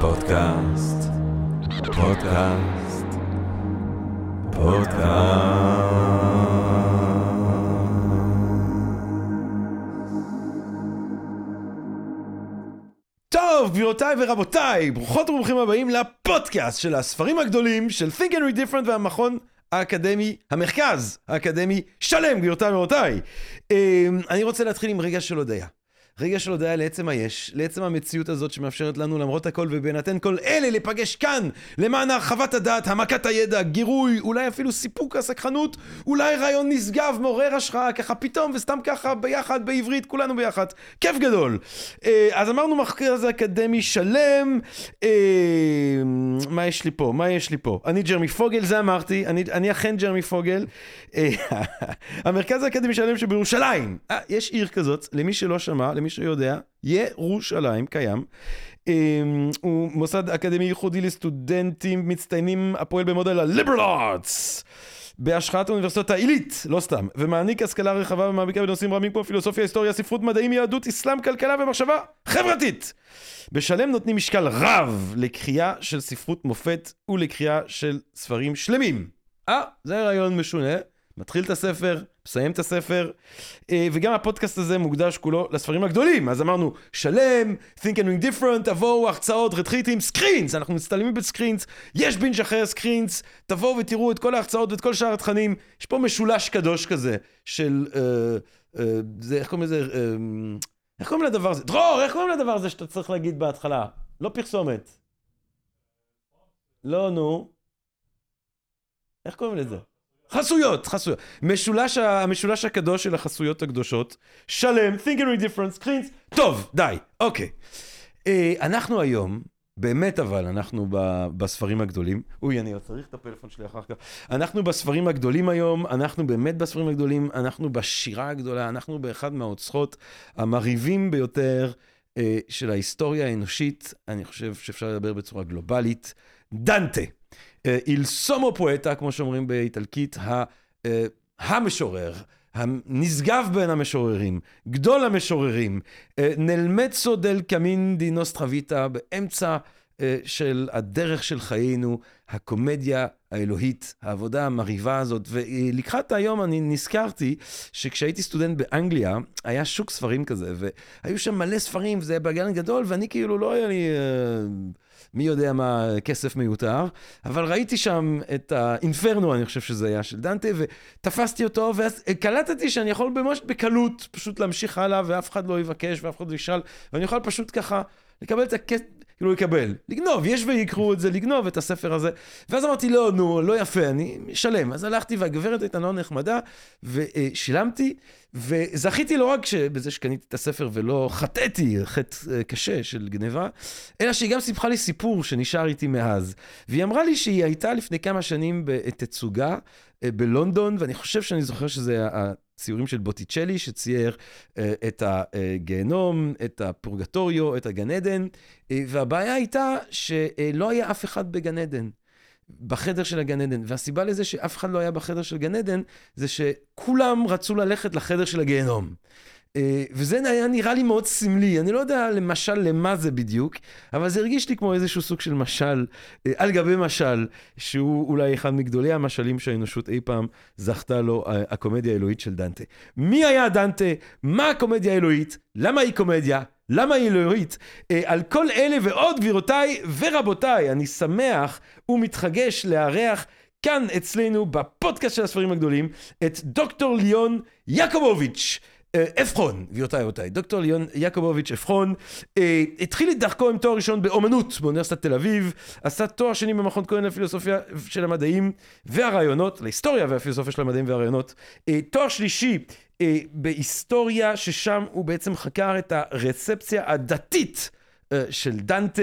פודקאסט, פודקאסט, פודקאסט. טוב, גבירותיי ורבותיי, ברוכות וברוכים הבאים לפודקאסט של הספרים הגדולים של Think and Read Different והמכון האקדמי, המרכז האקדמי שלם, גבירותיי ורבותיי. אמ, אני רוצה להתחיל עם רגע של הודיה. רגע של הודעה לעצם היש, לעצם המציאות הזאת שמאפשרת לנו למרות הכל ובהינתן כל אלה לפגש כאן למען הרחבת הדעת, העמקת הידע, גירוי, אולי אפילו סיפוק הסקחנות, אולי רעיון נשגב, מעורר השראה, ככה פתאום וסתם ככה ביחד בעברית, כולנו ביחד. כיף גדול. אה, אז אמרנו מחקר הזה אקדמי שלם. אה, מה יש לי פה? מה יש לי פה? אני ג'רמי פוגל, זה אמרתי, אני, אני אכן ג'רמי פוגל. אה, המרכז האקדמי שלם שבירושלים. יש עיר כזאת, למי שלא שמע, למי מי שיודע, ירושלים קיים. אמ, הוא מוסד אקדמי ייחודי לסטודנטים מצטיינים הפועל במודל ה-liberal arts. בהשחת האוניברסיטאות העילית, לא סתם, ומעניק השכלה רחבה ומעמיקה בנושאים רבים כמו פילוסופיה, היסטוריה, ספרות, מדעים, יהדות, אסלאם, כלכלה ומחשבה חברתית. בשלם נותנים משקל רב לקריאה של ספרות מופת ולקריאה של ספרים שלמים. אה, זה רעיון משונה. מתחיל את הספר, מסיים את הספר, אה, וגם הפודקאסט הזה מוקדש כולו לספרים הגדולים. אז אמרנו, שלם, Think and Drink Different, תבואו, הרצאות, רטריטים, Screenz, אנחנו מצטלמים ב Screenz, יש בינג' אתר Screenz, תבואו ותראו את כל ההרצאות ואת כל שאר התכנים. יש פה משולש קדוש כזה של, אה, אה, זה, איך קוראים לזה? אה, איך קוראים לדבר הזה? דרור, איך קוראים לדבר הזה שאתה צריך להגיד בהתחלה? לא פרסומת. לא, נו. איך קוראים לזה? חסויות, חסויות. משולש, המשולש הקדוש של החסויות הקדושות. שלם, think and difference, קרינס. טוב, די, אוקיי. אה, אנחנו היום, באמת אבל, אנחנו ב, בספרים הגדולים. אוי, אני עוד צריך את הפלאפון שלי אחר כך. אנחנו בספרים הגדולים היום, אנחנו באמת בספרים הגדולים, אנחנו בשירה הגדולה, אנחנו באחד מהאוצרות המרהיבים ביותר אה, של ההיסטוריה האנושית. אני חושב שאפשר לדבר בצורה גלובלית. דנטה. איל סומו פואטה, כמו שאומרים באיטלקית, אה, המשורר. הנשגב בין המשוררים, גדול המשוררים, אה, נלמצו דל קמין די נוסטרוויטה, באמצע של הדרך של חיינו, הקומדיה האלוהית, העבודה המרהיבה הזאת. ולקחת היום אני נזכרתי שכשהייתי סטודנט באנגליה, היה שוק ספרים כזה, והיו שם מלא ספרים, וזה היה בגן גדול, ואני כאילו לא היה לי... מי יודע מה כסף מיותר, אבל ראיתי שם את האינפרנו, אני חושב שזה היה של דנטה, ותפסתי אותו, ואז קלטתי שאני יכול ממש בקלות פשוט להמשיך הלאה, ואף אחד לא יבקש, ואף אחד לא ישאל, ואני יכול פשוט ככה לקבל את הכסף. כאילו יקבל, לגנוב, יש ויקראו את זה, לגנוב את הספר הזה. ואז אמרתי, לא, נו, לא יפה, אני משלם. אז הלכתי, והגברת הייתה לא נחמדה, ושילמתי, וזכיתי לא רק בזה שקניתי את הספר ולא חטאתי, חטא אה, קשה של גניבה, אלא שהיא גם סיפרה לי סיפור שנשאר איתי מאז. והיא אמרה לי שהיא הייתה לפני כמה שנים בתצוגה אה, בלונדון, ואני חושב שאני זוכר שזה ציורים של בוטיצ'לי, שצייר uh, את הגיהנום, את הפורגטוריו, את הגן עדן, uh, והבעיה הייתה שלא היה אף אחד בגן עדן. בחדר של הגן עדן. והסיבה לזה שאף אחד לא היה בחדר של גן עדן, זה שכולם רצו ללכת לחדר של הגיהנום. אה, וזה היה נראה לי מאוד סמלי, אני לא יודע למשל למה זה בדיוק, אבל זה הרגיש לי כמו איזשהו סוג של משל, אה, על גבי משל, שהוא אולי אחד מגדולי המשלים שהאנושות אי פעם זכתה לו, אה, הקומדיה האלוהית של דנטה. מי היה דנטה? מה הקומדיה האלוהית? למה היא קומדיה? למה היא אלוהית? על כל אלה ועוד, גבירותיי ורבותיי, אני שמח ומתחגש לארח כאן אצלנו בפודקאסט של הספרים הגדולים את דוקטור ליאון יעקובוביץ'. עפרון, גבירותיי ורבותיי, דוקטור ליאון יעקובוביץ' עפרון, אה, התחיל את דרכו עם תואר ראשון באומנות באוניברסיטת תל אביב, עשה תואר שני במכון כהן לפילוסופיה של המדעים והרעיונות, להיסטוריה והפילוסופיה של המדעים והרעיונות, אה, תואר שלישי אה, בהיסטוריה, ששם הוא בעצם חקר את הרצפציה הדתית. של דנטה,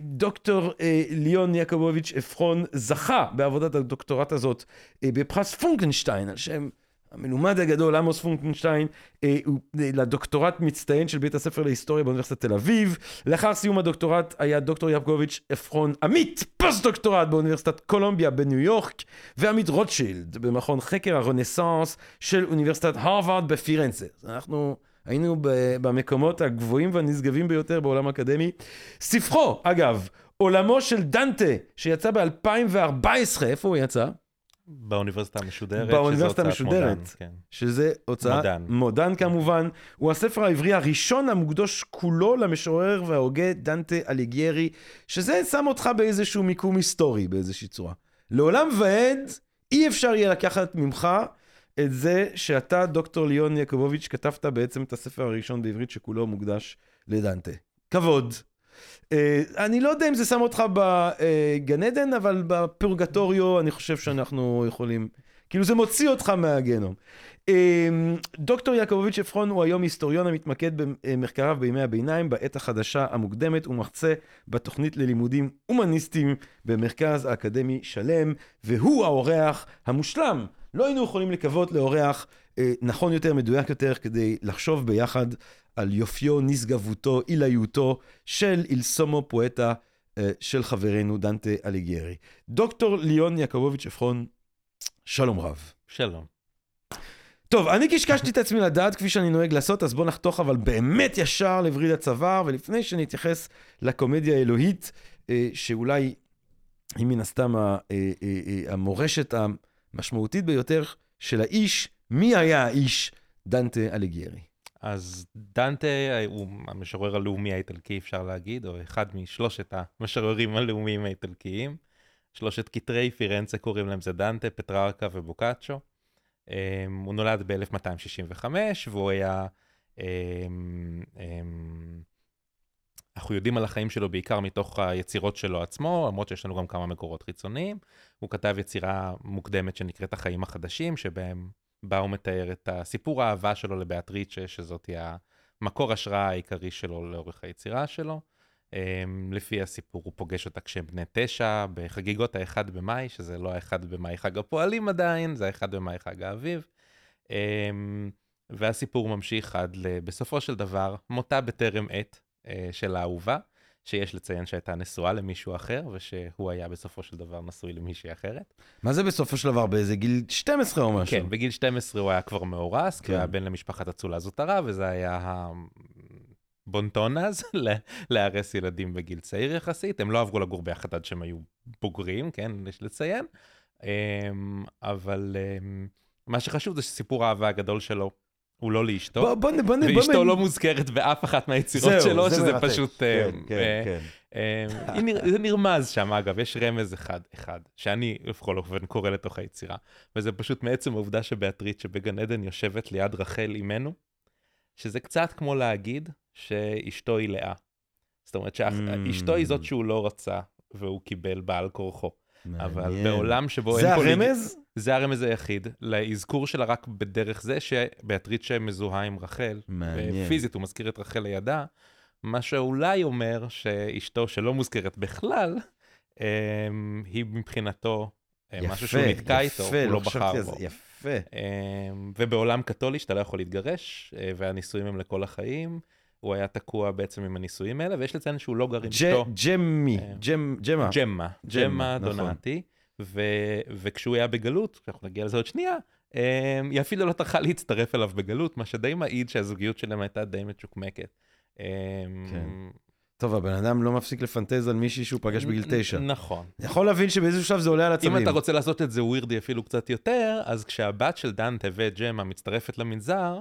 דוקטור ליאון יעקובוביץ' עפרון זכה בעבודת הדוקטורט הזאת בפרס פונקנשטיין על שם המלומד הגדול, עמוס פונקנשטיין, אה, הוא אה, לדוקטורט מצטיין של בית הספר להיסטוריה באוניברסיטת תל אביב. לאחר סיום הדוקטורט היה דוקטור יעקוביץ' עפרון עמית, פוסט דוקטורט באוניברסיטת קולומביה בניו יורק, ועמית רוטשילד במכון חקר הרנסאנס של אוניברסיטת הרווארד בפירנצה. אנחנו היינו במקומות הגבוהים והנשגבים ביותר בעולם האקדמי. ספרו, אגב, עולמו של דנטה, שיצא ב-2014, איפה הוא יצא? באוניברסיטה המשודרת. באוניברסיטה המשודרת. מודן, כן. שזה הוצאה... מודן. מודן כמובן. הוא הספר העברי הראשון המוקדוש כולו למשורר וההוגה דנטה אליגיירי, שזה שם אותך באיזשהו מיקום היסטורי באיזושהי צורה. לעולם ועד, אי אפשר יהיה לקחת ממך את זה שאתה, דוקטור ליאון יעקובוביץ', כתבת בעצם את הספר הראשון בעברית שכולו מוקדש לדנטה. כבוד. אה, אני לא יודע אם זה שם אותך בגן עדן, אבל בפורגטוריו אני חושב שאנחנו יכולים... כאילו זה מוציא אותך מהגנום. אה, דוקטור יעקובוביץ' עפרון הוא היום היסטוריון המתמקד במחקריו בימי הביניים, בעת החדשה המוקדמת, ומחצה בתוכנית ללימודים הומניסטיים במרכז האקדמי שלם, והוא האורח המושלם. לא היינו יכולים לקוות לאורח אה, נכון יותר, מדויק יותר, כדי לחשוב ביחד על יופיו, נשגבותו, עילאיותו של אילסומו פואטה אה, של חברנו דנטה אליגיירי. דוקטור ליאון יעקובוביץ' עפרון, שלום רב. שלום. טוב, אני קשקשתי את עצמי לדעת כפי שאני נוהג לעשות, אז בוא נחתוך אבל באמת ישר לווריד הצוואר, ולפני שנתייחס לקומדיה האלוהית, אה, שאולי היא מן הסתם המורשת המשמעותית ביותר של האיש, מי היה האיש דנטה אליגיירי? אז דנטה הוא המשורר הלאומי האיטלקי, אפשר להגיד, או אחד משלושת המשוררים הלאומיים האיטלקיים. שלושת כתרי פירנצה קוראים להם זה דנטה, פטררקה ובוקאצ'ו. Um, הוא נולד ב-1265, והוא היה... אנחנו יודעים על החיים שלו בעיקר מתוך היצירות שלו עצמו, למרות שיש לנו גם כמה מקורות חיצוניים. הוא כתב יצירה מוקדמת שנקראת החיים החדשים, שבהם בה הוא מתאר את הסיפור האהבה שלו לבאטריצ'ה, שזאת היא המקור השראה העיקרי שלו לאורך היצירה שלו. Um, לפי הסיפור הוא פוגש אותה כשהם בני תשע, בחגיגות האחד במאי, שזה לא האחד במאי חג הפועלים עדיין, זה האחד במאי חג האביב. Um, והסיפור ממשיך עד בסופו של דבר, מותה בטרם עת של האהובה, שיש לציין שהייתה נשואה למישהו אחר, ושהוא היה בסופו של דבר נשוי למישהי אחרת. מה זה בסופו של דבר? באיזה גיל 12 או משהו? כן, בגיל 12 הוא היה כבר מאורס, כי כן. הוא היה בן למשפחת אצולה זוטרה, וזה היה הבונטון אז, ל- לארס ילדים בגיל צעיר יחסית. הם לא עברו לגור ביחד עד שהם היו בוגרים, כן, יש לציין. אמ, אבל אמ, מה שחשוב זה שסיפור האהבה הגדול שלו הוא לא לאשתו, בוא, בוא, בוא, בוא, ואשתו בוא, לא מוזכרת באף אחת מהיצירות זהו, שלו, זה שזה מרתק. פשוט... כן, אמ, כן, אה, כן. נר- זה נרמז שם, אגב, יש רמז אחד, אחד, שאני בכל אופן קורא לתוך היצירה, וזה פשוט מעצם העובדה שבאטריט שבגן עדן יושבת ליד רחל אימנו, שזה קצת כמו להגיד שאשתו היא לאה. זאת אומרת שאשתו היא זאת שהוא לא רצה, והוא קיבל בעל כורחו. אבל מעניין. בעולם שבו זה אין פוליג- הרמז? זה הרמז היחיד, לאזכור שלה רק בדרך זה שבאטריצ'ה מזוהה עם רחל, מעניין. פיזית הוא מזכיר את רחל לידה, מה שאולי אומר שאשתו שלא מוזכרת בכלל, אמ, היא מבחינתו אה, משהו שהוא נתקע איתו, יפה, הוא לא חשבתי בחר על זה, בו. יפה. אמ, ובעולם קתולי שאתה לא יכול להתגרש, אה, והנישואים הם לכל החיים, הוא היה תקוע בעצם עם הנישואים האלה, ויש לציין שהוא לא גר עם אשתו. ג'מי, אה. ג'מה, ג'מה, ג'מה נכון. דונטי, ו- וכשהוא היה בגלות, אנחנו נגיע לזה עוד שנייה, אמ, היא אפילו לא טרחה להצטרף אליו בגלות, מה שדי מעיד שהזוגיות שלהם הייתה די מצ'וקמקת. אמ, כן. טוב, הבן אדם לא מפסיק לפנטז על מישהי שהוא פגש בגיל תשע. נכון. יכול להבין שבאיזשהו שלב זה עולה על עצבים. אם אתה רוצה לעשות את זה ווירדי אפילו קצת יותר, אז כשהבת של דנטה וג'מה מצטרפת למנזר,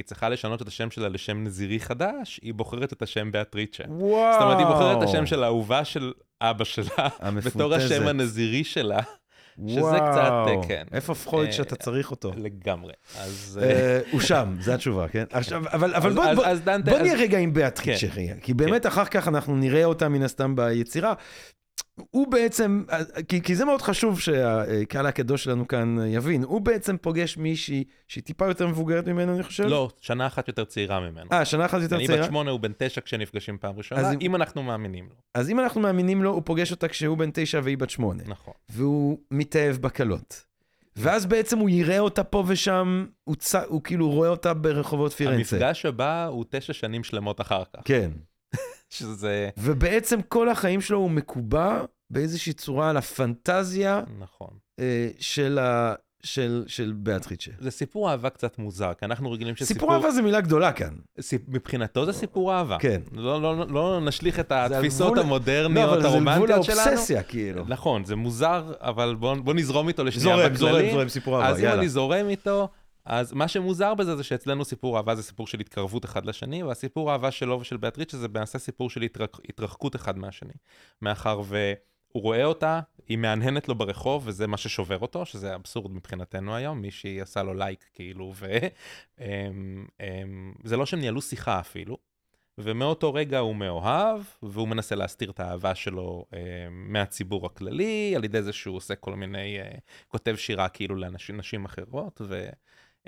היא צריכה לשנות את השם שלה לשם נזירי חדש, היא בוחרת את השם באטריצ'ה. וואו. זאת אומרת, היא בוחרת את השם של האהובה של אבא שלה, המפונטזת. בתור השם הנזירי שלה, שזה וואו. קצת, אה, כן. איפה פרויד אה, שאתה צריך אותו? לגמרי. אז... אה, הוא שם, זו התשובה, כן? עכשיו, אבל אבל אז- בוא- אז- בוא- אז דנטה- בוא אז- נהיה רגע עם באטריצ'ה כן. כי באמת אחר כך אנחנו נראה אותה מן הסתם ביצירה. הוא בעצם, כי, כי זה מאוד חשוב שהקהל הקדוש שלנו כאן יבין, הוא בעצם פוגש מישהי שהיא טיפה יותר מבוגרת ממנו, אני חושב. לא, שנה אחת יותר צעירה ממנו. אה, שנה אחת יותר אני צעירה. בת שמונה, הוא בן תשע כשנפגשים פעם אז ראשונה, אם- אם אנחנו מאמינים לו. אז אם אנחנו מאמינים לו, הוא פוגש אותה כשהוא בן תשע והיא בת שמונה. נכון. והוא מתאהב בקלות. ואז בעצם הוא יראה אותה פה ושם, הוא, צ... הוא כאילו רואה אותה ברחובות פירנצה. המפגש הבא הוא תשע שנים שלמות אחר כך. כן. שזה... ובעצם כל החיים שלו הוא מקובע באיזושהי צורה על הפנטזיה נכון. אה, של, ה... של, של באטריצ'ה. זה סיפור אהבה קצת מוזר, כי אנחנו רגילים שסיפור... סיפור אהבה זה מילה גדולה כאן. סיפ... מבחינתו זה סיפור אהבה. כן. לא, לא, לא, לא נשליך את התפיסות גבול- לא, המודרניות, אבל זה גבול הרומנטיות שלנו. האובססיה, כאילו. נכון, זה מוזר, אבל בוא, בוא נזרום איתו לשנייה זורם, בכללי. זורם, זורם, סיפור אהבה, אז אם יאללה. אני זורם איתו, אז מה שמוזר בזה זה שאצלנו סיפור אהבה זה סיפור של התקרבות אחד לשני, והסיפור האהבה שלו ושל באטריצ'ה זה למעשה סיפור של התרח... התרחקות אחד מהשני. מאחר והוא רואה אותה, היא מהנהנת לו ברחוב, וזה מה ששובר אותו, שזה אבסורד מבחינתנו היום, מישהי עשה לו לייק כאילו, וזה לא שהם ניהלו שיחה אפילו. ומאותו רגע הוא מאוהב, והוא מנסה להסתיר את האהבה שלו אה, מהציבור הכללי, על ידי זה שהוא עושה כל מיני, אה, כותב שירה כאילו לאנשים נשים אחרות,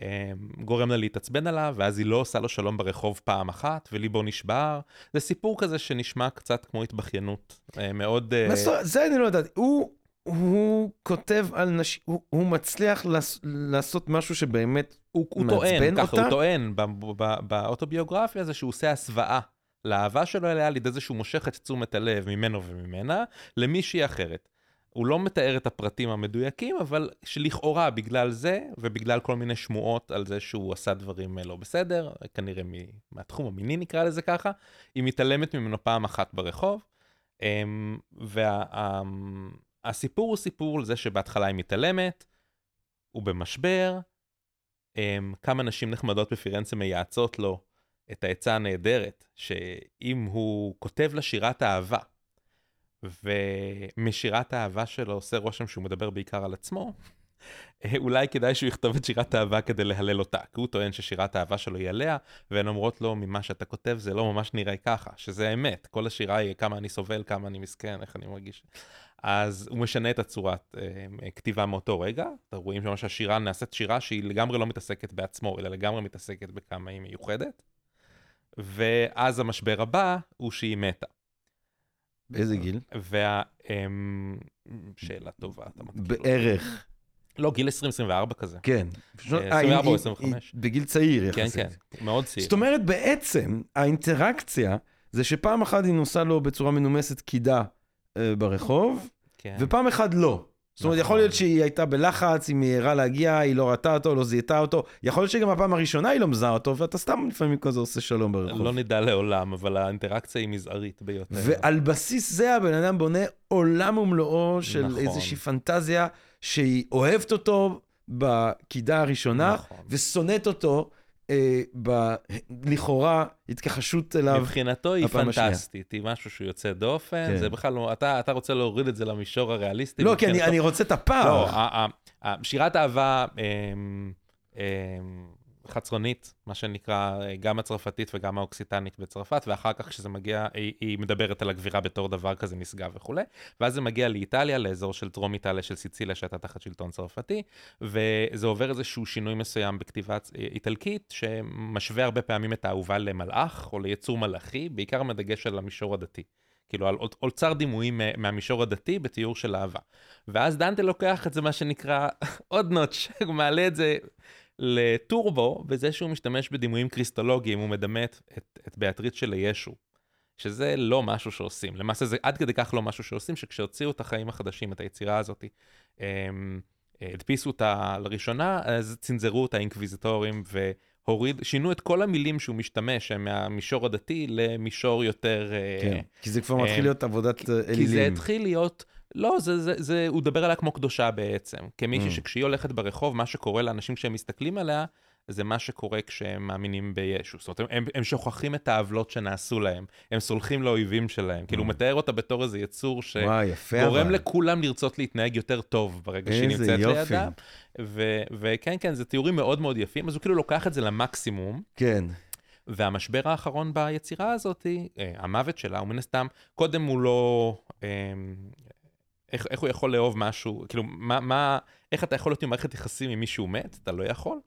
וגורם לה להתעצבן עליו, ואז היא לא עושה לו שלום ברחוב פעם אחת, וליבו נשבר. זה סיפור כזה שנשמע קצת כמו התבכיינות, אה, מאוד... אה? זה אני לא יודעת. הוא, הוא כותב על נשים, הוא, הוא מצליח לעש, לעשות משהו שבאמת... הוא, הוא טוען, ככה, אותה? הוא טוען ב- ב- באוטוביוגרפיה זה שהוא עושה הסוואה לאהבה שלו אליה על ידי זה שהוא מושך את תשומת הלב ממנו וממנה למישהי אחרת. הוא לא מתאר את הפרטים המדויקים, אבל שלכאורה בגלל זה, ובגלל כל מיני שמועות על זה שהוא עשה דברים אה, לא בסדר, כנראה מהתחום המיני נקרא לזה ככה, היא מתעלמת ממנו פעם אחת ברחוב. והסיפור הוא סיפור על זה שבהתחלה היא מתעלמת, הוא במשבר, um, כמה נשים נחמדות בפירנצה מייעצות לו את העצה הנהדרת, שאם הוא כותב לה שירת אהבה, ומשירת האהבה שלו עושה רושם שהוא מדבר בעיקר על עצמו, אולי כדאי שהוא יכתוב את שירת האהבה כדי להלל אותה, כי הוא טוען ששירת האהבה שלו היא עליה, והן אומרות לו, ממה שאתה כותב זה לא ממש נראה ככה, שזה אמת, כל השירה היא כמה אני סובל, כמה אני מסכן, איך אני מרגיש. אז הוא משנה את הצורת אה, כתיבה מאותו רגע, אתם רואים שם שהשירה נעשית שירה שהיא לגמרי לא מתעסקת בעצמו, אלא לגמרי מתעסקת בכמה היא מיוחדת. ואז המשבר הבא הוא שהיא מתה. באיזה גיל? וה... אמ, שאלה טובה, אתה. אותה. בערך. לא, גיל 20-24 כזה. כן. אה, אה, 24 או היא- 25. היא בגיל צעיר כן, יחסית. כן, מאוד צעיר. זאת אומרת, בעצם, האינטראקציה זה שפעם אחת היא נוסעה לו בצורה מנומסת קידה אה, ברחוב, כן. ופעם אחת לא. זאת אומרת. יכול להיות שהיא הייתה בלחץ, היא מיהרה להגיע, היא לא ראתה אותו, לא זיהתה אותו. יכול להיות שגם הפעם הראשונה היא לא מזהה אותו, ואתה סתם לפעמים כזה עושה שלום ברחוב. לא נדע לעולם, אבל האינטראקציה היא מזערית ביותר. ועל בסיס זה הבן אדם בונה עולם ומלואו של נכון. איזושהי פנטזיה שהיא אוהבת אותו בקידה הראשונה, נכון. ושונאת אותו. לכאורה התכחשות אליו. מבחינתו היא. פנטסטית, היא משהו שהוא יוצא דופן, כן. זה בכלל לא, אתה, אתה רוצה להוריד את זה למישור הריאליסטי. לא, כי אני, מבחינתו- אני רוצה את הפער. לא, שירת אהבה חצרונית, מה שנקרא, גם הצרפתית וגם האוקסיטנית בצרפת, ואחר כך כשזה מגיע, היא, היא מדברת על הגבירה בתור דבר כזה נשגב וכולי, ואז זה מגיע לאיטליה, לאזור של דרום איטליה של סיציליה, שהייתה תחת שלטון צרפתי, וזה עובר איזשהו שינוי מסוים בכתיבה צ- איטלקית, שמשווה הרבה פעמים את האהובה למלאך או ליצור מלאכי, בעיקר מדגש על המישור הדתי. כאילו על אוצ- אוצר דימויים מה- מהמישור הדתי בתיאור של אהבה. ואז דנטה לוקח את זה, מה שנקרא, עוד נוטש, מעלה את זה לטורבו, בזה שהוא משתמש בדימויים קריסטולוגיים, הוא מדמה את, את, את ביאטריץ של ישו. שזה לא משהו שעושים. למעשה זה עד כדי כך לא משהו שעושים, שכשהוציאו את החיים החדשים, את היצירה הזאת, הם, אה, הדפיסו אותה לראשונה, אז צנזרו אותה האינקוויזיטורים והוריד, שינו את כל המילים שהוא משתמש, הם מהמישור הדתי למישור יותר... אה, כן, כי זה כבר מתחיל אה, להיות עבודת אה, כי זה אלילים. התחיל להיות, לא, זה, זה, זה, הוא מדבר עליה כמו קדושה בעצם. כמישהי Mm. שכשהיא הולכת ברחוב, מה שקורה לאנשים כשהם מסתכלים עליה, זה מה שקורה כשהם מאמינים בישו. זאת אומרת, הם, הם, שוכחים את העוולות שנעשו להם, הם סולחים לאויבים שלהם. כאילו, הוא מתאר אותה בתור איזה יצור ש... וואי, יפה גורם אבל. לכולם לרצות להתנהג יותר טוב ברגע שהיא נמצאת יופי. לידם. וכן, כן, זה תיאורים מאוד מאוד יפים, אז הוא כאילו לוקח את זה למקסימום, כן. והמשבר האחרון ביצירה הזאת, אה, המוות שלה, הוא מן הסתם, קודם הוא לא... איך, איך הוא יכול לאהוב משהו, כאילו, מה, מה, איך אתה יכול להיות עם מערכת יחסים עם מישהו מת? אתה לא יכול.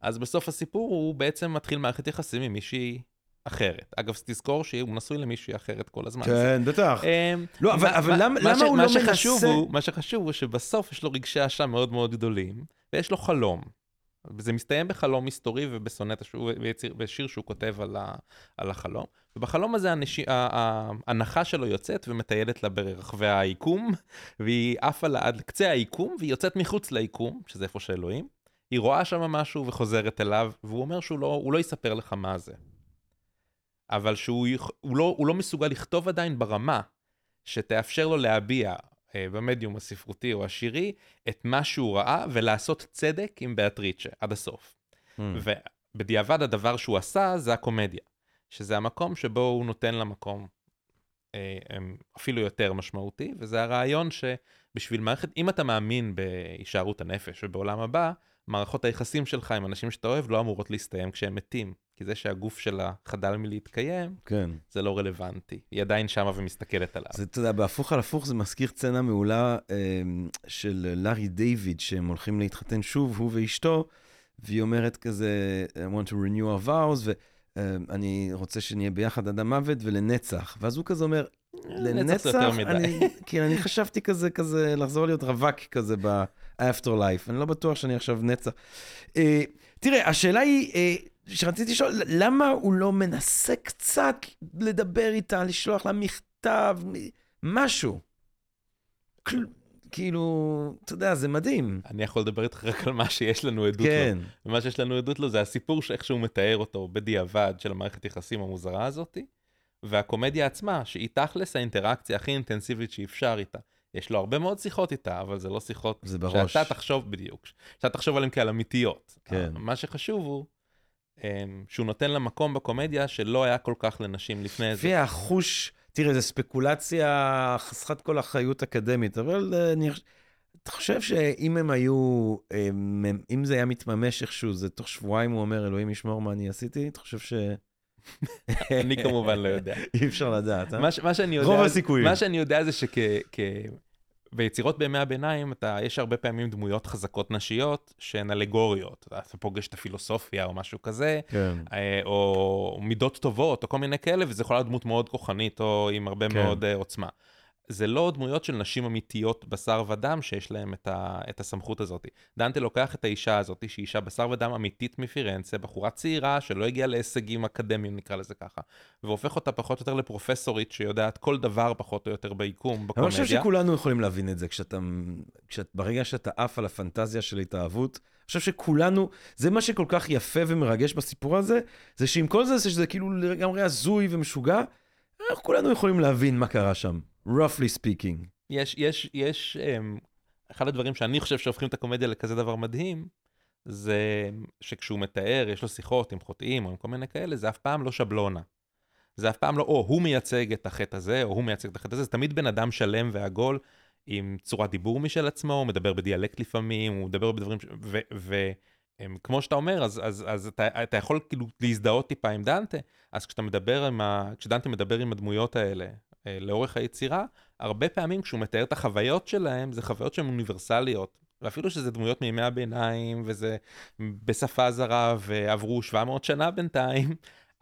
אז בסוף הסיפור הוא בעצם מתחיל מערכת יחסים עם מישהי אחרת. אגב, תזכור שהוא נשוי למישהי אחרת כל הזמן. כן, בטח. אמ, לא, אבל- מה- אבל מה- למה- מה למה ש- הוא לא מנסה- הוא- מה שחשוב הוא שבסוף יש לו רגשי אשם מאוד מאוד גדולים, ויש לו חלום. זה מסתיים בחלום מסתורי ובסונט, בשיר שהוא כותב על, ה, על החלום. ובחלום הזה הנש... ההנחה שלו יוצאת ומטיילת לה ברחבי היקום, והיא עפה לה עד לקצה היקום, והיא יוצאת מחוץ ליקום, שזה איפה שאלוהים. היא רואה שם משהו וחוזרת אליו, והוא אומר שהוא לא, לא יספר לך מה זה. אבל שהוא הוא לא, הוא לא מסוגל לכתוב עדיין ברמה שתאפשר לו להביע במדיום הספרותי או השירי את מה שהוא ראה ולעשות צדק עם באטריצ'ה עד הסוף. Mm. ובדיעבד הדבר שהוא עשה זה הקומדיה, שזה המקום שבו הוא נותן למקום אה, אפילו יותר משמעותי, וזה הרעיון שבשביל מערכת, אם אתה מאמין בהישארות הנפש ובעולם הבא, מערכות היחסים שלך עם אנשים שאתה אוהב לא אמורות להסתיים כשהם מתים. כי זה שהגוף שלה חדל מלהתקיים, כן. זה לא רלוונטי. היא עדיין שמה ומסתכלת עליו. זה, אתה יודע, בהפוך על הפוך זה מזכיר סצנה מעולה אה, של לארי דיוויד, שהם הולכים להתחתן שוב, הוא ואשתו, והיא אומרת כזה, I want to renew our vows, ואני אה, רוצה שנהיה ביחד עד המוות ולנצח. ואז הוא כזה אומר, לנצח, אני, כי אני חשבתי כזה, כזה, לחזור להיות רווק כזה ב-afterlife, אני לא בטוח שאני עכשיו נצח. אה, תראה, השאלה היא, אה, שרציתי לשאול, למה הוא לא מנסה קצת לדבר איתה, לשלוח לה מכתב, משהו? כאילו, אתה יודע, זה מדהים. אני יכול לדבר איתך רק על מה שיש לנו עדות כן. לו. ומה שיש לנו עדות לו זה הסיפור שאיך שהוא מתאר אותו בדיעבד של המערכת יחסים המוזרה הזאתי, והקומדיה עצמה, שהיא תכלס האינטראקציה הכי אינטנסיבית שאפשר איתה. יש לו הרבה מאוד שיחות איתה, אבל זה לא שיחות זה בראש. שאתה תחשוב בדיוק, שאתה תחשוב עליהן כעל אמיתיות. כן. מה שחשוב הוא שהוא נותן לה מקום בקומדיה שלא היה כל כך לנשים לפני זה. והחוש, תראה, זו ספקולציה חסרת כל אחריות אקדמית, אבל אה, אני חושב שאם הם היו, הם, אם זה היה מתממש איכשהו, זה תוך שבועיים הוא אומר, אלוהים ישמור מה אני עשיתי, אתה חושב ש... אני כמובן לא יודע. אי אפשר לדעת, אה? מה שאני יודע, רוב הסיכויים. מה שאני יודע זה שכ... ביצירות בימי הביניים, אתה, יש הרבה פעמים דמויות חזקות נשיות שהן אלגוריות. אתה פוגש את הפילוסופיה או משהו כזה, כן. אה, או מידות טובות, או כל מיני כאלה, וזה יכול להיות דמות מאוד כוחנית, או עם הרבה כן. מאוד uh, עוצמה. זה לא דמויות של נשים אמיתיות בשר ודם שיש להן את, ה, את הסמכות הזאת. דנטה לוקח את האישה הזאת, שהיא אישה בשר ודם אמיתית מפירנצה, בחורה צעירה שלא הגיעה להישגים אקדמיים, נקרא לזה ככה, והופך אותה פחות או יותר לפרופסורית שיודעת כל דבר פחות או יותר ביקום, בקומדיה. אני חושב שכולנו יכולים להבין את זה, כשאתה, כשאת, ברגע שאתה עף על הפנטזיה של התאהבות, אני חושב שכולנו, זה מה שכל כך יפה ומרגש בסיפור הזה, זה שעם כל זה, שזה כאילו לגמרי הזוי ומשוגע, אנחנו כולנו יכולים להבין מה קרה שם. roughly speaking. יש, יש, יש, um, אחד הדברים שאני חושב שהופכים את הקומדיה לכזה דבר מדהים, זה שכשהוא מתאר, יש לו שיחות עם חוטאים או עם כל מיני כאלה, זה אף פעם לא שבלונה. זה אף פעם לא, או הוא מייצג את החטא הזה, או הוא מייצג את החטא הזה, זה תמיד בן אדם שלם ועגול, עם צורת דיבור משל עצמו, הוא מדבר בדיאלקט לפעמים, הוא מדבר בדברים, ש... ו... ו... כמו שאתה אומר, אז, אז, אז אתה, אתה יכול כאילו להזדהות טיפה עם דנטה, אז כשאתה מדבר עם ה... כשדנטה מדבר עם הדמויות האלה, אה, לאורך היצירה, הרבה פעמים כשהוא מתאר את החוויות שלהם, זה חוויות שהן אוניברסליות. ואפילו שזה דמויות מימי הביניים, וזה בשפה זרה, ועברו 700 שנה בינתיים,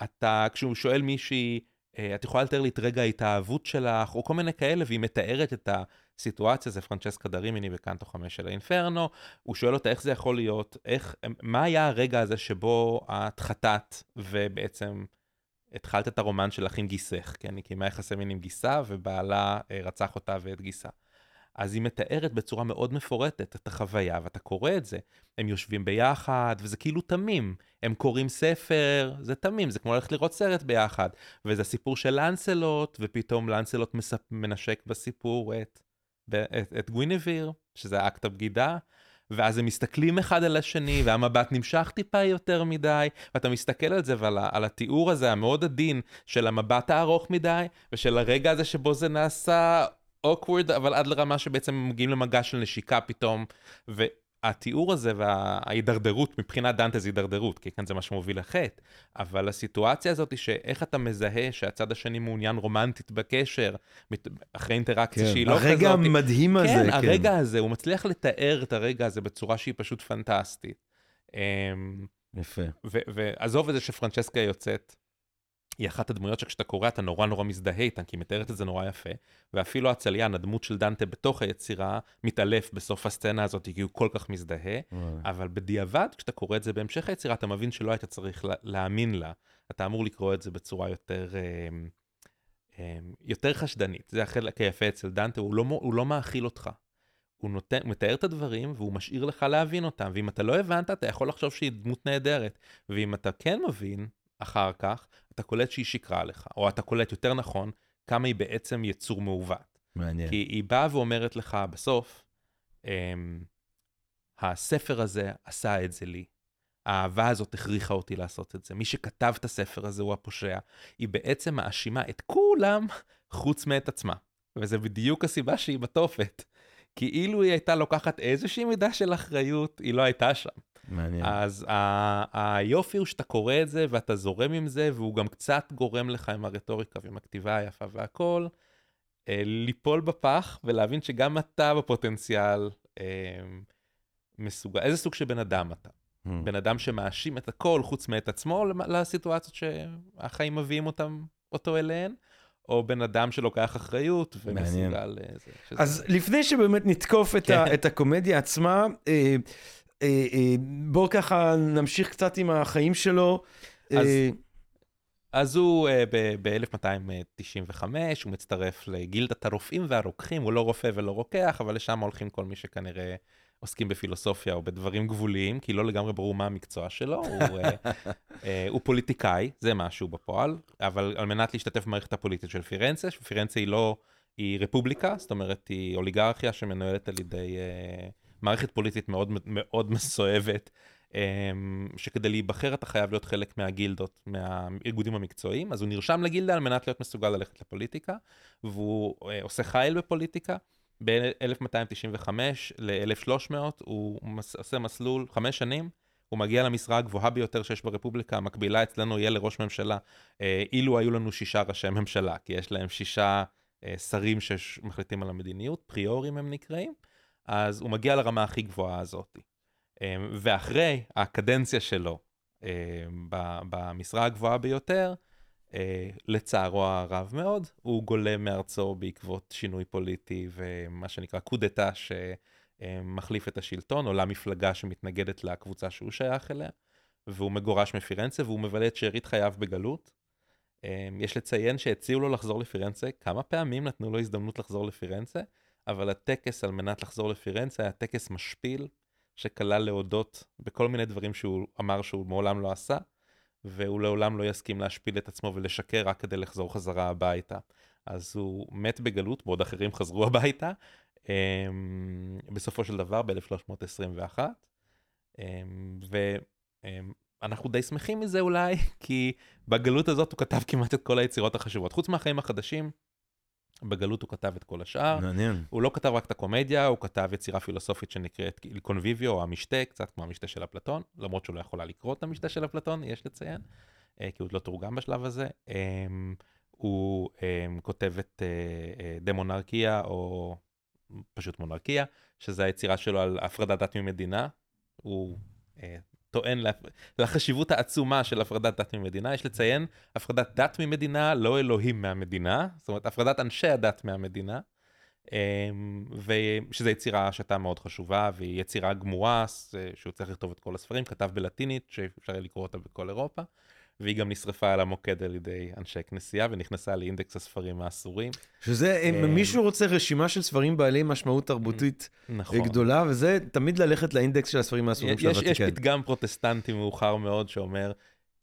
אתה, כשהוא שואל מישהי, אה, את יכולה לתאר לי את רגע ההתאהבות שלך, או כל מיני כאלה, והיא מתארת את הסיטואציה, זה פרנצ'סקה דרימיני בקנטו 5 של האינפרנו, הוא שואל אותה איך זה יכול להיות, איך, מה היה הרגע הזה שבו את חטאת, ובעצם התחלת את הרומן שלך עם גיסך, כן? היא קיימה יחסי מין עם גיסה, ובעלה אה, רצח אותה ואת גיסה. אז היא מתארת בצורה מאוד מפורטת את החוויה, ואתה קורא את זה. הם יושבים ביחד, וזה כאילו תמים. הם קוראים ספר, זה תמים, זה כמו ללכת לראות סרט ביחד. וזה סיפור של לנסלוט, ופתאום לנסלוט. מנשק בסיפור את, את, את גווינביר, שזה אקט הבגידה, ואז הם מסתכלים אחד על השני, והמבט נמשך טיפה יותר מדי, ואתה מסתכל על זה ועל על התיאור הזה המאוד עדין של המבט הארוך מדי, ושל הרגע הזה שבו זה נעשה awkward, אבל עד לרמה שבעצם מגיעים למגע של נשיקה פתאום, ו... התיאור הזה וההידרדרות, מבחינת דנטה זה הידרדרות, כי כאן זה מה שמוביל לחטא, אבל הסיטואציה הזאת שאיך אתה מזהה שהצד השני מעוניין רומנטית בקשר, אחרי אינטראקציה כן, שהיא לא כזאת. הרגע המדהים הזה, כן. כן, הרגע הזה, הוא מצליח לתאר את הרגע הזה בצורה שהיא פשוט פנטסטית. אמ, יפה. ועזוב את זה שפרנצ'סקה יוצאת היא אחת הדמויות שכשאתה קורא אתה נורא נורא מזדהה איתן, כי היא מתארת את זה נורא יפה, ואפילו הצליין, הדמות של דנטה בתוך היצירה, מתעלף בסוף הסצנה הזאת, כי הוא כל כך מזדהה, אבל בדיעבד, כשאתה קורא את זה בהמשך היצירה, אתה מבין שלא היית צריך לה, להאמין לה, אתה אמור לקרוא את זה בצורה יותר, אה, אה, יותר חשדנית. זה החלק היפה אצל דנטה, הוא לא, הוא לא מאכיל אותך. הוא נותן, מתאר את הדברים והוא משאיר לך להבין אותם, ואם אתה לא הבנת, אתה יכול לחשוב שהיא דמות נהדרת, ואם אתה כן מבין, אחר כך, אתה קולט שהיא שיקרה לך, או אתה קולט יותר נכון, כמה היא בעצם יצור מעוות. מעניין. כי היא באה ואומרת לך בסוף, אמ, הספר הזה עשה את זה לי. האהבה הזאת הכריחה אותי לעשות את זה. מי שכתב את הספר הזה הוא הפושע. היא בעצם מאשימה את כולם חוץ מאת עצמה. וזה בדיוק הסיבה שהיא בתופת. כי אילו היא הייתה לוקחת איזושהי מידה של אחריות, היא לא הייתה שם. מעניין. אז ה- היופי הוא שאתה קורא את זה ואתה זורם עם זה, והוא גם קצת גורם לך עם הרטוריקה ועם הכתיבה היפה והכל, אה, ליפול בפח ולהבין שגם אתה בפוטנציאל אה, מסוגל, איזה סוג של בן אדם אתה? Hmm. בן אדם שמאשים את הכל חוץ מאת עצמו לסיטואציות שהחיים מביאים אותם, אותו אליהן, או בן אדם שלוקח אחריות. ומסוגל... אה, זה, שזה- אז לפני שבאמת נתקוף את, ה, כן. את הקומדיה עצמה, אה, אה, אה, בואו ככה נמשיך קצת עם החיים שלו. אז- אה, אז הוא ב-1295, הוא מצטרף לגילדת הרופאים והרוקחים, הוא לא רופא ולא רוקח, אבל לשם הולכים כל מי שכנראה עוסקים בפילוסופיה או בדברים גבוליים, כי לא לגמרי ברור מה המקצוע שלו, הוא, אה, אה, הוא פוליטיקאי, זה משהו בפועל, אבל על מנת להשתתף במערכת הפוליטית של פירנצה, שפירנצה היא לא, היא רפובליקה, זאת אומרת היא אוליגרכיה שמנוהלת על ידי אה, מערכת פוליטית מאוד מאוד מסואבת. אמ, שכדי להיבחר אתה חייב להיות חלק מהגילדות, מהארגונים המקצועיים, אז הוא נרשם לגילדה על מנת להיות מסוגל ללכת לפוליטיקה, והוא אה, עושה חייל בפוליטיקה. ב-1295 ל-1300 הוא מס- עושה מסלול חמש שנים, הוא מגיע למשרה הגבוהה ביותר שיש ברפובליקה, המקבילה אצלנו יהיה לראש ממשלה, אה, אילו היו לנו שישה ראשי ממשלה, כי יש להם שישה אה, שרים שמחליטים על המדיניות, פריורים הם נקראים, אז הוא מגיע לרמה הכי גבוהה הזאת. אמ, ואחרי הקדנציה שלו במשרה הגבוהה ביותר, אה, לצערו הרב מאוד, הוא גולם מארצו בעקבות שינוי פוליטי ומה שנקרא קודטה שמחליף את השלטון, עולה מפלגה שמתנגדת לקבוצה שהוא שייך אליה, והוא מגורש מפירנצה והוא מבלה את שארית חייו בגלות. אמ, יש לציין שהציעו לו לחזור לפירנצה, כמה פעמים נתנו לו הזדמנות לחזור לפירנצה, אבל הטקס על מנת לחזור לפירנצה היה טקס משפיל, שכלל להודות בכל מיני דברים שהוא אמר שהוא מעולם לא עשה, והוא לעולם לא יסכים להשפיל את עצמו ולשקר רק כדי לחזור חזרה הביתה. אז הוא מת בגלות, בעוד אחרים חזרו הביתה, אמ, בסופו של דבר ב-1321. ואנחנו די שמחים מזה אולי, כי בגלות הזאת הוא כתב כמעט את כל היצירות החשובות. חוץ מהחיים החדשים, בגלות הוא כתב את כל השאר. מעניין. הוא לא כתב רק את הקומדיה, הוא כתב יצירה פילוסופית שנקראת קונביביו, או המשתה, קצת כמו המשתה של אפלטון, למרות שהוא לא יכולה לקרוא את המשתה של אפלטון, יש לציין, אה, כי הוא עוד לא תורגם בשלב הזה. אמ, הוא אמ, כותב את אה, אה, דמונרכיה, או פשוט מונרכיה, שזה היצירה שלו על הפרדת דת ממדינה. הוא טוען לה- לחשיבות העצומה של הפרדת דת ממדינה. יש לציין, הפרדת דת ממדינה, לא אלוהים מהמדינה, זאת אומרת, הפרדת אנשי הדת מהמדינה. אמ, ושזו יצירה שהייתה מאוד חשובה, והיא יצירה גמורה, שהוא צריך לכתוב את כל הספרים, כתב בלטינית, שאפשר לקרוא אותה בכל אירופה, והיא גם נשרפה על המוקד על ידי אנשי כנסייה, ונכנסה לאינדקס הספרים האסורים. שזה, אם אה, מישהו רוצה רשימה של ספרים בעלי משמעות תרבותית נכון. גדולה, וזה תמיד ללכת לאינדקס של הספרים האסורים של יש, יש הוותיקן. פתגם פרוטסטנטי מאוחר מאוד שאומר,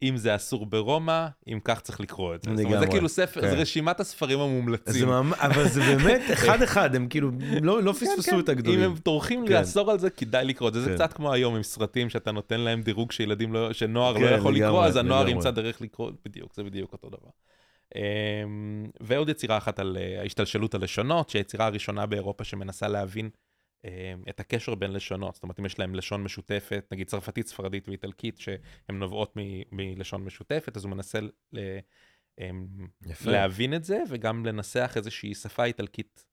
אם זה אסור ברומא, אם כך צריך לקרוא את זה. זאת אומרת, זה כאילו ספר, כן. זה רשימת הספרים המומלצים. ממש, אבל זה באמת אחד-אחד, הם כאילו לא, לא כן, פספסו כן. את הגדולים. אם הם טורחים כן. לאסור על זה, כדאי לקרוא את זה. זה כן. קצת כמו היום עם סרטים שאתה נותן להם דירוג שילדים לא, שנוער לא כן, יכול לקרוא, לגמרי, אז הנוער. ימצא דרך לקרוא, בדיוק, זה בדיוק אותו דבר. אמ, ועוד יצירה אחת על אה, השתלשלות הלשונות, שהיצירה הראשונה באירופה שמנסה להבין את הקשר בין לשונות. זאת אומרת, אם יש להם לשון משותפת, נגיד צרפתית, ספרדית ואיטלקית, שהן נובעות מ- מלשון משותפת, אז הוא מנסה ל- יפה. להבין את זה, וגם לנסח איזושהי שפה איטלקית, אה,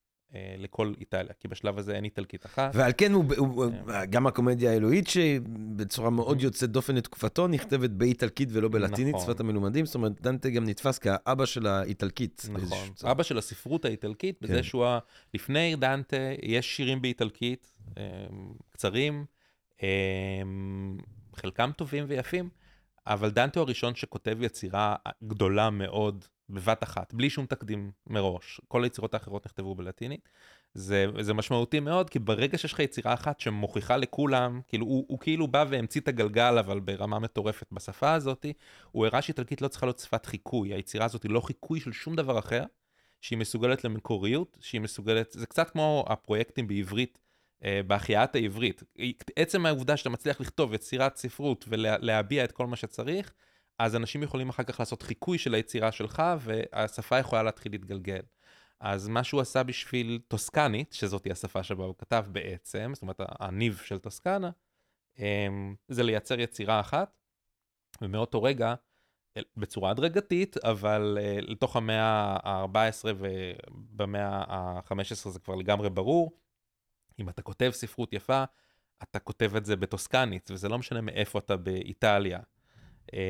לכל איטליה, כי בשלב הזה אין איטלקית אחת. ועל כן הוא, הוא, גם הקומדיה האלוהית, שבצורה מאוד יוצאת דופן לתקופתו, נכתבת באיטלקית ולא בלטינית, נכון. שפת המלומדים, זאת אומרת, דנטה גם נתפס כאבא של האיטלקית. נכון. אבא של הספרות האיטלקית, בזה כן. שהוא, ה- לפני דנטה, יש שירים באיטלקית, אה, קצרים, אה, חלקם טובים ויפים, אבל דנטה הוא הראשון שכותב יצירה גדולה מאוד בבת אחת, בלי שום תקדים מראש. כל היצירות האחרות נכתבו בלטינית. זה, זה משמעותי מאוד, כי ברגע שיש לך יצירה אחת שמוכיחה לכולם, כאילו הוא, הוא כאילו בא והמציא את הגלגל, אבל ברמה מטורפת בשפה הזאת, הוא הראה שאיטלקית לא צריכה להיות שפת חיקוי, היצירה הזאת היא לא חיקוי של שום דבר אחר, שהיא מסוגלת למקוריות, שהיא מסוגלת, זה קצת כמו הפרויקטים בעברית, בהחייאת העברית. עצם העובדה שאתה מצליח לכתוב יצירת ספרות ולהביע את כל מה שצריך, אז אנשים יכולים אחר כך לעשות חיקוי של היצירה שלך, והשפה יכולה להתחיל להתגלגל. אז מה שהוא עשה בשביל טוסקנית, שזאת השפה שבה הוא כתב בעצם, זאת אומרת, הניב של טוסקנה, אמ, זה לייצר יצירה אחת, ומאותו רגע, בצורה הדרגתית, אבל אה, לתוך המאה ה-14 ובמאה ה-15 זה כבר לגמרי ברור, אם אתה כותב ספרות יפה, אתה כותב את זה בטוסקנית, וזה לא משנה מאיפה אתה באיטליה. אה,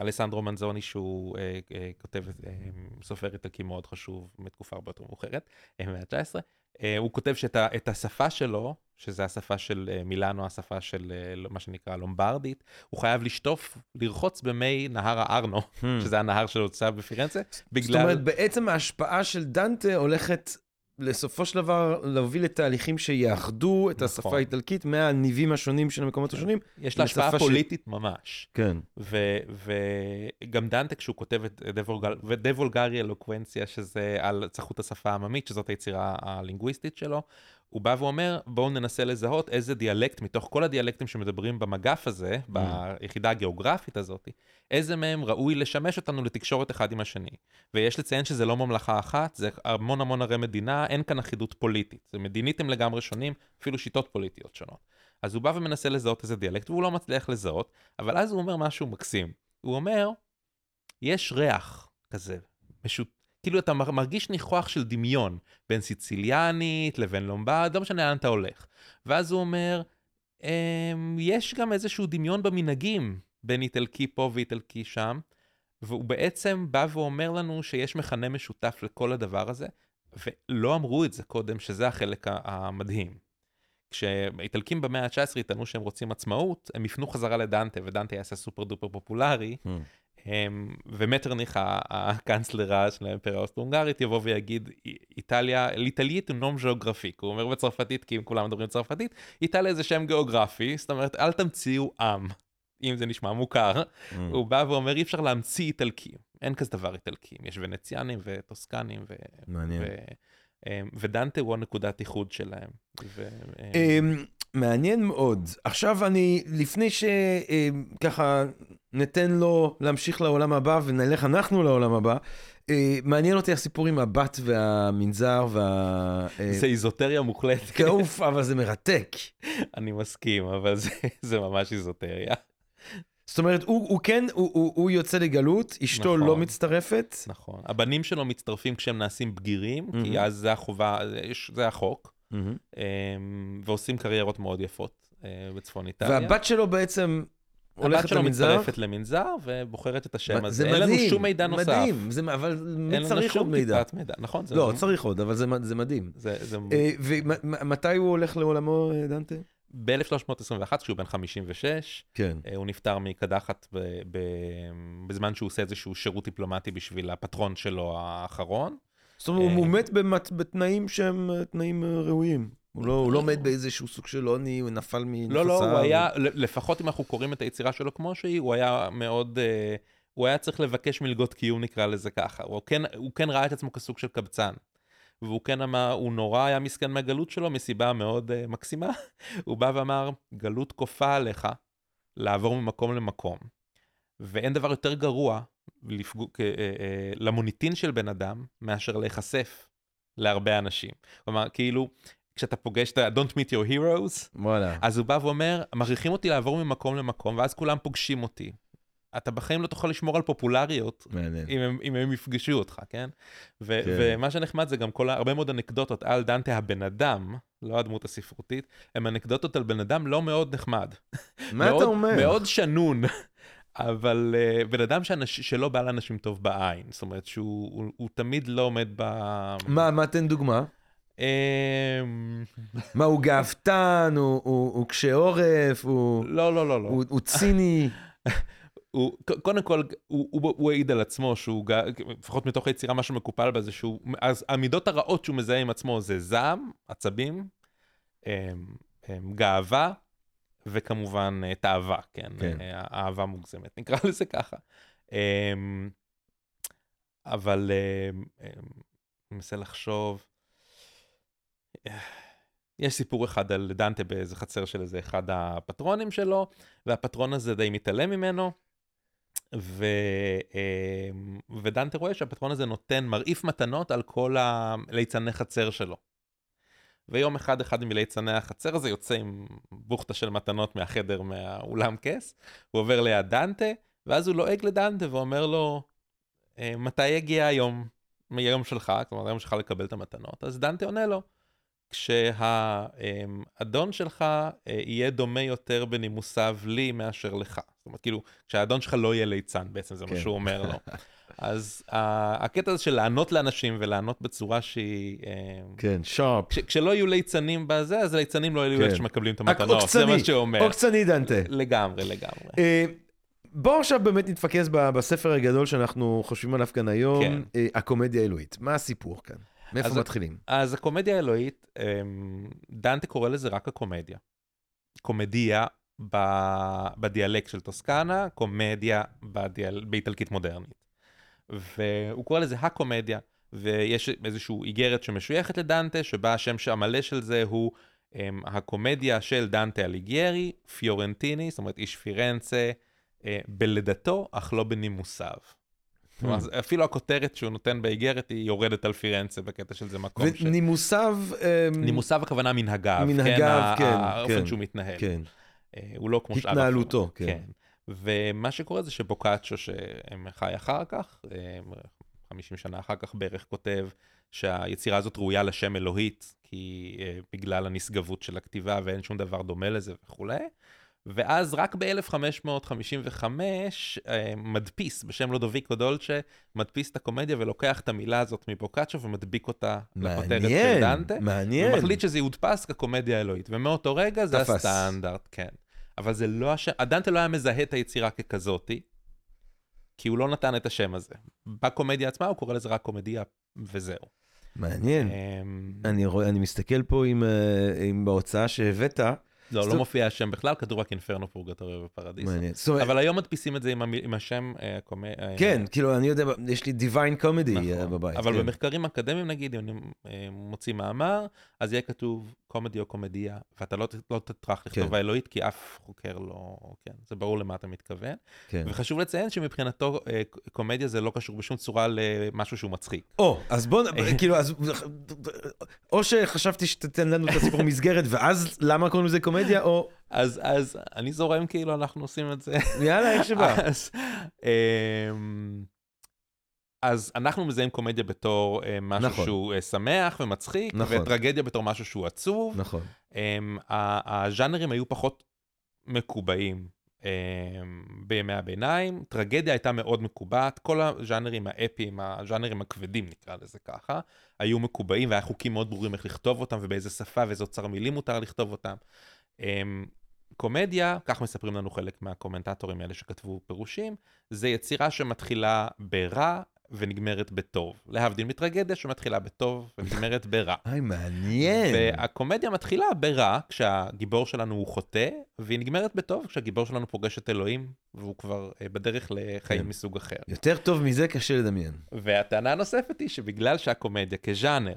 אלסנדרו מנזוני, שהוא אה, אה, כותב, סופר איטלקי מאוד חשוב מתקופה הרבה יותר מאוחרת, אה, מהמאה ה-19, אה, הוא כותב שאת השפה שלו, שזה השפה של אה, מילאנו, השפה של לא- מה שנקרא לומברדית, הוא חייב לשטוף, לרחוץ במי נהר הארנו, Hmm. שזה הנהר שהוצא בפירנצה, זאת בגלל... אומרת, בעצם ההשפעה של דנטה הולכת בסופו של דבר להוביל לתהליכים שיאחדו את השפה נכון. האיטלקית מהניבים השונים של המקומות השונים. יש לה השפעה לשפה ש- פוליטית ממש. כן. וגם דנטה, כשהוא כותב את דה וולגרי אלוקוונציה, שזה על צחות השפה העממית, שזאת היצירה הלינגוויסטית שלו, הוא בא ואומר, בואו ננסה לזהות איזה דיאלקט מתוך כל הדיאלקטים שמדברים במגף הזה, Mm. ביחידה הגיאוגרפית הזאת, איזה מהם ראוי לשמש אותנו לתקשורת אחד עם השני. ויש לציין שזה לא ממלכה אחת, זה המון המון ערי מדינה, אין כאן אחידות פוליטית. זה מדינית הם לגמרי שונים, אפילו שיטות פוליטיות שונות. אז הוא בא ומנסה לזהות איזה דיאלקט, והוא לא מצליח לזהות, אבל אז הוא אומר משהו מקסים. הוא אומר, יש ריח כזה, פשוט, כאילו אתה מר- מרגיש ניחוח של דמיון בין סיציליאנית לבין לומברד, לא משנה לאן אתה הולך. ואז הוא אומר, אמ, יש גם איזשהו דמיון במנהגים בין איטלקי פה ואיטלקי שם, והוא בעצם בא ואומר לנו שיש מכנה משותף לכל הדבר הזה, ולא אמרו את זה קודם, שזה החלק המדהים. כשהאיטלקים במאה ה-19 יטענו שהם רוצים עצמאות, הם יפנו חזרה לדנטה, ודנטה יעשה סופר דופר פופולרי, Hmm. ומטרניך, ה- הקאנצלר של האימפריה האוסטרו-הונגרית, יבוא ויגיד, "אי- איטליה, ליטליית הוא נום ז'אוגרפיק, הוא אומר בצרפתית, כי אם כולם מדברים צרפתית, איטליה זה שם גיאוגרפי, זאת אומרת, אל תמציאו עם, אם זה נשמע מוכר. Hmm. הוא בא ואומר, אי אפשר להמציא איטלקים, אין כזה דבר איטלקים, יש ונציאנים וטוסקנים, ו... מעניין. ו... אמ, ודנטה הוא הנקודת איחוד שלהם. ו... אמ, מעניין מאוד. עכשיו אני, לפני שככה ניתן לו להמשיך לעולם הבא ונלך אנחנו לעולם הבא, אה, מעניין אותי הסיפור עם הבת והמנזר וה... אה, זה איזוטריה מוחלטת, כאוף, אבל זה מרתק. אני מסכים, אבל זה, זה ממש איזוטריה. זאת אומרת, הוא, הוא כן, הוא, הוא, הוא יוצא לגלות, אשתו נכון. לא מצטרפת. נכון. הבנים שלו מצטרפים כשהם נעשים בגירים, מהמם. כי אז זה החובה, זה- זה החוק. אמ, ועושים קריירות מאוד יפות אה, בצפון איטליה. והבת שלו בעצם הולכת הבת שלו למנזר. מצטרפת למנזר ובוחרת את השם זה הזה. אין לנו מדהים, שום מידע נוסף. מדהים, זה, אבל אין מי לנו צריך שום עוד מידע? טיפת מידע. נכון, לא, זה- צריך עוד, אבל זה, זה מדהים. זה, זה... אה, ומתי הוא הולך לעולמו, אה, דנטה? ב-1321, כשהוא בן 56, כן. אה, הוא נפטר מקדחת ב- ב- בזמן שהוא עושה איזשהו שירות דיפלומטי בשביל הפטרון שלו האחרון. זאת אומרת, הוא אה, מת במת- בתנאים שהם אה, תנאים ראויים. הוא לא, הוא לא מת באיזשהו סוג של עוני, הוא נפל מנפסיו. לא, לא, הוא היה, לפחות אם אנחנו קוראים את היצירה שלו כמו שהיא, הוא היה מאוד, הוא היה צריך לבקש מלגות קיום נקרא לזה ככה. הוא כן, הוא כן ראה את עצמו כסוג של קבצן. והוא כן אמר, הוא נורא היה מסכן מהגלות שלו מסיבה מאוד uh, מקסימה. הוא בא ואמר, גלות כופה עליך לעבור ממקום למקום. ואין דבר יותר גרוע לפגוע, uh, uh, למוניטין של בן אדם מאשר להיחשף להרבה אנשים. כלומר, כאילו, כשאתה פוגש את ה- Don't meet your heroes, וואלה. אז הוא בא ואומר, מכריחים אותי לעבור ממקום למקום, ואז כולם פוגשים אותי. אתה בחיים לא תוכל לשמור על פופולריות מעניין. אם הם, אם הם יפגשו אותך, כן? ו- כן. ומה שנחמד זה גם כל, הרבה מאוד אנקדוטות על דנטה הבן אדם, לא הדמות הספרותית, הם אנקדוטות על בן אדם לא מאוד נחמד. מה מאוד, אתה אומר? מאוד שנון, אבל uh, בן אדם שאנש, שלא בא לאנשים טוב בעין, זאת אומרת שהוא הוא, הוא תמיד לא עומד ב... מה, מה תן דוגמה? אמ, מה, הוא גאוותן, הוא קשה עורף, הוא לא, לא, לא, לא. הוא- הוא ציני? הוא, קודם כל, הוא, הוא, הוא העיד על עצמו שהוא, לפחות מתוך היצירה, מה שמקופל בזה, שהוא, אז המידות הרעות שהוא מזהה עם עצמו זה זעם, עצבים, אמ, אמ, גאווה, וכמובן אה, תאווה, כן? כן. אה, אהבה מוגזמת, נקרא לזה ככה. אמ, אבל אמ, אמ, אני מנסה לחשוב, יש סיפור אחד על דנטה באיזה חצר של איזה אחד הפטרונים שלו, והפטרון הזה די מתעלם ממנו, ו... אמ, ודנטה רואה שהפטרון הזה נותן, מרעיף מתנות על כל הליצני חצר שלו. ויום אחד אחד מליצני החצר הזה יוצא עם בוכטה של מתנות מהחדר, מהאולם כס, הוא עובר ליד דנטה, ואז הוא לועג לדנטה ואומר לו, "אה, מתי יגיע היום, היום שלך, כלומר היום שלך לקבל את המתנות? אז דנטה עונה לו, כשהאדון שלך אה, יהיה דומה יותר בנימוסיו לי מאשר לך. זאת אומרת, כאילו, כשהאדון שלך לא יהיה ליצן, בעצם זה מה כן. שהוא אומר לו. אז ה- הקטע הזה של לענות לאנשים ולענות בצורה שהיא... אה, כן, שרפ. כש, כשלא יהיו ליצנים בזה, אז ליצנים לא יהיו כן. אלה שמקבלים את המתנות, זה מה שהוא אומר. עוקצני דנטה. לגמרי, לגמרי. אה, בואו עכשיו באמת נתפקס בספר הגדול שאנחנו חושבים עליו כאן היום, כן. אה, הקומדיה האלוהית. מה הסיפור כאן? מאיפה אז- מתחילים? אז הקומדיה האלוהית, אמ, דנטה קורא לזה רק הקומדיה. קומדיה בדיאלקט של טוסקנה, קומדיה בדיאל... באיטלקית מודרנית. והוא קורא לזה הקומדיה, ויש איזושהי איגרת שמשויכת לדנטה, שבה השם המלא של זה הוא um, הקומדיה של דנטה אליגיירי, פיורנטיני, זאת אומרת איש פירנצה, uh, בלידתו, אך לא בנימוסיו. כלומר, Hmm. אפילו הכותרת שהוא נותן באיגרת היא יורדת על פירנצה בקטע של זה מקום ש... ונימוסיו... אה, נימוסיו הכוונה מנהגיו, מנהגיו, כן, כן, האופן כן, שהוא מתנהל. כן, אה, הוא לא כמו שאר התנהלותו. כן. כן. ומה שקורה זה שבוקאצ'ו שחי אחר כך, אה, 50 שנה אחר כך בערך כותב שהיצירה הזאת ראויה לשם אלוהית, כי אה, בגלל הנשגבות של הכתיבה ואין שום דבר דומה לזה וכולי. ואז רק ב-1555 אה, מדפיס בשם לודוביקו דולצ'ה, מדפיס את הקומדיה ולוקח את המילה הזאת מבוקאצ'ו ומדביק אותה לכותרת של מעניין, דנטה. מעניין. ומחליט שזה יודפס כקומדיה האלוהית, ומאותו רגע זה תפס. הסטנדרט, כן. אבל זה לא השם, הדנטה לא היה מזהה את היצירה ככזאתי, כי הוא לא נתן את השם הזה. בקומדיה עצמה הוא קורא לזה רק קומדיה, וזהו. מעניין. אמ, אני רואה, אני מסתכל פה עם, אה, עם בהוצאה שהבאת, לא, זאת- לא מופיע השם בכלל, כתוב רק אינפרנו פורגטוריו ופרדיסו. מעניין. זאת אבל היום מדפיסים את זה עם המ- עם השם אה, קומדיה. כן, כאילו, אני יודע, יש לי דיוויין קומדי נכון. בבית. אבל כן. במחקרים אקדמיים נגיד, אם אני אה, מוציא מאמר, אז יהיה כתוב קומדי או קומדיה, ואתה לא, לא תטרח לכתוב כן. האלוהית, כי אף חוקר לא, כן, זה ברור למה אתה מתכוון. כן. וחשוב לציין שמבחינתו אה, קומדיה זה לא קשור בשום צורה למשהו שהוא מצחיק. או, אז בוא, נ- כאילו, אז, או שחשבתי שתתן לנו את הסיפור מסגרת, ואז למה קוראים לזה קומדיה, או אז, אז אני זורם כאילו אנחנו עושים את זה. יאללה, איך שבא. אז, אמ, אז אנחנו מזהים קומדיה בתור אה, משהו נכון. שהוא אה, שמח ומצחיק, נכון. וטרגדיה בתור משהו שהוא עצוב. נכון. um, הז'אנרים היו פחות מקובעים um, בימי הביניים, טרגדיה הייתה מאוד מקובעת, כל הז'אנרים האפיים, הז'אנרים הכבדים נקרא לזה ככה, היו מקובעים והיה חוקים מאוד ברורים איך לכתוב אותם ובאיזה שפה ואיזה אוצר מילים מותר לכתוב אותם. Um, קומדיה, כך מספרים לנו חלק מהקומנטטורים האלה שכתבו פירושים, זה יצירה שמתחילה ברע ונגמרת בטוב. להבדיל מטרגדיה שמתחילה בטוב ונגמרת ברע. היי, מעניין. והקומדיה מתחילה ברע, כשהגיבור שלנו הוא חוטא, והיא נגמרת בטוב, כשהגיבור שלנו פוגש את אלוהים, והוא כבר אה, בדרך לחיים כן. מסוג אחר. יותר טוב מזה קשה לדמיין. והטענה הנוספת היא שבגלל שהקומדיה כז'אנר,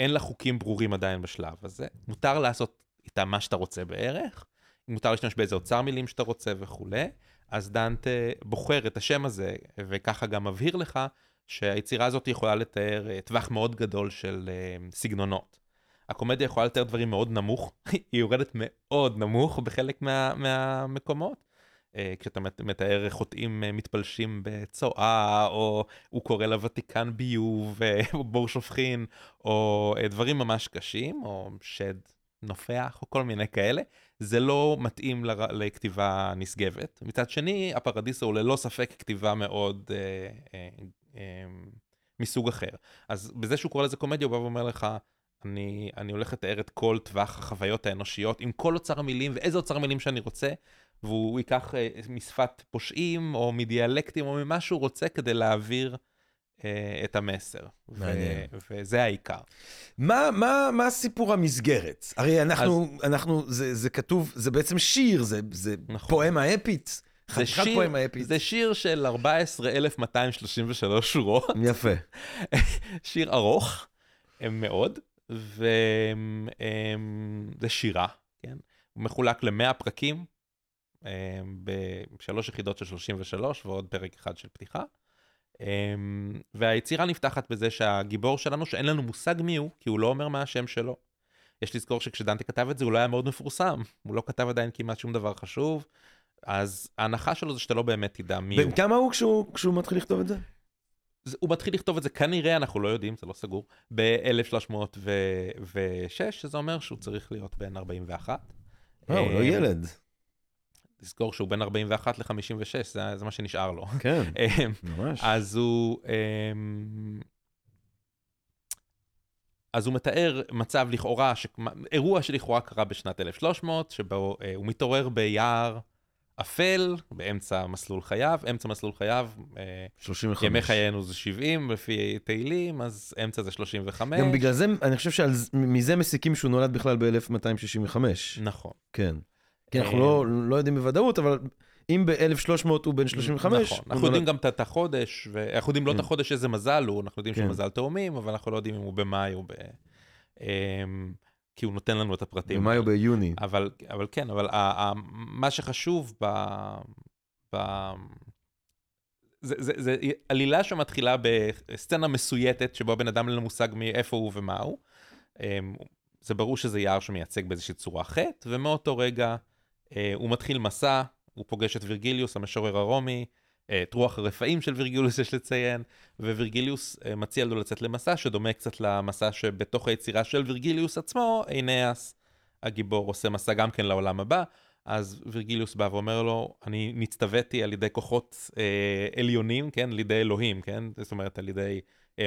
אין לה חוקים ברורים עדיין בשלב הזה, מותר לעשות איתה מה שאתה רוצה בערך, מותר להשתמש באיזה אוצר מילים שאתה רוצה וכולי, אז דנטה בוחר את השם הזה, וככה גם מבהיר לך שהיצירה הזאת יכולה לתאר אה, טווח מאוד גדול של אה, סגנונות. הקומדיה יכולה לתאר דברים מאוד נמוך, היא יורדת מאוד נמוך בחלק מה, מהמקומות, אה, כשאתה מת- מתאר חוטאים מתפלשים בצואה, או הוא קורא לוותיקן ביוב, או בור שופכין, או דברים ממש קשים, או שד נופח, או כל מיני כאלה, זה לא מתאים לר... לכתיבה נשגבת. מצד שני, הפרדיסו הוא ללא ספק כתיבה מאוד אה, אה, אה, מסוג אחר. אז בזה שהוא קורא לזה קומדיה, הוא בא ואומר לך, אני, אני הולך לתאר את כל טווח החוויות האנושיות עם כל אוצר המילים ואיזה אוצר מילים שאני רוצה, והוא ייקח אה, משפת פושעים או מדיאלקטים או ממה שהוא רוצה כדי להעביר את המסר. ו-. וזה העיקר. מה, מה, מה סיפור המסגרת? הרי אנחנו, אנחנו, זה, זה כתוב, זה בעצם שיר, זה, זה נכון. פואמה אפית. זה שיר. זה שיר של 14,233 שורות, יפה. שיר ארוך אה, מאוד, וזה שירה, כן? הוא מחולק ל-100 פרקים, אה, בשלוש יחידות של 33 ועוד פרק אחד של פתיחה. אה, והיצירה נפתחת בזה שהגיבור שלנו, שאין לנו מושג מי הוא, כי הוא לא אומר מה השם שלו. יש לזכור שכשדנטה כתב את זה הוא לא היה מאוד מפורסם, הוא לא כתב עדיין כמעט שום דבר חשוב, אז ההנחה שלו זה שאתה לא באמת תדע מי הוא. בן כמה הוא כשהוא, כשהוא מתחיל לכתוב את זה? זה- הוא מתחיל לכתוב את זה כנראה, אנחנו לא יודעים, זה לא סגור, ב-1306, שזה אומר שהוא צריך להיות בן 41. אה, הוא לא אה, ילד. תזכור שהוא בין 41 ל-56, זה, זה מה שנשאר לו. כן, אה, ממש. אז הוא... אמ, אז הוא מתאר מצב לכאורה, ש... אירוע שלכאורה קרה בשנת 1300, שבו אה, הוא מתעורר ביער אפל, באמצע מסלול חייו, אמצע מסלול חייו, אה, 35. ימי חיינו זה 70 לפי תהילים, אז אמצע זה 35. גם בגלל זה, אני חושב שמזה מסיקים שהוא נולד בכלל ב-1265. נכון. כן. כי אנחנו אה, לא, לא יודעים בוודאות, אבל אם ב-1300 הוא בן 35, נכון, אנחנו יודעים גם את- החודש, ואנחנו יודעים לא את כן. החודש איזה מזל הוא, אנחנו יודעים שהוא כן. מזל תאומים, אבל אנחנו לא יודעים אם הוא במאי או ב... אמ, כי הוא נותן לנו את הפרטים. במאי או ביוני. אבל, אבל כן, אבל מה שחשוב ב... ב... זה, זה, זה עלילה שמתחילה בסצנה מסויטת, שבו הבן אדם אין לו מושג מאיפה הוא ומה הוא. אמ, זה ברור שזה יער שמייצג באיזושהי צורה חטא, ומאותו רגע הוא מתחיל מסע, הוא פוגש את וירגיליוס, המשורר הרומי, אה, את רוח הרפאים של וירגיליוס יש לציין, ווירגיליוס אה, מציע לו לצאת למסע שדומה קצת למסע שבתוך היצירה של וירגיליוס עצמו, אינאס, הגיבור עושה מסע גם כן לעולם הבא, אז וירגיליוס בא ואומר לו, אני נצטוויתי על ידי כוחות אה, עליונים, כן, על ידי אלוהים, כן, זאת אומרת על ידי אה,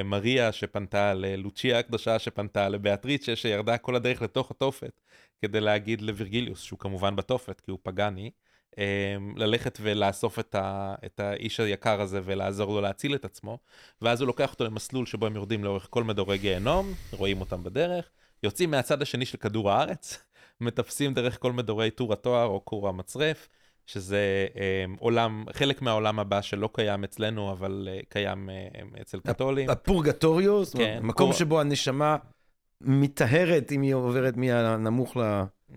מריה שפנתה ללוצ'יה הקדושה שפנתה לבאטריצ'ה שירדה כל הדרך לתוך התופת כדי להגיד לווירגיליוס שהוא כמובן בתופת כי הוא פגני. אה, ללכת ולאסוף את, ה, את האיש היקר הזה ולעזור לו להציל את עצמו ואז הוא לוקח אותו למסלול שבו הם יורדים לאורך כל מדורי גיהנום, רואים אותם בדרך, יוצאים מהצד השני של כדור הארץ, מטפסים דרך כל מדורי טור התואר או כור המצרף, שזה אה, עולם, חלק מהעולם הבא שלא קיים אצלנו, אבל אה, קיים אה, אצל קתולים. הפורגטוריו, זאת אומרת, כן, מקום קור- שבו הנשמה מטהרת אם היא עוברת מהנמוך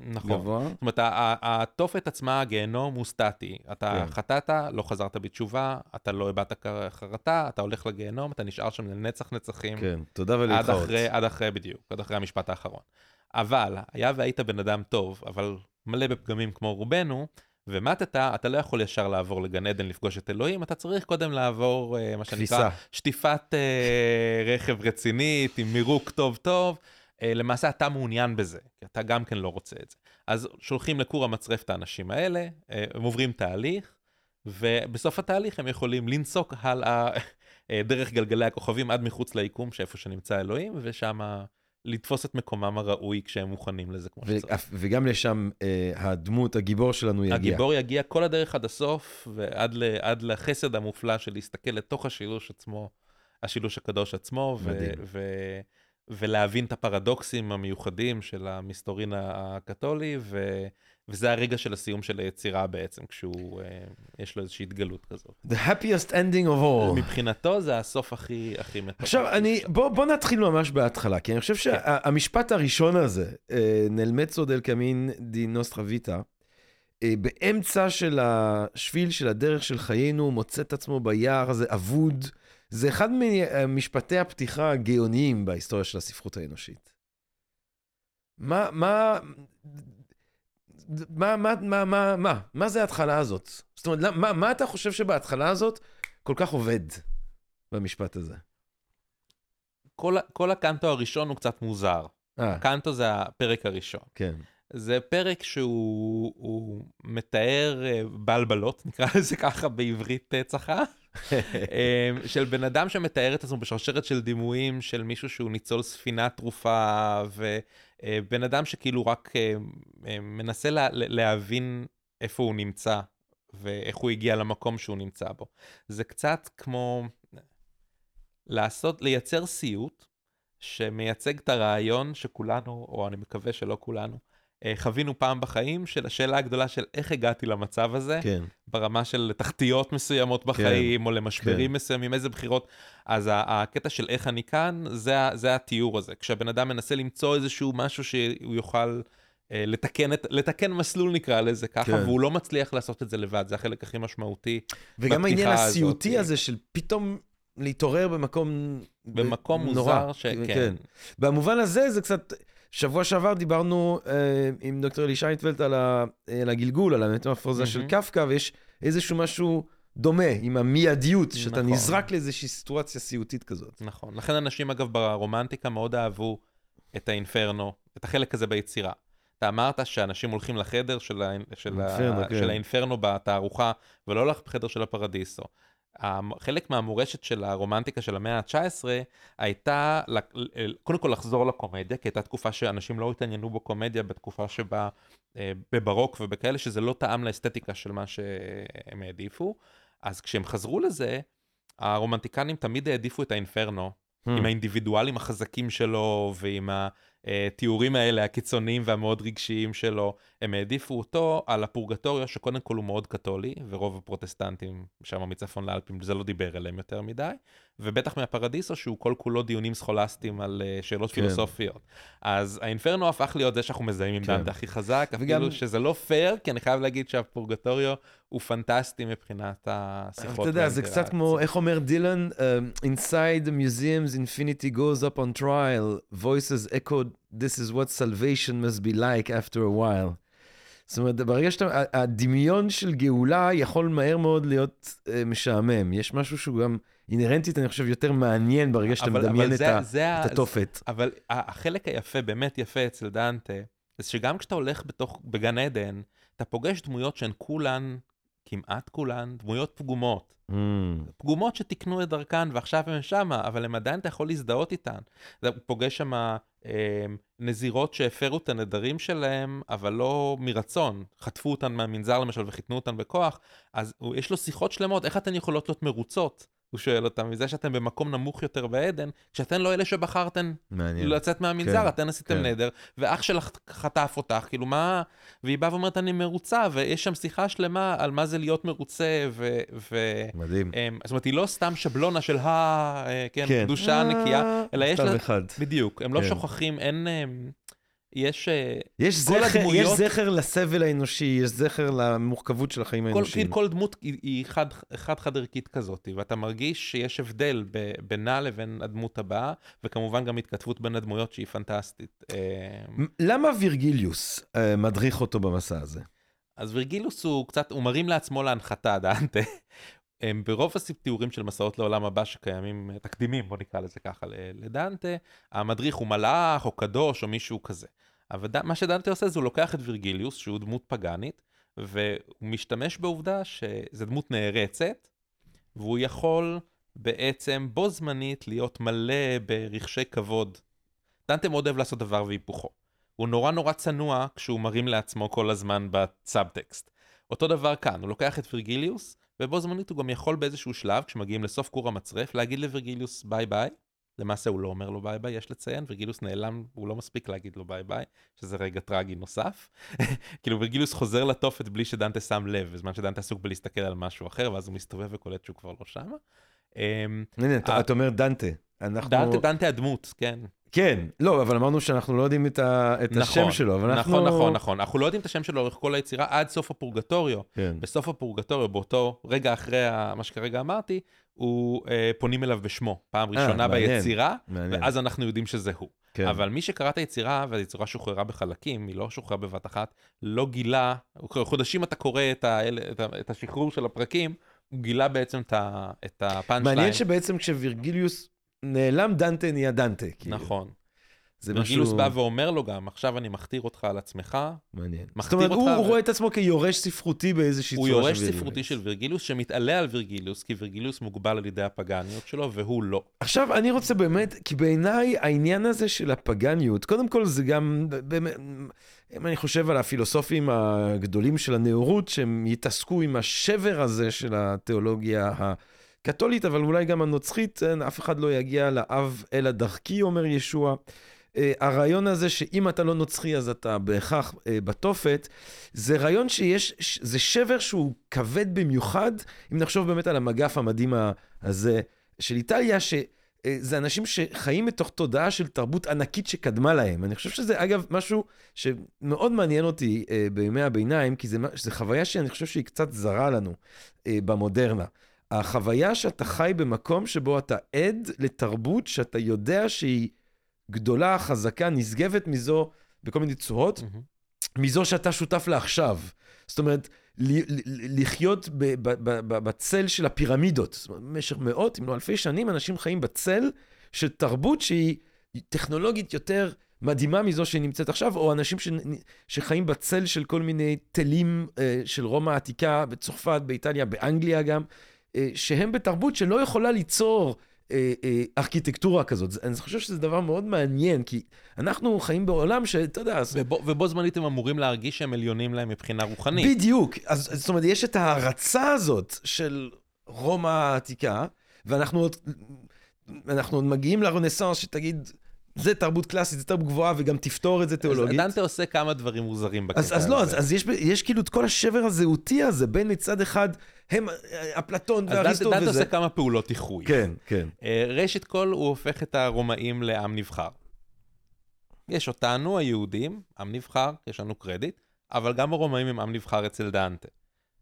נכון. לגבוה. זאת אומרת, התופת עצמה, הגיהנום, הוא סטטי. אתה כן. חטאת, לא חזרת בתשובה, אתה לא הבעת חרטה, אתה הולך לגיהנום, אתה נשאר שם לנצח נצחים. כן, תודה עד ולהתחרות. אחרי, עד אחרי, בדיוק, עד אחרי המשפט האחרון. אבל, היה והיית בן אדם טוב, אבל מלא בפגמים כמו רובנו, ומטת, אתה לא יכול ישר לעבור לגן עדן לפגוש את אלוהים, אתה צריך קודם לעבור, אה, מה שנקרא. שטיפת אה, רכב רצינית, עם מירוק טוב טוב. אה, למעשה אתה מעוניין בזה, כי אתה גם כן לא רוצה את זה. אז שולחים לכור המצרף את האנשים האלה, אה, הם עוברים תהליך, ובסוף התהליך הם יכולים לנסוק הלאה אה, דרך גלגלי הכוכבים עד מחוץ ליקום, שאיפה שנמצא אלוהים, ושם לתפוס את מקומם הראוי כשהם מוכנים לזה כמו שצריך. וגם לשם אה, הדמות, הגיבור שלנו יגיע. הגיבור יגיע כל הדרך עד הסוף, ועד ל, עד לחסד המופלא של להסתכל לתוך השילוש עצמו, השילוש הקדוש עצמו, ו. ו, ולהבין את הפרדוקסים המיוחדים של המסתורין הקתולי, ו, וזה הרגע של הסיום של היצירה בעצם, כשהוא, אה, יש לו איזושהי התגלות כזאת. The happiest ending of all. מבחינתו זה הסוף הכי, הכי מטורף. עכשיו, אני, בוא, בוא נתחיל ממש בהתחלה, כי אני חושב כן. שהמשפט הראשון הזה, אה, נלמצו דל קמין די נוסטרה ויטה, אה, באמצע של השביל של הדרך של חיינו, מוצא את עצמו ביער הזה אבוד. זה אחד ממשפטי הפתיחה הגאוניים בהיסטוריה של הספרות האנושית. מה, מה, מה, מה, מה, מה, מה, מה זה ההתחלה הזאת? זאת אומרת, מה, מה אתה חושב שבהתחלה הזאת כל כך עובד במשפט הזה? כל, כל הקנטו הראשון הוא קצת מוזר. אה, קנטו זה הפרק הראשון. כן. זה פרק שהוא הוא מתאר אה, בלבלות, נקרא לזה ככה בעברית אה, צחה, של בן אדם שמתאר את עצמו בשרשרת של דימויים של מישהו שהוא ניצול ספינה תרופה, ובן אדם שכאילו רק אה, אה, מנסה לה, להבין איפה הוא נמצא, ואיך הוא הגיע למקום שהוא נמצא בו. זה קצת כמו לעשות, לייצר סיוט שמייצג את הרעיון שכולנו, או אני מקווה שלא כולנו, אה, חווינו פעם בחיים, של השאלה הגדולה של איך הגעתי למצב הזה, כן. ברמה של תחתיות מסוימות בחיים, או למשברים מסוימים, איזה בחירות. אז הקטע של איך אני כאן, זה, זה התיאור הזה. כשהבן אדם מנסה למצוא איזשהו משהו שהוא יוכל אה, לתקן, את, לתקן מסלול נקרא לזה ככה, כן. והוא לא מצליח לעשות את זה לבד, זה החלק הכי משמעותי. וגם העניין הסיוטי הזאת. הזה של פתאום להתעורר במקום... במקום נורא. מוזר, שכן. כן. במובן הזה זה קצת... שבוע שעבר דיברנו אה, עם דוקטור אלי שיינפלד על, ה, על הגלגול, על המטמורפוזה של מהמם. קפקא, ויש איזשהו משהו דומה עם המיידיות, שאתה נכון. נזרק לאיזושהי סיטואציה סיוטית כזאת. נכון. לכן אנשים, אגב, ברומנטיקה מאוד אהבו את האינפרנו, את החלק הזה ביצירה. אתה אמרת שאנשים הולכים לחדר של, ה... של, ה... כן. של האינפרנו בתערוכה, ולא לחדר של הפרדיסו. חלק מהמורשת של הרומנטיקה של המאה ה-19 הייתה קודם כל לחזור לקומדיה, כי הייתה תקופה שאנשים לא התעניינו בקומדיה בתקופה שבה אה, בברוק ובכאלה שזה לא טעם לאסתטיקה של מה שהם העדיפו. אז כשהם חזרו לזה, הרומנטיקנים תמיד העדיפו את האינפרנו, Hmm. עם האינדיבידואלים החזקים שלו ועם התיאורים האלה הקיצוניים והמאוד רגשיים שלו, הם העדיפו אותו על הפורגטוריו שקודם כל הוא מאוד קתולי, ורוב הפרוטסטנטים שם מצפון לאלפים זה לא דיבר אליהם יותר מדי, ובטח מהפרדיסו שהוא כל כולו דיונים סכולסטיים על אה, שאלות כן. פילוסופיות. אז האינפרנו הפך להיות זה שאנחנו מזהים עם כן. דנטה הכי חזק, וגם- אפילו שזה לא פייר, כי אני חייב להגיד שהפורגטוריו הוא פנטסטי מבחינת השיחות. אתה יודע, זה קצת כמו, איך אומר דילן? Um, Inside the museums, infinity goes up on trial, voices echoed, this is what salvation must be like after a while. זאת אומרת, ברגע שאתה, הדמיון של גאולה יכול מהר מאוד להיות uh, משעמם. יש משהו שהוא גם אינהרנטית, אני חושב, יותר מעניין ברגע שאתה אבל- מדמיין אבל את, זה- ה, זה את התופת. אבל החלק היפה, באמת יפה אצל דנטה, זה שגם כשאתה הולך בתוך, בגן עדן, אתה פוגש דמויות שהן כולן, כמעט כולן, דמויות פגומות. Mm, פגומות שתיקנו את דרכן ועכשיו הן שמה, אבל הן עדיין אתה יכול להזדהות איתן. אתה פוגש שם אה, נזירות שהפרו את הנדרים שלהם, אבל לא מרצון. חטפו אותן מהמנזר למשל וחיתנו אותן בכוח, אז יש לו שיחות שלמות, איך אתן יכולות להיות מרוצות? הוא שואל אותם, מזה שאתם במקום נמוך יותר בעדן, כשאתן לא אלה שבחרתן מעניין. לצאת מהמנזר, כן, אתן עשיתם כן. נדר, ואח שלך חטף אותך, כאילו מה... והיא באה ואומרת, אני מרוצה, ויש שם שיחה שלמה על מה זה להיות מרוצה, ו... ו... מדהים. אמ, זאת אומרת, היא לא סתם שבלונה של ה... אה, כן, כן. קדושה נקייה, אה, אלא יש לה... אחד. בדיוק, הם לא כן. שוכחים, אין... אמ, יש... אה, יש זכר, יש הדמויות- זכר לסבל האנושי, יש זכר למורכבות של החיים כל, האנושיים. כל, דמות היא, היא חד, חד חד ערכית כזאת, ואתה מרגיש שיש הבדל ב, בינה לבין הדמות הבאה, וכמובן גם התכתבות בין הדמויות שהיא פנטסטית. אמ, למה וירגיליוס אה, מדריך אותו במסע הזה? אז וירגילוס הוא קצת, הוא מרים לעצמו להנחתה, דנטה. הם ברוב התיאורים של מסעות לעולם הבא שקיימים, תקדימים, בוא נקרא לזה ככה, לדנטה, המדריך הוא מלאך או קדוש או מישהו כזה. אבל מה שדנטה עושה זה הוא לוקח את וירגיליוס, שהוא דמות פגאנית, והוא משתמש בעובדה שזו דמות נערצת, והוא יכול בעצם בו זמנית להיות מלא ברגשי כבוד. דנטה מאוד אוהב לעשות דבר והיפוכו. הוא נורא נורא צנוע כשהוא מרים לעצמו כל הזמן בסאבטקסט. אותו דבר כאן, הוא לוקח את וירגיליוס, ובו זמנית הוא גם יכול באיזשהו שלב, כשמגיעים לסוף כור המצרף, להגיד לווירגיליוס ביי ביי. למעשה הוא לא אומר לו ביי ביי, יש לציין, וירגיליוס נעלם, הוא לא מספיק להגיד לו ביי ביי, שזה רגע טרגי נוסף. כאילו וירגיליוס חוזר לתופת בלי שדנטה שם לב, בזמן שדנטה עסוק בלהסתכל על משהו אחר, ואז הוא מסתובב וקולט שהוא כבר לא שמה. אמ, הנה, אתה אה, אומר דנטה. דנטה, דנטה הדמות, כן. כן, לא, אבל אמרנו שאנחנו לא יודעים את ה- את השם נכון, שלו, אבל אנחנו... נכון, נכון, נכון. אנחנו לא יודעים את השם שלו לאורך כל היצירה עד סוף הפורגטוריו. כן. בסוף הפורגטוריו, באותו רגע אחרי מה שכרגע אמרתי, הוא אה, פונים אליו בשמו, פעם ראשונה מעניין. ביצירה, מעניין. ואז אנחנו יודעים שזה הוא. כן. אבל מי שקרא את היצירה, והיצירה שוחררה בחלקים, היא לא שוחררה בבת אחת, לא גילה, חודשים אתה קורא את, ה, את, ה, את השחרור של הפרקים, הוא גילה בעצם את, ה, את הפאנצ' מעניין שבעצם כשווירגיליוס נעלם, דנטה נהיה דנטה. כאילו. נכון. זה משהו בא ואומר לו גם, עכשיו אני מכתיר אותך על עצמך. מעניין. זאת אומרת, הוא, הוא ו- רואה את עצמו כיורש ספרותי באיזושהי הוא צורה יורש של וירגיליוס. ספרותי של וירגילוס, שמתעלה על וירגילוס, כי וירגילוס מוגבל על ידי הפגניות שלו, והוא לא. עכשיו, אני רוצה באמת, כי בעיניי העניין הזה של הפגניות, קודם כל זה גם, באמת, אם אני חושב על הפילוסופים הגדולים של הנאורות, שהם יתעסקו עם השבר הזה של התיאולוגיה הקתולית, אבל אולי גם הנוצרית, אף אחד לא יגיע לאב אלא דרכי, אומר ישוע. אה, הרעיון הזה שאם אתה לא נוצרי אז אתה בהכרח אה, בתופת, זה רעיון שיש, ש- זה שבר שהוא כבד במיוחד, אם נחשוב באמת על המגף המדהים הזה של איטליה, שזה אנשים שחיים מתוך תודעה של תרבות ענקית שקדמה להם. אני חושב שזה אגב משהו שמאוד מעניין אותי אה, בימי הביניים, כי זה, זה חוויה שאני חושב שהיא קצת זרה לנו אה, במודרנה. החוויה שאתה חי במקום שבו אתה עד לתרבות שאתה יודע שהיא גדולה, חזקה, נשגבת מזו בכל מיני צורות, מזו שאתה שותף לה עכשיו. זאת אומרת, לחיות בצל של הפירמידות. זאת אומרת, במשך מאות, אם לא אלפי שנים, אנשים חיים בצל של תרבות שהיא טכנולוגית יותר מדהימה מזו שנמצאת עכשיו, או אנשים ש... שחיים בצל של כל מיני תלים אה, של רומא העתיקה, בצרפת, באיטליה, באנגליה גם, אה, שהם בתרבות שלא יכולה ליצור אה, אה, ארכיטקטורה כזאת. אני חושב שזה דבר מאוד מעניין, כי אנחנו חיים בעולם שאתה יודע, אז- ובו, ובו זמנית הם אמורים להרגיש שהם עליונים להם מבחינה רוחנית. בדיוק. אז אז זאת אומרת, יש את ההערצה הזאת של רומא העתיקה, ואנחנו עוד, אנחנו עוד מגיעים לרנסאנס שתגיד, זה תרבות קלאסית, זה תרבות גבוהה, וגם תפתור את זה אז תיאולוגית. דנטה עושה כמה דברים מוזרים בקטע אז, אז לא, אז, הזה. אז יש, כאילו את כל השבר הזהותי הזה, בין מצד אחד, הם, אפלטון אז דנטה, ואריסטו דנטה וזה. עושה כמה פעולות איחוי. כן, כן. אה, ראשית כל, הוא הופך את הרומאים לעם נבחר. יש אותנו, היהודים, עם נבחר, יש לנו קרדיט, אבל גם הרומאים הם עם נבחר אצל דנטה.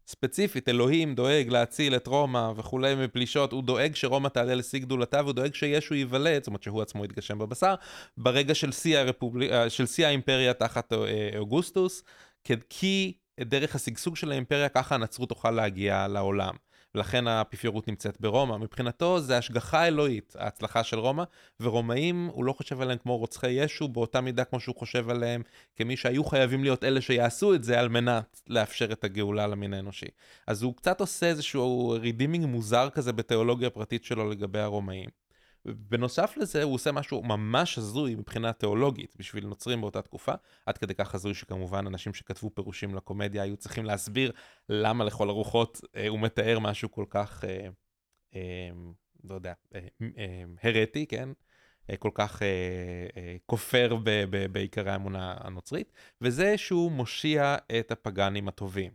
ספציפית, אלוהים דואג להציל את רומא וכולי מפלישות, הוא דואג שרומא תעלה לשיא גדולתה, והוא דואג שישו ייוולד, זאת אומרת שהוא עצמו יתגשם בבשר, ברגע של שיא, הרפובלי... אה, של שיא האימפריה תחת אה, אוגוסטוס, כי דרך השגשוג של האימפריה ככה הנצרות תוכל להגיע לעולם. ולכן האפיפיורות נמצאת ברומא. מבחינתו זה השגחה אלוהית, ההצלחה של רומא, ורומאים, הוא לא חושב עליהם כמו רוצחי ישו, באותה מידה כמו שהוא חושב עליהם כמי שהיו חייבים להיות אלה שיעשו את זה על מנת לאפשר את הגאולה למין האנושי. אז הוא קצת עושה איזשהו רידימינג מוזר כזה בתיאולוגיה הפרטית שלו לגבי הרומאים. בנוסף לזה הוא עושה משהו ממש הזוי מבחינה תיאולוגית בשביל נוצרים באותה תקופה, עד כדי כך הזוי שכמובן אנשים שכתבו פירושים לקומדיה היו צריכים להסביר למה לכל הרוחות אה, הוא מתאר משהו כל כך, אה, אה, לא יודע, אה, אה, הרטי, כן? אה, כל כך אה, אה, כופר ב- ב- בעיקרי האמונה הנוצרית, וזה שהוא מושיע את הפגאנים הטובים.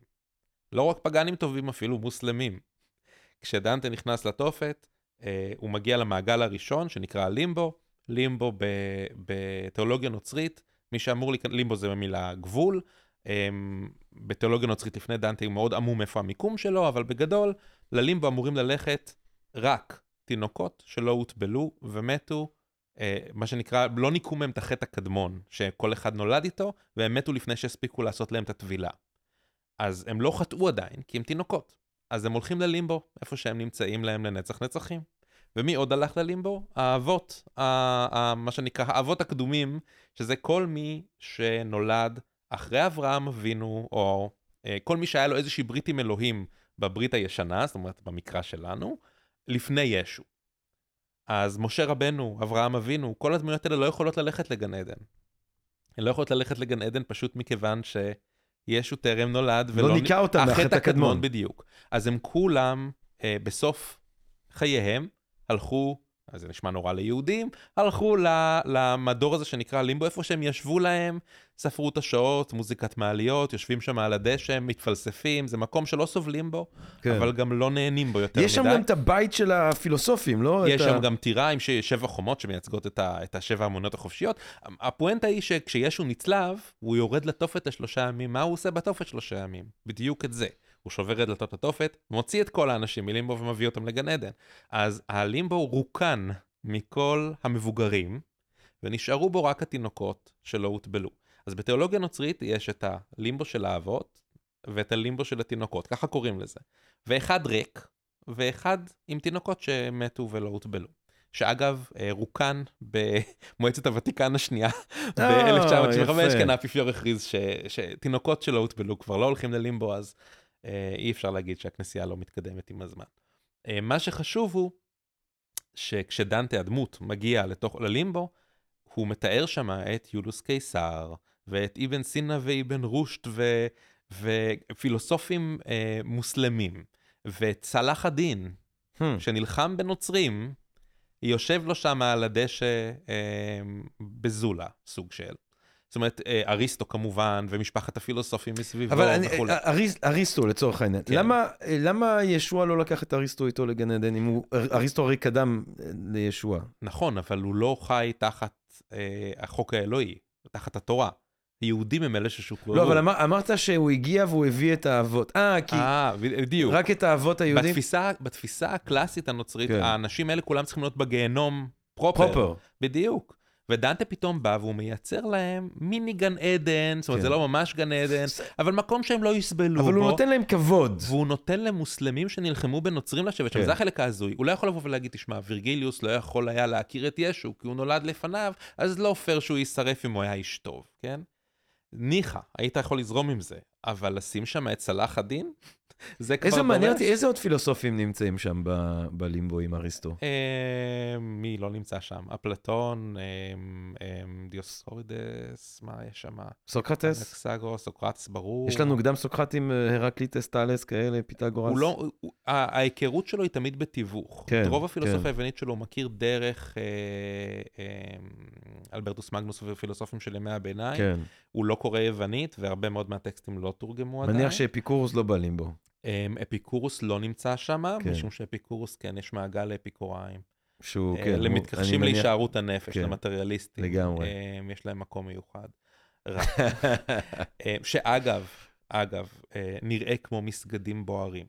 לא רק פגאנים טובים, אפילו מוסלמים. כשדנטה נכנס לתופת, הוא מגיע למעגל הראשון שנקרא לימבו. לימבו בתיאולוגיה נוצרית, מי שאמור להיכנס, לימבו זה במילה גבול. אה, בתיאולוגיה נוצרית לפני דנטה הוא מאוד עמום איפה המיקום שלו, אבל בגדול, ללימבו אמורים ללכת רק תינוקות שלא הוטבלו ומתו, אה, מה שנקרא, לא ניקו מהם את החטא הקדמון, שכל אחד נולד איתו, והם מתו לפני שהספיקו לעשות להם את הטבילה. אז הם לא חטאו עדיין, כי הם תינוקות. אז הם הולכים ללימבו, איפה שהם נמצאים להם לנצח נצחים. ומי עוד הלך ללימבו? האבות, ה- ה- מה שנקרא האבות הקדומים, שזה כל מי שנולד אחרי אברהם אבינו, או אה, כל מי שהיה לו איזושהי ברית עם אלוהים בברית הישנה, זאת אומרת במקרא שלנו, לפני ישו. אז משה רבנו, אברהם אבינו, כל הדמויות האלה לא יכולות ללכת לגן עדן. הן לא יכולות ללכת לגן עדן פשוט מכיוון שישו טרם נולד, לא ניקה אותם מהחטא הקדמון. בדיוק. אז הם כולם, אה, בסוף חייהם, הלכו, אז זה נשמע נורא ליהודים, הלכו למדור הזה שנקרא לימבו, איפה שהם ישבו להם, ספרו את השעות, מוזיקת מעליות, יושבים שם על הדשא, מתפלספים, זה מקום שלא סובלים בו, כן. אבל גם לא נהנים בו יותר יש שם מדי. גם את הבית של הפילוסופים, לא? יש שם ה... גם טירה עם שבע חומות שמייצגות את, ה, את השבע האמונות החופשיות. הפואנטה היא שכשישו נצלב, הוא יורד לתופת לשלושה ימים. מה הוא עושה בתופת שלושה ימים? בדיוק את זה. הוא שובר את דלתות התופת, מוציא את כל האנשים מלימבו ומביא אותם לגן עדן. אז הלימבו רוקן מכל המבוגרים, ונשארו בו רק התינוקות שלא הוטבלו. אז בתיאולוגיה נוצרית יש את הלימבו של האבות ואת הלימבו של התינוקות, ככה קוראים לזה. ואחד ריק, ואחד עם תינוקות שמתו ולא הוטבלו. שאגב, אה, רוקן במועצת הוותיקן השנייה ב-1995, יפה. כן, האפיפיור הכריז שתינוקות שלא הוטבלו כבר לא הולכים ללימבו, אז אי אפשר להגיד שהכנסייה לא מתקדמת עם הזמן. אה, מה שחשוב הוא שכשדנטה הדמות מגיע לתוך, ללימבו, הוא מתאר שם את יולוס קיסר, ואת אבן סינא ואבן רושט, ו, ופילוסופים אה, מוסלמים, ואת צלאח א-דין, Hmm. שנלחם בנוצרים, יושב לו שם על הדשא אה, בזולה, סוג של. זאת אומרת, אה, אריסטו כמובן, ומשפחת הפילוסופים מסביבו אבל אני, וכולי. אריס, אריסטו לצורך העניין, כן. למה, למה ישוע לא לקח את אריסטו איתו לגן עדן אם הוא, אריסטו הרי קדם אה, לישוע. נכון, אבל הוא לא חי תחת אה, החוק האלוהי, תחת התורה. יהודים הם אלה ששוחררו. לא, אבל אמר, אמרת שהוא הגיע והוא הביא את האבות. אה, כי אה, בדיוק. רק את האבות היהודים? בתפיסה, בתפיסה הקלאסית הנוצרית, כן. האנשים האלה כולם צריכים להיות בגיהנום פרופר. פרופר. בדיוק. ודנטה פתאום בא והוא מייצר להם מיני גן עדן, זאת אומרת כן. זה לא ממש גן עדן, אבל מקום שהם לא יסבלו אבל בו. הוא נותן להם כבוד. והוא נותן למוסלמים שנלחמו בנוצרים לשבת שם, כן. זה החלק ההזוי. הוא לא יכול לבוא ולהגיד, תשמע, וירגיליוס לא יכול היה להכיר את ישו, כי הוא נולד לפניו, אז לא פייר שהוא יישרף אם הוא היה איש טוב, כן? ניחא, היית יכול לזרום עם זה, אבל לשים שם את צלאח א-דין? זה כבר איזה מעניין. אותי, איזה עוד פילוסופים נמצאים שם ב- בלימבו עם אריסטו? אה, מי לא נמצא שם? אפלטון, אה, אה, דיוסקורידס, מה יש שם? סוקרטס? אנכסגורס, סוקרטס, ברור. יש לנו קדם סוקרטים, הרקליטס, טאלס, כאלה, פיתגורס. לא, ההיכרות שלו היא תמיד בתיווך. כן, רוב כן. הפילוסופיה היוונית שלו הוא מכיר דרך אלברטוס מגנוס ופילוסופים של ימי הביניים. כן. הוא לא קורא יוונית, והרבה מאוד מהטקסטים לא תורגמו עדיין. מניח שאפיקורוס לא בלימבו. אה, אפיקורוס לא נמצא שם, כן. משום שאפיקורוס, כן, יש מעגל לאפיקוריים. שהוא, אה, כן. למתכחשים להישארות הנפש, כן. למטריאליסטים. לגמרי. אה, יש להם מקום מיוחד. אה, שאגב, אגב, אה, נראה כמו מסגדים בוערים.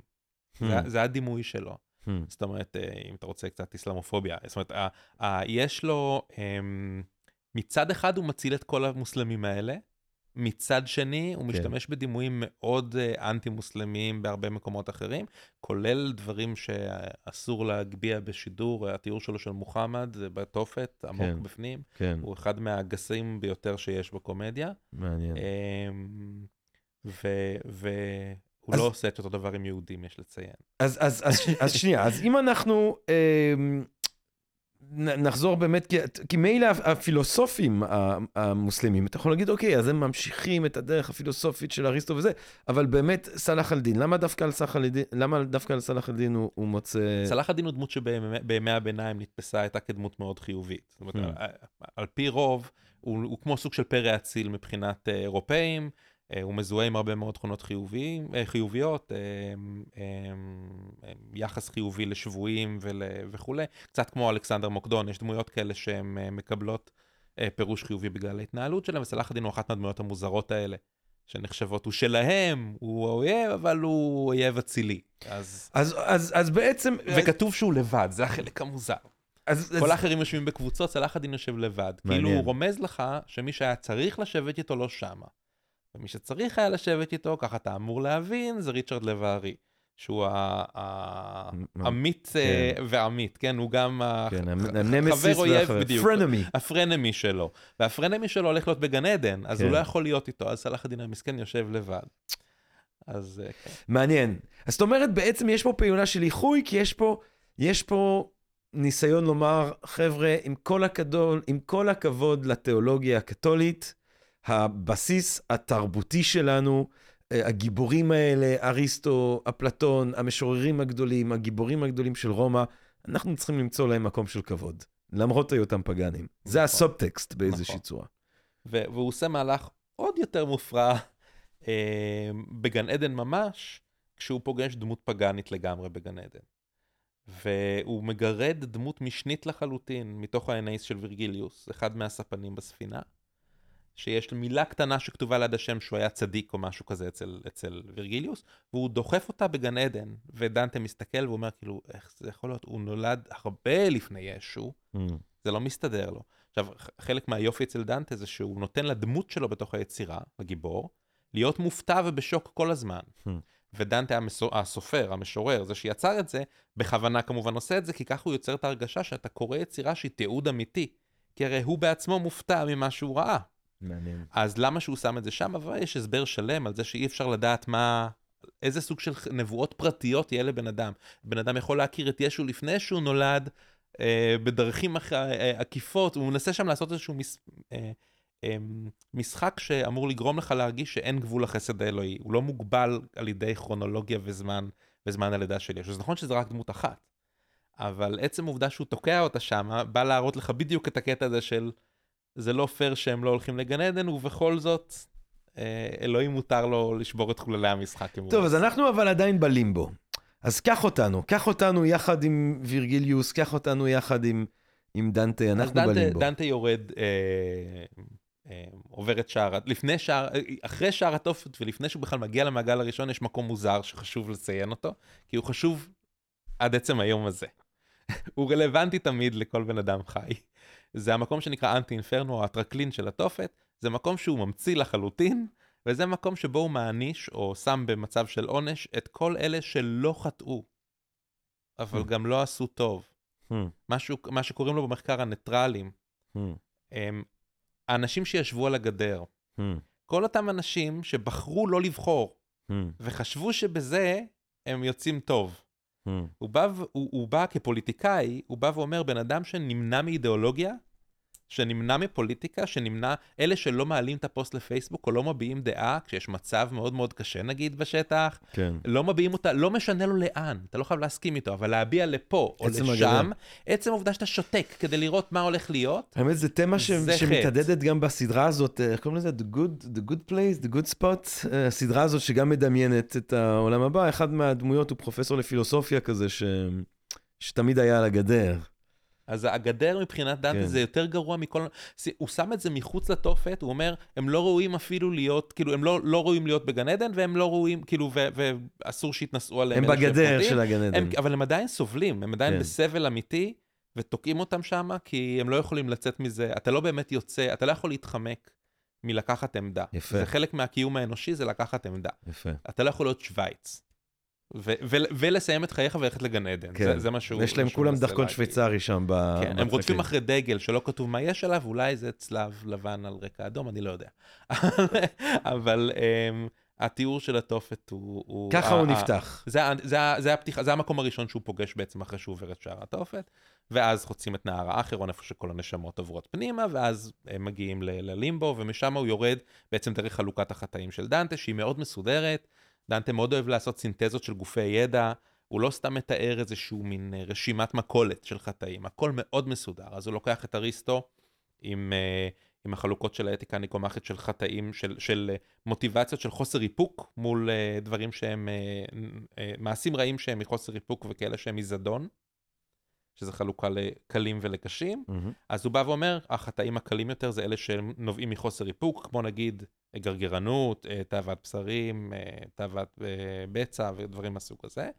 זה, Hmm. זה הדימוי שלו. Hmm. זאת אומרת, אה, אם אתה רוצה קצת איסלאמופוביה, זאת אומרת, יש לו, אמ, מצד אחד הוא מציל את כל המוסלמים האלה, מצד שני הוא כן. משתמש בדימויים מאוד אה, אנטי-מוסלמיים בהרבה מקומות אחרים, כולל דברים שאסור להגביה בשידור, התיאור שלו של מוחמד זה בתופת, עמוק כן. בפנים, כן, הוא אחד מהגסים ביותר שיש בקומדיה, מעניין. אמ, ו- והוא אז- לא עושה את אותו דבר עם יהודים, יש לציין. אז, אז, אז, אז שנייה, אז אם אנחנו אה, נחזור באמת, כי, כי מילא הפילוסופים המוסלמים, אתה יכול להגיד, אוקיי, אז הם ממשיכים את הדרך הפילוסופית של אריסטו וזה, אבל באמת, סלאח א-דין, למה דווקא על סלאח א-דין, למה דווקא על סלאח א-דין הוא, הוא מוצא... צלאח א-דין הוא דמות שבימי הביניים נתפסה הייתה כדמות מאוד חיובית. זאת אומרת, Hmm. על, על פי רוב, הוא, הוא כמו סוג של פרא אציל מבחינת אה, אירופאים, הוא מזוהה עם הרבה מאוד תכונות חיוביים, אה, חיוביות, אה, אה, אה, יחס חיובי לשבויים ול, וכולי, קצת כמו אלכסנדר מוקדון, יש דמויות כאלה שהן אה, מקבלות אה, פירוש חיובי בגלל ההתנהלות שלהם, וסלאח א-דין הוא אחת מהדמויות המוזרות האלה. שנחשבות, הוא שלהם, הוא האויב, אבל הוא אויב אצילי. אז... אז, אז, אז בעצם... וכתוב שהוא לבד, זה החלק המוזר. אז, כל אז, האחרים יושבים בקבוצות, צלאח א-דין יושב לבד. מעניין. כאילו הוא רומז לך שמי שהיה צריך לשבת איתו לא שמה. ומי שצריך היה לשבת איתו, ככה אתה אמור להבין, זה ריצ'רד לב-הארי. שהוא ה- ה- מ- עמית אה, ועמית, כן? הוא גם ה- כן, אויב, בדיוק. פרנמי. הפרנמי שלו. והפרנמי שלו הולך להיות בגן עדן, אז כן. הוא לא יכול להיות איתו, אז צלאח א-דין המסכן יושב לבד. אז אה, כן. מעניין. אז זאת אומרת, בעצם יש פה פעולה של איחוי, כי יש פה, יש פה ניסיון לומר, חבר'ה, עם כל, הכדול, עם כל הכבוד לתיאולוגיה הקתולית, הבסיס התרבותי שלנו, אה, הגיבורים האלה, אריסטו, אפלטון, המשוררים הגדולים, הגיבורים הגדולים של רומא, אנחנו צריכים למצוא להם מקום של כבוד, למרות היותם פגאנים. זה נכון. הסובטקסט באיזושהי נכון. צורה. והוא עושה מהלך עוד יותר מופרע אה, בגן עדן ממש, כשהוא פוגש דמות פגאנית לגמרי בגן עדן. והוא מגרד דמות משנית לחלוטין מתוך האנאיס של וירגיליוס, אחד מהספנים בספינה, שיש מילה קטנה שכתובה ליד השם שהוא היה צדיק או משהו כזה אצל, אצל וירגיליוס, והוא דוחף אותה בגן עדן, ודנטה מסתכל ואומר כאילו, איך זה יכול להיות? הוא נולד הרבה לפני ישו, Mm. זה לא מסתדר לו. עכשיו, חלק מהיופי אצל דנטה זה שהוא נותן לדמות שלו בתוך היצירה, הגיבור, להיות מופתע ובשוק כל הזמן. Hmm. ודנטה המסו- הסופר, המשורר, זה שיצר את זה, בכוונה כמובן עושה את זה, כי ככה הוא יוצר את ההרגשה שאתה קורא יצירה שהיא תיעוד אמיתי. כי הרי הוא בעצמו מופתע ממה שהוא ראה. מעניין. אז למה שהוא שם את זה שם? אבל יש הסבר שלם על זה שאי אפשר לדעת מה... איזה סוג של נבואות פרטיות יהיה לבן אדם. בן אדם יכול להכיר את ישו לפני שהוא נולד, אה, בדרכים אח... אה, עקיפות, הוא מנסה שם לעשות איזשהו מס... אה, אה, משחק שאמור לגרום לך להרגיש שאין גבול לחסד האלוהי. הוא לא מוגבל על ידי כרונולוגיה וזמן, וזמן הלידה של ישו. זה נכון שזה רק דמות אחת, אבל עצם העובדה שהוא תוקע אותה שם, בא להראות לך בדיוק את הקטע הזה של זה לא פייר שהם לא הולכים לגן עדן, ובכל זאת, אה, אלוהים מותר לו לשבור את חוללי המשחק. אם הוא טוב, אז. אנחנו אבל עדיין בלימבו. אז קח אותנו, קח אותנו יחד עם וירגיליוס, קח אותנו יחד עם, עם דנטה, אנחנו דנטה, בלימבו. דנטה יורד, אה, אה, עובר את שער, לפני שער, אחרי שער התופת ולפני שהוא בכלל מגיע למעגל הראשון, יש מקום מוזר שחשוב לציין אותו, כי הוא חשוב עד עצם היום הזה. הוא רלוונטי תמיד לכל בן אדם חי. זה המקום שנקרא אנטי אינפרנו, או הטרקלין של התופת, זה מקום שהוא ממציא לחלוטין, וזה מקום שבו הוא מעניש, או שם במצב של עונש, את כל אלה שלא חטאו, אבל Hmm. גם לא עשו טוב. Hmm, משהו, מה שקוראים לו במחקר הניטרלים, hmm, הם האנשים שישבו על הגדר. hmm, כל אותם אנשים שבחרו לא לבחור, hmm, וחשבו שבזה הם יוצאים טוב. Hmm. הוא בא, כפוליטיקאי, הוא בא ואומר, בן אדם שנמנע מאידיאולוגיה, שנמנע מפוליטיקה, שנמנע, אלה שלא מעלים את הפוסט לפייסבוק או לא מביעים דעה, כשיש מצב מאוד מאוד קשה נגיד בשטח, כן. לא מביעים אותה, לא משנה לו לאן, אתה לא חייב להסכים איתו, אבל להביע לפה או עצם לשם, הגדר. עצם העובדה שאתה שותק כדי לראות מה הולך להיות, האמת, זה תמה ש... זה. שמתעדדת גם בסדרה הזאת, אה, איך קוראים לזה? The Good, the good Place, The Good Spot, אה, הסדרה הזאת שגם מדמיינת את העולם הבא. אחד מהדמויות הוא פרופסור לפילוסופיה כזה, ש... שתמיד היה על הגדר. אז הגדר מבחינת דנטה כן. זה יותר גרוע מכל... הוא שם את זה מחוץ לתופת, הוא אומר, הם לא ראויים אפילו להיות, כאילו, הם לא, לא ראויים להיות בגן עדן, והם לא ראויים, כאילו, ו- ואסור שיתנסו עליהם. הם בגדר. של הגן עדן. הם, אבל הם עדיין סובלים, הם עדיין כן. בסבל אמיתי, ותוקעים אותם שם, כי הם לא יכולים לצאת מזה, אתה לא באמת יוצא, אתה לא יכול להתחמק מלקחת עמדה. יפה. זה חלק מהקיום האנושי, זה לקחת עמדה. יפה. אתה לא יכול להיות שווייץ. ו- ו- ולסיים את חייך וללכת לגן עדן, כן. זה, זה מה שהוא... יש להם כולם דרכון להגיד. שוויצרי שם ב... כן, הם. רודפים אחרי דגל שלא כתוב מה יש עליו, אולי זה צלב לבן על רקע אדום, אני לא יודע. אבל um, התיאור של התופת הוא... הוא ככה ה- הוא נפתח. זה, זה, זה הפתיחה, זה המקום הראשון שהוא פוגש בעצם אחרי שהוא עובר את שער התופת, ואז חוצים את נהר האחרון, איפה שכל הנשמות עוברות פנימה, ואז הם מגיעים ללימבו, ומשם הוא יורד בעצם דרך חלוקת החטאים של דנטה, שהיא מאוד מסודרת. דנטה מאוד אוהב לעשות סינתזות של גופי ידע, הוא לא סתם מתאר איזשהו מין אה, רשימת מכולת של חטאים, הכל מאוד מסודר. אז הוא לוקח את אריסטו עם, אה, עם החלוקות של האתיקה הניקומחית של חטאים, של, של אה, מוטיבציות של חוסר איפוק מול דברים שהם, מעשים רעים שהם מחוסר איפוק וכאלה שהם מזדון, שזה חלוקה לקלים ולקשים. מהמם. אז הוא בא ואומר, החטאים הקלים יותר זה אלה שנובעים מחוסר איפוק, כמו נגיד גרגרנות, אה, תאוות בשרים, אה, תאוות אה, בצע ודברים מהסוג הזה.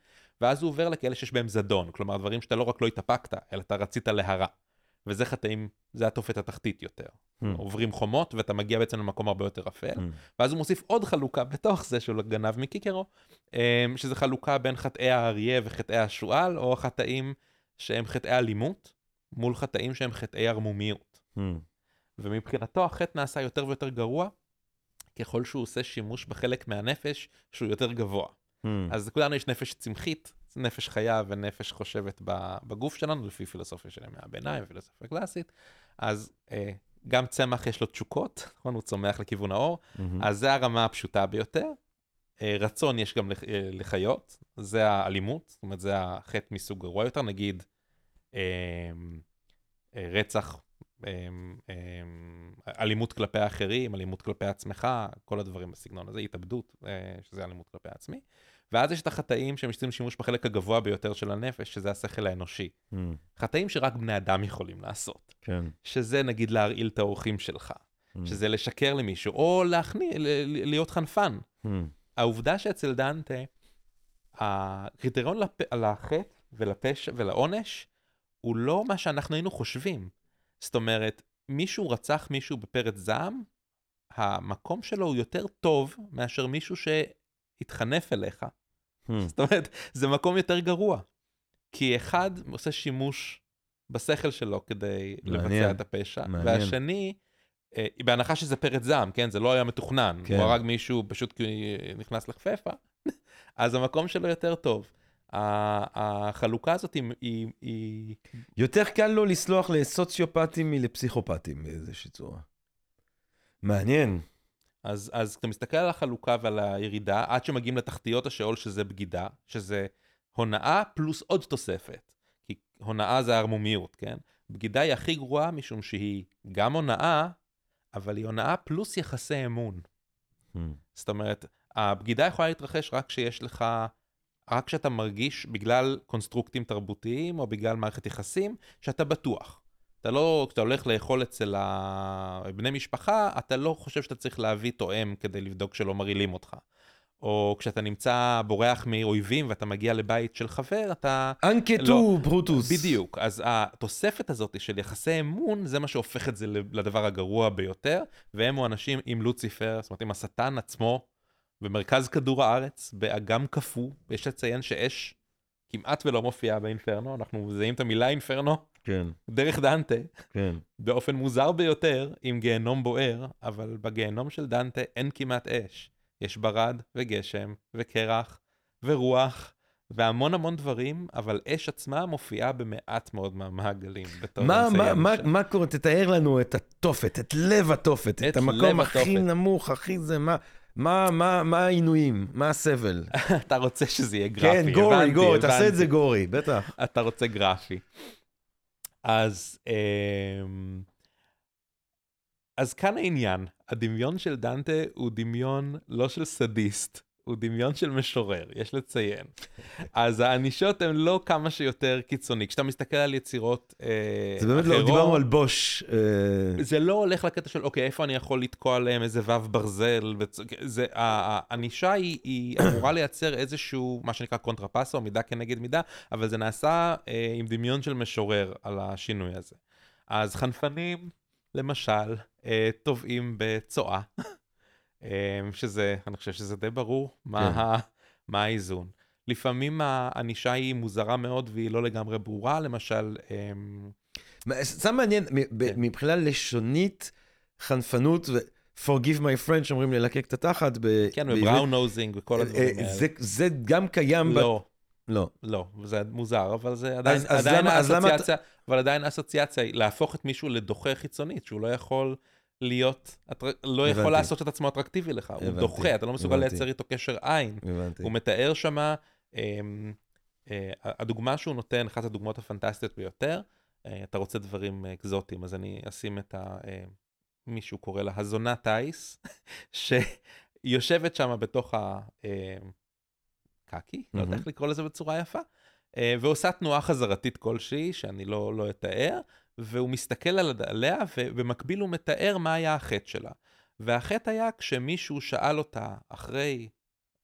ואז הוא עובר לכאלה שיש בהם זדון, כלומר דברים שאתה לא רק לא התאפקת, אלא אתה רצית להרע. וזה חטאים, זה התופת התחתית יותר. Hmm. עוברים חומות ואתה מגיע בעצם למקום הרבה יותר אפל. Hmm. ואז הוא מוסיף עוד חלוקה בתוך זה שהוא גנב מקיקרו, אה, שזה חלוקה בין חטאי האריה וחטאי השועל, או חטאים שהם חטאי אלימות, מול חטאים שהם חטאי ערמומיות. Hmm. ומבחינתו החטא נעשה יותר ויותר גרוע, ככל שהוא עושה שימוש בחלק מהנפש שהוא יותר גבוה. Hmm. אז לכולנו יש נפש צמחית, נפש חיה ונפש חושבת בגוף שלנו, לפי פילוסופיה של ימי הביניים ופילוסופיה קלאסית. אז אה, גם צמח יש לו תשוקות, נכון? הוא צומח לכיוון האור, מהמם. אז זה הרמה הפשוטה ביותר. אה, רצון יש גם אה, לחיות, זה האלימות, זאת אומרת זה החטא מסוג גרוע יותר, נגיד אה, אה, רצח, אה, אה, אלימות כלפי האחרים, אלימות כלפי עצמך, כל הדברים בסגנון הזה, התאבדות, שזה אלימות כלפי עצמי. ואז יש את החטאים שהם עושים שימוש בחלק הגבוה ביותר של הנפש, שזה השכל האנושי. Hmm. חטאים שרק בני אדם יכולים לעשות. כן. שזה נגיד להרעיל את האורחים שלך, Hmm. שזה לשקר למישהו, או להכניע, להיות חנפן. Hmm. העובדה שאצל דנטה, הקריטריון לפ... לחטא ולפשע ולעונש, הוא לא מה שאנחנו היינו חושבים. זאת אומרת, מישהו רצח מישהו בפרץ זעם, המקום שלו הוא יותר טוב מאשר מישהו שהתחנף אליך. Hmm. זאת אומרת, זה מקום יותר גרוע. כי אחד עושה שימוש בשכל שלו כדי מעניין. לבצע את הפשע, מעניין. והשני, בהנחה שזה פרץ זעם, כן? זה לא היה מתוכנן. כן. הוא הרג מישהו פשוט כי נכנס לחפפה, אז המקום שלו יותר טוב. החלוקה הזאת היא, היא. יותר קל לו לסלוח לסוציופטים מלפסיכופטים באיזושהי צורה. מעניין. אז, אז כשאתה מסתכל על החלוקה ועל הירידה, עד שמגיעים לתחתיות השאול שזה בגידה, שזה הונאה פלוס עוד תוספת. כי הונאה זה ערמומיות, כן? בגידה היא הכי גרועה משום שהיא גם הונאה, אבל היא הונאה פלוס יחסי אמון. Hmm. זאת אומרת, הבגידה יכולה להתרחש רק כשיש לך, רק כשאתה מרגיש בגלל קונסטרוקטים תרבותיים או בגלל מערכת יחסים, שאתה בטוח. אתה לא, כשאתה הולך לאכול אצל בני משפחה, אתה לא חושב שאתה צריך להביא תואם כדי לבדוק שלא מרעילים אותך. או כשאתה נמצא בורח מאויבים ואתה מגיע לבית של חבר, אתה... אנקטו לא, ברוטוס. בדיוק. אז התוספת הזאת של יחסי אמון, זה מה שהופך את זה לדבר הגרוע ביותר, והם הוא אנשים עם לוציפר, זאת אומרת עם השטן עצמו, במרכז כדור הארץ, באגם קפוא, ויש לציין שאש כמעט ולא מופיעה באינפרנו, אנחנו מזהים את המילה אינפרנו כן, דרך דנטה, כן. באופן מוזר ביותר, עם גיהנום בוער, אבל בגיהנום של דנטה אין כמעט אש. יש ברד וגשם וקרח ורוח והמון המון דברים, אבל אש עצמה מופיעה במעט מאוד מהמעגלים. מה, מה, מה. מה קורה? תתאר לנו את התופת, את לב התופת, את, את המקום הכי התופת. נמוך, הכי זה, מה, מה, מה, מה העינויים? מה הסבל? אתה רוצה שזה יהיה גרפי, כן, גורי, הבנתי, גורי, תעשה את הבנתי. זה גורי, בטח. אתה רוצה גרפי. אז, אמ, אז כאן העניין, הדמיון של דנטה הוא דמיון לא של סדיסט, הוא דמיון של משורר, יש לציין. אז הענישות הן לא כמה שיותר קיצוני. כשאתה מסתכל על יצירות אה, זה באמת לא, אחרות, דיברנו על בוש. אה, זה לא הולך לקטע של אוקיי, איפה אני יכול לתקוע עליהם איזה וו ברזל, וצ... זה, ה- הענישה היא, היא אמורה לייצר איזשהו, מה שנקרא קונטרפסו, מידה כנגד מידה, אבל זה נעשה אה, עם דמיון של משורר על השינוי הזה. אז חנפנים, למשל, אה, טובעים בצואה, אה, שזה, אני חושב שזה די ברור, מה, כן. ה, מה האיזון. לפעמים הענישה היא מוזרה מאוד והיא לא לגמרי ברורה, למשל, אה, מה- סתם מעניין, כן. מבחינה לשונית, חנפנות ו... Forgive my French, אומרים ללקק את התחת. ב- כן. ובראון נוזינג וכל אה, הדברים אה, האלה. זה- זה גם קיים ב... לא. לא. לא, זה מוזר, אבל זה עדיין, אז- אז עדיין למה- אז למה האסוציאציה, אבל עדיין האסוציאציה היא להפוך את מישהו לדוחה חיצונית, שהוא לא יכול להיות, אטר- לא יכול הבנתי. לעשות את עצמו אטרקטיבי לך, הוא הבנתי, דוחה, אתה לא מסוגל הבנתי. לייצר איתו קשר עין. הבנתי. הוא מתאר שמה, אמ, אה, הדוגמה שהוא נותן, אחת הדוגמאות הפנטסטיות ביותר, אה, אתה רוצה דברים אה, אקזוטיים, אז אני אשים את ה... אה, מישהו קורא לה הזונה טייס, שיושבת שם בתוך ה... אה, קקי, לא יודע. איך לקרוא לזה בצורה יפה, אה, ועושה תנועה חזרתית כלשהי, שאני לא, לא אתאר, והוא מסתכל על, עליה, ובמקביל הוא מתאר מה היה החטא שלה. והחטא היה כשמישהו שאל אותה, אחרי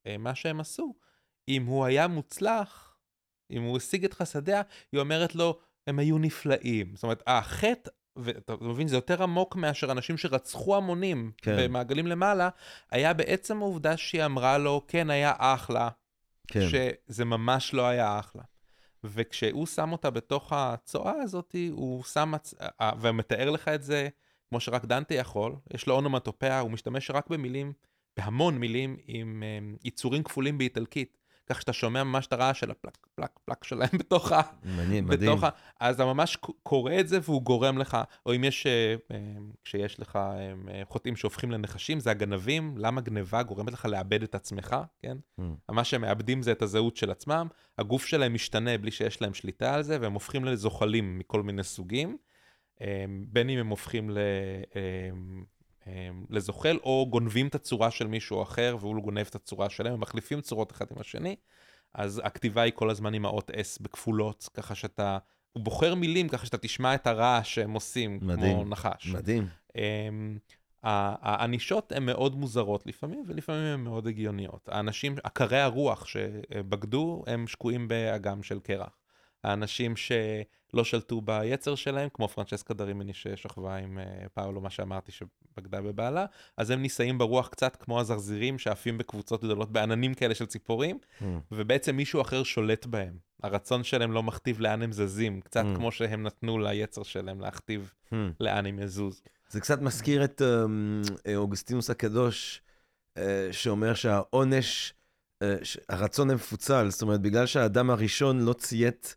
אה, מה שהם עשו, אם הוא היה מוצלח, אם הוא השיג את חסדיה, היא אומרת לו, הם היו נפלאים. זאת אומרת, החטא, ואתה מבין, זה יותר עמוק מאשר אנשים שרצחו המונים כן. במעגלים למעלה, היה בעצם העובדה שהיא אמרה לו, כן, היה אחלה, כן. שזה ממש לא היה אחלה. וכשהוא שם אותה בתוך הצואה הזאת, הוא שם, הצ- אה, ומתאר לך את זה כמו שרק דנטה יכול, יש לו אונומטופיה, הוא משתמש רק במילים, בהמון מילים עם אה, יצורים כפולים באיטלקית. כך שאתה שומע ממש את הרעש של הפלק, פלק, פלק שלהם בתוך ה... מעניין, מדהים. בתוך ה... אז אתה ממש קורא את זה והוא גורם לך, או אם יש, אה, אה, כשיש לך אה, חוטאים שהופכים לנחשים, זה הגנבים, למה גניבה גורמת לך לאבד את עצמך, כן? Mm. מה שהם מאבדים זה את הזהות של עצמם, הגוף שלהם משתנה בלי שיש להם שליטה על זה, והם הופכים לזוחלים מכל מיני סוגים, בין אם הם הופכים ל... אה, לזוחל, או גונבים את הצורה של מישהו אחר, והוא גונב את הצורה שלהם, הם מחליפים צורות אחד עם השני. אז הכתיבה היא כל הזמן עם האות S בכפולות, ככה שאתה, הוא בוחר מילים ככה שאתה תשמע את הרעש שהם עושים, מדהים. כמו נחש. מדהים. אמ, הענישות הן מאוד מוזרות לפעמים, ולפעמים הן מאוד הגיוניות. האנשים, עקרי הרוח שבגדו, הם שקועים באגם של קרח. האנשים שלא שלטו ביצר שלהם, כמו פרנצ'סקה דרימיני ששכבה עם אה, פאולו, מה שאמרתי שבגדה בבעלה, אז הם נישאים ברוח קצת כמו הזרזירים שעפים בקבוצות גדולות בעננים כאלה של ציפורים, Mm. ובעצם מישהו אחר שולט בהם. הרצון שלהם לא מכתיב לאן הם זזים, קצת Mm. כמו שהם נתנו ליצר שלהם להכתיב Hmm. לאן הם יזוז. זה קצת מזכיר את אמ, אה, אוגוסטינוס הקדוש, אה, שאומר שהעונש, הרצון המפוצל, זאת אומרת, בגלל שהאדם הראשון לא ציית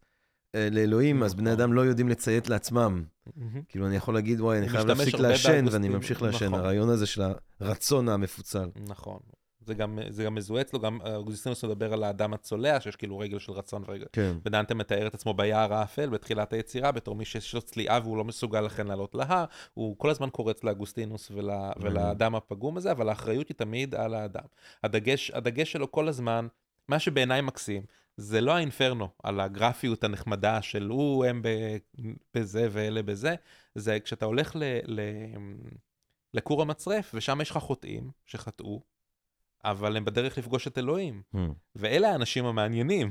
לאלוהים, אז בני נכון. אדם לא יודעים לציית לעצמם. כאילו, אני יכול להגיד, וואי, אני חייב להפסיק לעשן, ואני ממשיך לעשן. נכון. הרעיון הזה של הרצון המפוצל. נכון. זה גם, זה גם מזוהה אצלו, גם אה, אוגוסטינוס מדבר על האדם הצולע, שיש כאילו רגל של רצון ורגל. כן. ודנטה מתאר את עצמו ביער האפל בתחילת היצירה בתור מי שיש לו צליעה והוא לא מסוגל לכן לעלות להר, הוא כל הזמן קורץ לאגוסטינוס ול, ולאדם הפגום הזה, אבל האחריות היא תמיד על האדם. הדגש, הדגש שלו כל הזמן, מה שבעיניי מקסים, זה לא האינפרנו על הגרפיות הנחמדה של הוא, הם בזה ואלה בזה, זה כשאתה הולך ל, ל, לכור המצרף ושם יש לך חוטאים שחטאו, אבל הם בדרך לפגוש את אלוהים. Hmm. ואלה האנשים המעניינים,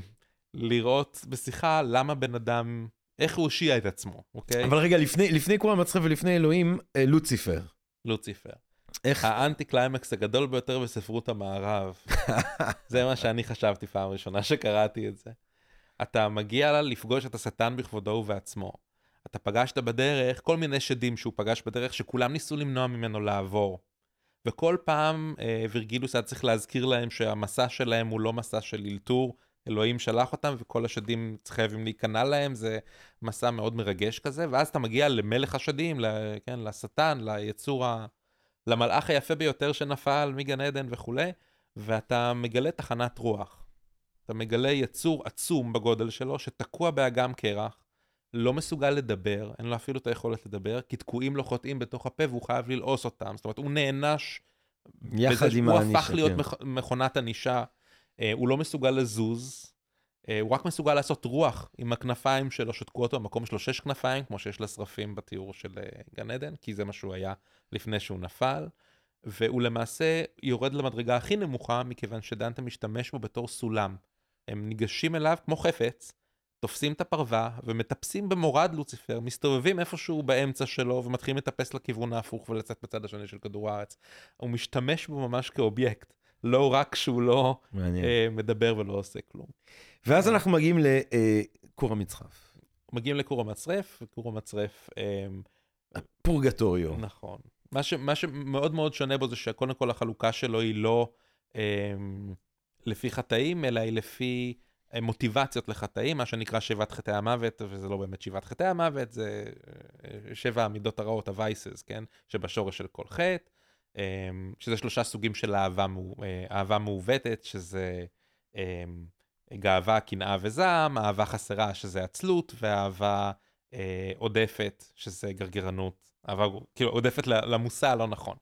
לראות בשיחה למה בן אדם, איך הוא הושיע את עצמו, אוקיי? אבל רגע, לפני, לפני כור המצחף ולפני אלוהים, אה, לוציפר. לוציפר. איך... האנטי קליימקס הגדול ביותר בספרות המערב. זה מה שאני חשבתי פעם ראשונה שקראתי את זה. אתה מגיע לפגוש את השטן בכבודו ובעצמו. אתה פגשת בדרך כל מיני שדים שהוא פגש בדרך שכולם ניסו למנוע ממנו לעבור. וכל פעם אה, וירגילוס היה צריך להזכיר להם שהמסע שלהם הוא לא מסע של אלתור, אלוהים שלח אותם וכל השדים חייבים להיכנע להם, זה מסע מאוד מרגש כזה, ואז אתה מגיע למלך השדים, ל, כן, לשטן, ליצור, ה, למלאך היפה ביותר שנפל מגן עדן וכולי, ואתה מגלה תחנת רוח. אתה מגלה יצור עצום בגודל שלו, שתקוע באגם קרח, לא מסוגל לדבר, אין לו אפילו את היכולת לדבר, כי תקועים לו חוטאים בתוך הפה והוא חייב ללעוס אותם. זאת אומרת, הוא נענש יחד עם הענישה, הפך להיות כן. מכ- מכונת ענישה, אה, הוא לא מסוגל לזוז, הוא רק מסוגל לעשות רוח עם הכנפיים שלו שתקועות במקום שלו שש כנפיים, כמו שיש לשרפים בתיאור של אה, גן עדן, כי זה מה שהוא היה לפני שהוא נפל, והוא למעשה יורד למדרגה הכי נמוכה, מכיוון שדנטה משתמש בו בתור סולם. הם ניגשים אליו כמו חפץ, תופסים את הפרווה ומטפסים במורד לוציפר, מסתובבים איפשהו באמצע שלו ומתחילים לטפס לכיוון ההפוך ולצאת בצד השני של כדור הארץ. הוא משתמש בו ממש כאובייקט, לא רק שהוא לא. אה, מדבר ולא עושה כלום. ואז אנחנו מגיעים לכור המצחף. מגיעים לכור המצרף, וכור המצרף, אה, פורגטוריו. נכון. מה, ש, מה שמאוד מאוד שונה בו זה שקודם כל החלוקה שלו היא לא אה, לפי חטאים, אלא היא לפי אה, מוטיבציות לחטאים, מה שנקרא שבעת חטאי המוות, וזה לא באמת שבעת חטאי המוות, זה אה, שבע המידות הרעות, ה-vices, כן? שבשורש של כל חטא, אה, שזה שלושה סוגים של אהבה, אה, אהבה מעוותת, שזה אה, גאווה, קנאה וזעם, אהבה חסרה, שזה עצלות, ואהבה אה, עודפת, שזה גרגרנות, אהבה כאילו עודפת למושא הלא נכון.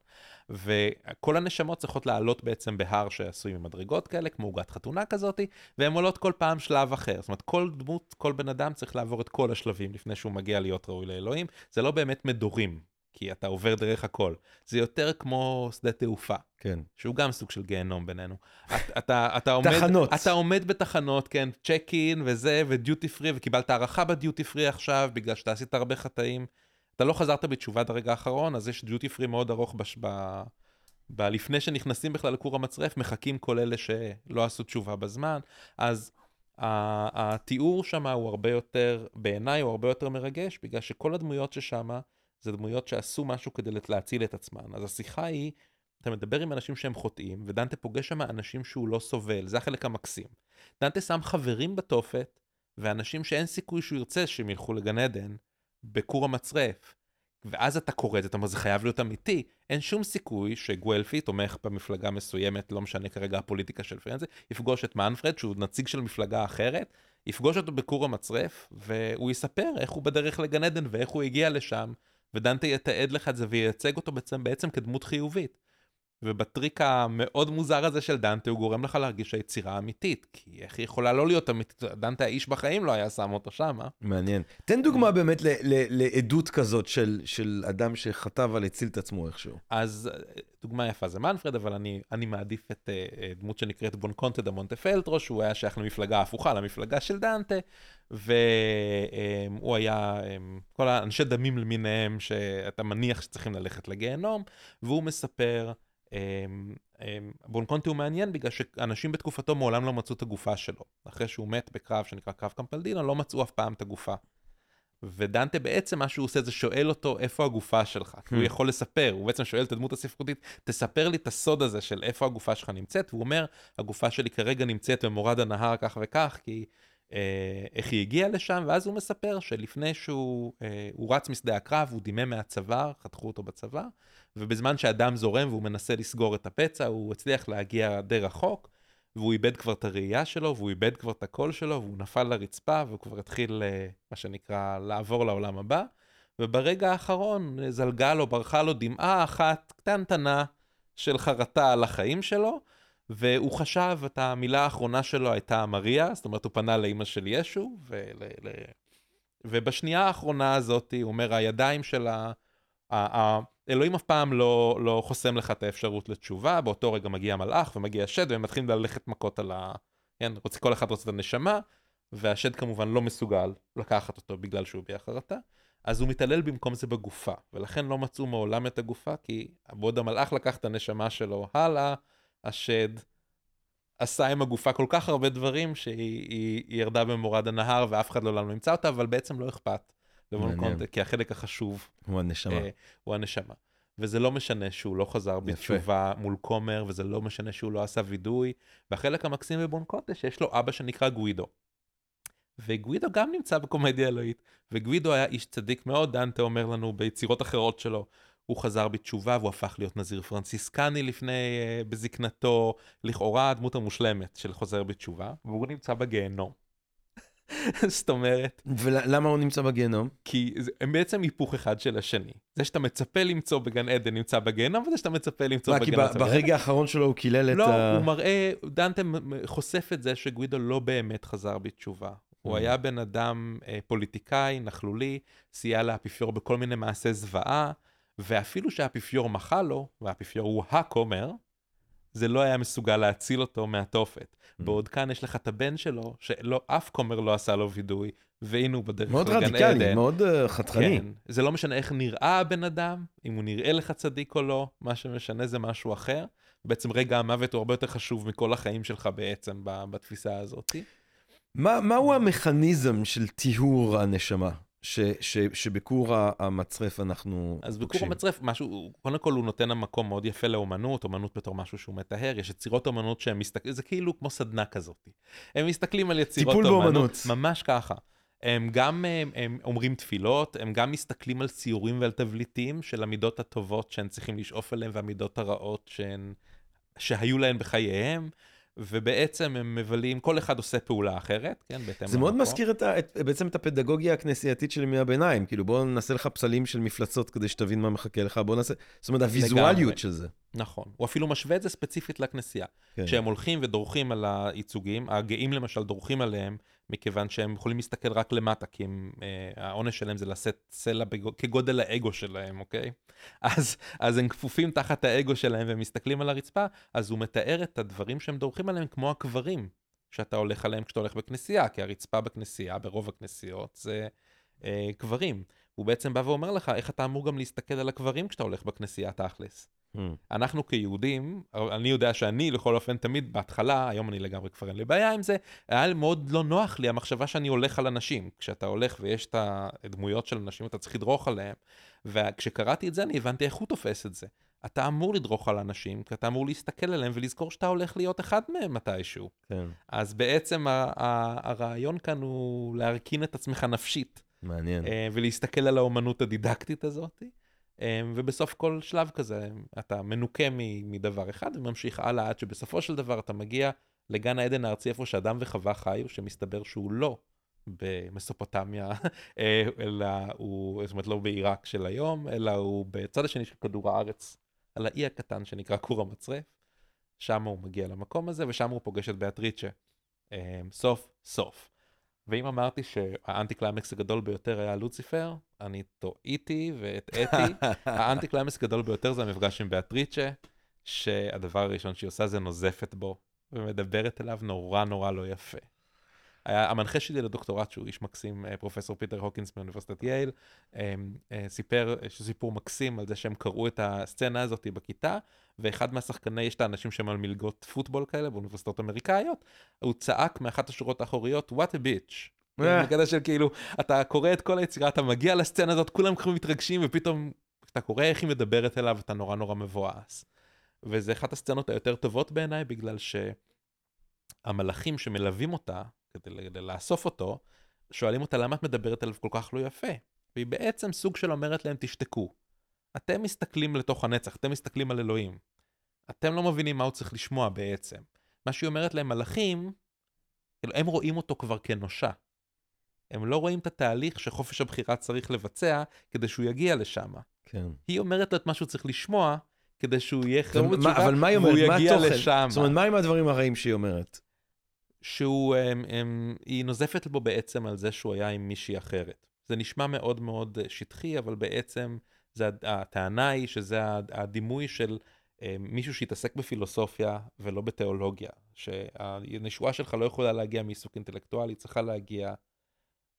וכל הנשמות צריכות לעלות בעצם בהר שעשוי ממדרגות כאלה, כמו עוגת חתונה כזאתי, והן עולות כל פעם שלב אחר. זאת אומרת, כל דמות, כל בן אדם צריך לעבור את כל השלבים לפני שהוא מגיע להיות ראוי לאלוהים. זה לא באמת מדורים, כי אתה עובר דרך הכל. זה יותר כמו שדה תעופה. כן. שהוא גם סוג של גיהנום בינינו. את- אתה, אתה עומד, תחנות. אתה עומד בתחנות, כן, צ'ק אין וזה, ודיוטי פרי, וקיבלת הערכה בדיוטי פרי עכשיו, בגלל שאתה עשית הרבה חטאים. אתה לא חזרת בתשובה עד הרגע האחרון, אז יש דיוטי פרי מאוד ארוך בש... ב... ב... לפני שנכנסים בכלל לכור המצרף, מחכים כל אלה שלא עשו תשובה בזמן. אז התיאור שם הוא הרבה יותר, בעיניי הוא הרבה יותר מרגש, בגלל שכל הדמויות ששם, זה דמויות שעשו משהו כדי להציל את עצמן. אז השיחה היא, אתה מדבר עם אנשים שהם חוטאים, ודנטה פוגש שם אנשים שהוא לא סובל, זה החלק המקסים. דנטה שם חברים בתופת, ואנשים שאין סיכוי שהוא ירצה שהם ילכו לגן עדן, בכור המצרף. ואז אתה קורא את זה, אתה אומר, זה חייב להיות אמיתי. אין שום סיכוי שגואלפי תומך במפלגה מסוימת, לא משנה כרגע הפוליטיקה של פרנזה, יפגוש את מנפרד, שהוא נציג של מפלגה אחרת, יפגוש אותו בכור המצרף, והוא יספר איך הוא בדרך לגן עדן ואיך הוא הגיע לשם, ודנטה יתעד לך את זה וייצג אותו בעצם, בעצם כדמות חיובית. ובטריק המאוד מוזר הזה של דנטה הוא גורם לך להרגיש שהיצירה אמיתית, כי איך היא יכולה לא להיות אמיתית? דנטה האיש בחיים לא היה שם אותו שם, אה? מעניין. תן דוגמה באמת ל- ל- לעדות כזאת של, של אדם שחטא אבל הציל את עצמו איכשהו. אז אה, דוגמה יפה זה מנפרד, אבל אני, אני מעדיף את uh, דמות שנקראת בונקונטה דה מונטפלטרו, שהוא היה שייך למפלגה הפוכה, למפלגה של דנטה, והוא היה, um, כל האנשי דמים למיניהם שאתה מניח שצריכים ללכת לגיהנום, והוא מספר, um, um, בונקונטה הוא מעניין בגלל שאנשים בתקופתו מעולם לא מצאו את הגופה שלו. אחרי שהוא מת בקרב שנקרא קרב קמפלדינה, לא מצאו אף פעם את הגופה. ודנטה בעצם מה שהוא עושה זה שואל אותו איפה הגופה שלך, כי הוא יכול לספר, הוא בעצם שואל את הדמות הספרותית, תספר לי את הסוד הזה של איפה הגופה שלך נמצאת, והוא אומר, הגופה שלי כרגע נמצאת במורד הנהר כך וכך, כי איך היא הגיעה לשם, ואז הוא מספר שלפני שהוא אה, הוא רץ משדה הקרב, הוא דימם מהצוואר, חתכו אותו בצוואר, ובזמן שהדם זורם והוא מנסה לסגור את הפצע, הוא הצליח להגיע די רחוק, והוא איבד כבר את הראייה שלו, והוא איבד כבר את הקול שלו, והוא נפל לרצפה, והוא כבר התחיל, אה, מה שנקרא, לעבור לעולם הבא. וברגע האחרון זלגה לו, ברחה לו דמעה אחת קטנטנה של חרטה על החיים שלו, והוא חשב, את המילה האחרונה שלו הייתה מריה, זאת אומרת, הוא פנה לאימא של ישו, ול, ל... ובשנייה האחרונה הזאת, הוא אומר, הידיים של ה... אלוהים אף פעם לא, לא חוסם לך את האפשרות לתשובה, באותו רגע מגיע מלאך ומגיע שד והם מתחילים ללכת מכות על ה... כן, רוצ, כל אחד רוצה את הנשמה, והשד כמובן לא מסוגל לקחת אותו בגלל שהוא הביע חרטה, אז הוא מתעלל במקום זה בגופה, ולכן לא מצאו מעולם את הגופה, כי בעוד המלאך לקח את הנשמה שלו הלאה, השד עשה עם הגופה כל כך הרבה דברים שהיא היא, היא ירדה במורד הנהר ואף אחד לא לעולם נמצא אותה, אבל בעצם לא אכפת. קונטה, כי החלק החשוב הוא הנשמה. אה, הוא הנשמה. וזה לא משנה שהוא לא חזר יפה. בתשובה מול כומר, וזה לא משנה שהוא לא עשה וידוי. והחלק המקסים בבונקונטה שיש לו אבא שנקרא גווידו. וגווידו גם נמצא בקומדיה אלוהית, וגווידו היה איש צדיק מאוד, דנטה אומר לנו ביצירות אחרות שלו, הוא חזר בתשובה והוא הפך להיות נזיר פרנסיסקני לפני, uh, בזקנתו, לכאורה הדמות המושלמת של חוזר בתשובה, והוא נמצא בגיהנום. זאת אומרת... ולמה הוא נמצא בגיהנום? כי הם בעצם היפוך אחד של השני. זה שאתה מצפה למצוא בגן עדן נמצא בגיהנום, וזה שאתה מצפה למצוא בגן עדן. כי ברגע האחרון שלו הוא קילל את לא, ה... לא, הוא מראה, דנטה חושף את זה שגווידו לא באמת חזר בתשובה. הוא mm. היה בן אדם אה, פוליטיקאי, נכלולי, סייע לאפיפיור בכל מיני מעשי זוועה, ואפילו שהאפיפיור מחה לו, והאפיפיור הוא הכומר, זה לא היה מסוגל להציל אותו מהתופת. Mm. בעוד כאן יש לך את הבן שלו, שלא, אף כומר לא עשה לו וידוי, והנה הוא בדרך לגן עדן. מאוד רדיקלי, מאוד uh, חתכני. כן, זה לא משנה איך נראה הבן אדם, אם הוא נראה לך צדיק או לא, מה שמשנה זה משהו אחר. בעצם רגע המוות הוא הרבה יותר חשוב מכל החיים שלך בעצם, בתפיסה הזאת. מה, מהו המכניזם של טיהור הנשמה? ש, ש, שבכור המצרף אנחנו אז בכור המצרף, משהו, קודם כל הוא נותן מקום מאוד יפה לאומנות, אומנות בתור משהו שהוא מטהר, יש יצירות אומנות שהם מסתכלים, זה כאילו כמו סדנה כזאת. הם מסתכלים על יצירות טיפול אומנות. באומנות. ממש ככה. הם גם הם, הם אומרים תפילות, הם גם מסתכלים על ציורים ועל תבליטים של המידות הטובות שהן צריכים לשאוף אליהן והמידות הרעות שהן, שהיו להן בחייהם. ובעצם הם מבלים, כל אחד עושה פעולה אחרת, כן, בהתאם זה מאוד מזכיר את את, בעצם את הפדגוגיה הכנסייתית של ימי הביניים, כאילו בוא נעשה לך פסלים של מפלצות כדי שתבין מה מחכה לך, בוא נעשה, זאת אומרת הוויזואליות של זה. נכון, הוא אפילו משווה את זה ספציפית לכנסייה. כן. כשהם הולכים ודורכים על הייצוגים, הגאים למשל דורכים עליהם, מכיוון שהם יכולים להסתכל רק למטה, כי הם, אה, העונש שלהם זה לשאת סלע בגוד, כגודל האגו שלהם, אוקיי? אז, אז הם כפופים תחת האגו שלהם והם מסתכלים על הרצפה, אז הוא מתאר את הדברים שהם דורכים עליהם כמו הקברים שאתה הולך עליהם כשאתה הולך בכנסייה, כי הרצפה בכנסייה, ברוב הכנסיות, זה אה, קברים. הוא בעצם בא ואומר לך איך אתה אמור גם להסתכל על הקברים כשאתה הולך בכנסייה תכלס. Hmm. אנחנו כיהודים, אני יודע שאני לכל אופן תמיד בהתחלה, היום אני לגמרי כבר אין לי בעיה עם זה, היה מאוד לא נוח לי המחשבה שאני הולך על אנשים. כשאתה הולך ויש את הדמויות של אנשים אתה צריך לדרוך עליהם, וכשקראתי את זה אני הבנתי איך הוא תופס את זה. אתה אמור לדרוך על אנשים, כי אתה אמור להסתכל עליהם ולזכור שאתה הולך להיות אחד מהם מתישהו. כן. אז בעצם הרעיון כאן הוא להרכין את עצמך נפשית. מעניין. אה, ולהסתכל על האומנות הדידקטית הזאת. אמ, ובסוף כל שלב כזה אתה מנוקה מדבר אחד וממשיך הלאה עד שבסופו של דבר אתה מגיע לגן העדן הארצי איפה שאדם וחווה חיו, שמסתבר שהוא לא במסופוטמיה, אה, אלא הוא, זאת אומרת לא בעיראק של היום, אלא הוא בצד השני של כדור הארץ, על האי הקטן שנקרא כור המצרף. שם הוא מגיע למקום הזה, ושם הוא פוגש את ביאטריצ'ה. אה, סוף סוף. ואם אמרתי שהאנטי קליימקס הגדול ביותר היה לוציפר, אני טעיתי והטעיתי. האנטי קליימקס הגדול ביותר זה המפגש עם ביאטריצ'ה, שהדבר הראשון שהיא עושה זה נוזפת בו, ומדברת אליו נורא נורא לא יפה. המנחה שלי לדוקטורט, שהוא איש מקסים, אה, פרופסור פיטר הוקינס מאוניברסיטת יייל, אה, אה, סיפר סיפור מקסים על זה שהם קראו את הסצנה הזאת בכיתה, ואחד מהשחקני, יש את האנשים שהם על מלגות פוטבול כאלה באוניברסיטאות אמריקאיות, הוא צעק מאחת השורות האחוריות, what a bitch. בקטע של כאילו, אתה קורא את כל היצירה, אתה מגיע לסצנה הזאת, כולם ככה מתרגשים, ופתאום אתה קורא איך היא מדברת אליו, אתה נורא נורא מבואס. וזה אחת הסצנות היותר טובות בעיניי, בגלל שהמלאכים שמלווים אותה, כדי, כדי לאסוף אותו, שואלים אותה למה את מדברת עליו כל כך לא יפה. והיא בעצם סוג של אומרת להם, תשתקו. אתם מסתכלים לתוך הנצח, אתם מסתכלים על אלוהים. אתם לא מבינים מה הוא צריך לשמוע בעצם. מה שהיא אומרת להם, מלאכים, הם רואים אותו כבר כנושע. הם לא רואים את התהליך שחופש הבחירה צריך לבצע כדי שהוא יגיע לשם. כן. היא אומרת לו את מה שהוא צריך לשמוע, כדי שהוא יהיה חירום בתשובה, אומרת? מה התוכן? זאת אומרת, מה עם הדברים הרעים שהיא אומרת? שהוא, הם, הם, היא נוזפת בו בעצם על זה שהוא היה עם מישהי אחרת. זה נשמע מאוד מאוד אה, שטחי, אבל בעצם זה, הטענה היא שזה הדימוי של אה, מישהו שהתעסק בפילוסופיה ולא בתיאולוגיה. שהנשואה שלך לא יכולה להגיע מעיסוק אינטלקטואלי, צריכה להגיע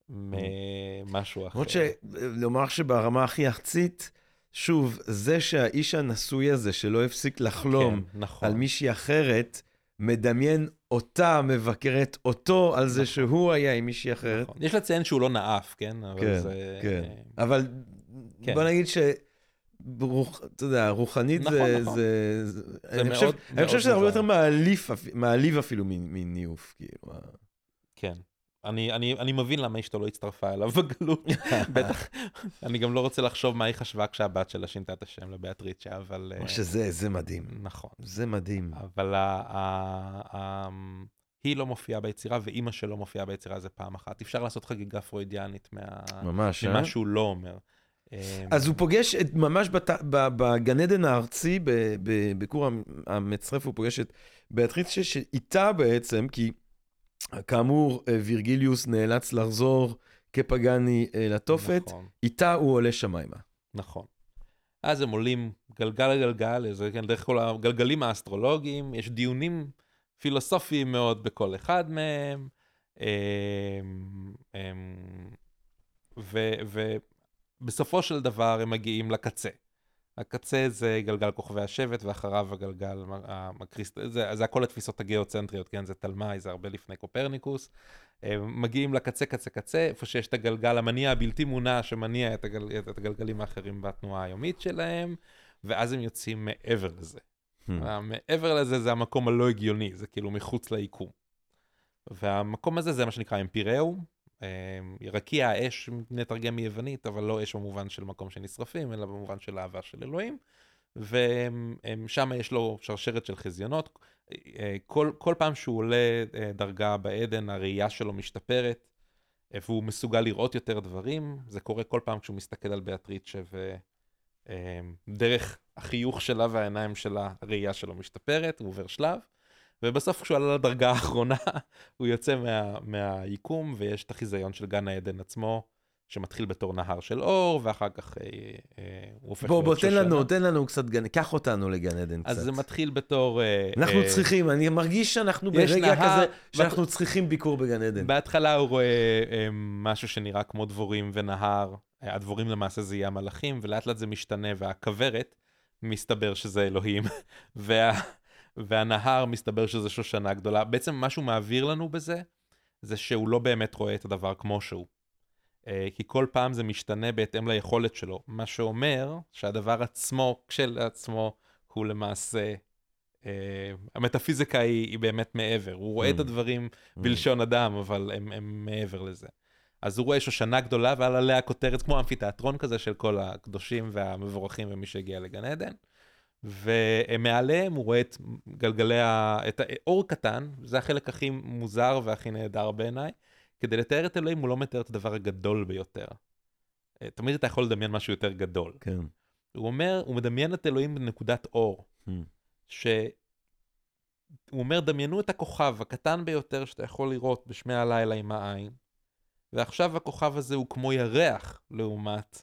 ממשהו אחר. למרות שלומר שברמה הכי ארצית, שוב, זה שהאיש הנשוי הזה שלא הפסיק לחלום כן, נכון. על מישהי אחרת, מדמיין אותה מבקרת אותו על זה נכון. שהוא היה עם מישהי אחרת. נכון. יש לציין שהוא לא נאף, כן? אבל כן, זה... כן. אבל כן. בוא נגיד ש... רוח, אתה יודע, רוחנית נכון, זה, נכון. זה, זה, זה אני מאוד, חושב, מאוד אני חושב שזה הרבה יותר מעליף, מעליב אפילו מניאוף, כאילו. כן. אני, אני, אני מבין למה אשתו לא הצטרפה אליו בגלות, בטח, אני גם לא רוצה לחשוב מה היא חשבה כשהבת שלה שינתה את השם לביאטריצ'ה, אבל... מה שזה, זה מדהים. נכון. זה מדהים. אבל ה, ה, ה, היא לא מופיעה ביצירה, ואימא שלו מופיעה ביצירה זה פעם אחת. אפשר לעשות חגיגה פרוידיאנית מה, ממש, ממה אה? שהוא לא אומר. אז הוא פוגש את, ממש בת, בגן עדן הארצי, בכור המצרף, הוא פוגש את ביאטריצ'ה, שאיתה בעצם, כי... כאמור, אה, וירגיליוס נאלץ לחזור כפגני אה, לתופת, נכון. איתה הוא עולה שמיימה. נכון. אז הם עולים גלגל לגלגל, זה כן, דרך כל הגלגלים האסטרולוגיים, יש דיונים פילוסופיים מאוד בכל אחד מהם, אמ, אמ, ובסופו של דבר הם מגיעים לקצה. הקצה זה גלגל כוכבי השבט, ואחריו הגלגל הקריסט... זה, זה הכל התפיסות הגיאוצנטריות, כן? זה תלמי, זה הרבה לפני קופרניקוס. מגיעים לקצה, קצה, קצה, איפה שיש את הגלגל המניע הבלתי מונע שמניע את, הגל... את הגלגלים האחרים בתנועה היומית שלהם, ואז הם יוצאים מעבר לזה. Hmm. מעבר לזה זה המקום הלא הגיוני, זה כאילו מחוץ ליקום. והמקום הזה זה מה שנקרא אמפיראום, אמ, רקיע האש, נתרגם מיוונית, אבל לא אש במובן של מקום שנשרפים, אלא במובן של אהבה של אלוהים. ושם יש לו שרשרת של חזיונות. אה, כל, כל פעם שהוא עולה אה, דרגה בעדן, הראייה שלו משתפרת, והוא מסוגל לראות יותר דברים. זה קורה כל פעם כשהוא מסתכל על ביאטריצ'ה, ודרך החיוך שלה והעיניים שלה, הראייה שלו משתפרת, הוא עובר שלב. ובסוף כשהוא עלה לדרגה האחרונה, הוא יוצא מה, מהיקום, ויש את החיזיון של גן העדן עצמו, שמתחיל בתור נהר של אור, ואחר כך אה, אה, הוא הופך בוא, להיות שושנה. בוא, בוא, תן לנו, תן לנו קצת גן, קח אותנו לגן עדן אז קצת. אז זה מתחיל בתור... אה, אנחנו אה, צריכים, אני מרגיש שאנחנו ברגע נהר, כזה, שאנחנו בת... צריכים ביקור בגן עדן. בהתחלה הוא רואה אה, משהו שנראה כמו דבורים ונהר, אה, הדבורים למעשה זה יהיה המלאכים, ולאט לאט זה משתנה, והכוורת, מסתבר שזה אלוהים, וה... והנהר מסתבר שזה שושנה גדולה. בעצם מה שהוא מעביר לנו בזה, זה שהוא לא באמת רואה את הדבר כמו שהוא. Uh, כי כל פעם זה משתנה בהתאם ליכולת שלו, מה שאומר שהדבר עצמו, כשלעצמו, הוא למעשה, uh, המטאפיזיקה היא, היא באמת מעבר. הוא רואה mm. את הדברים mm. בלשון אדם, אבל הם, הם מעבר לזה. אז הוא רואה שושנה גדולה ועל עליה כותרת כמו אמפיתיאטרון כזה של כל הקדושים והמבורכים ומי שהגיע לגן עדן. ומעליהם הוא רואה את גלגלי, ה... את האור קטן, זה החלק הכי מוזר והכי נהדר בעיניי. כדי לתאר את אלוהים הוא לא מתאר את הדבר הגדול ביותר. אה, תמיד אתה יכול לדמיין משהו יותר גדול. כן. הוא אומר, הוא מדמיין את אלוהים בנקודת אור. Hmm. ש... הוא אומר, דמיינו את הכוכב הקטן ביותר שאתה יכול לראות בשמי הלילה עם העין, ועכשיו הכוכב הזה הוא כמו ירח לעומת,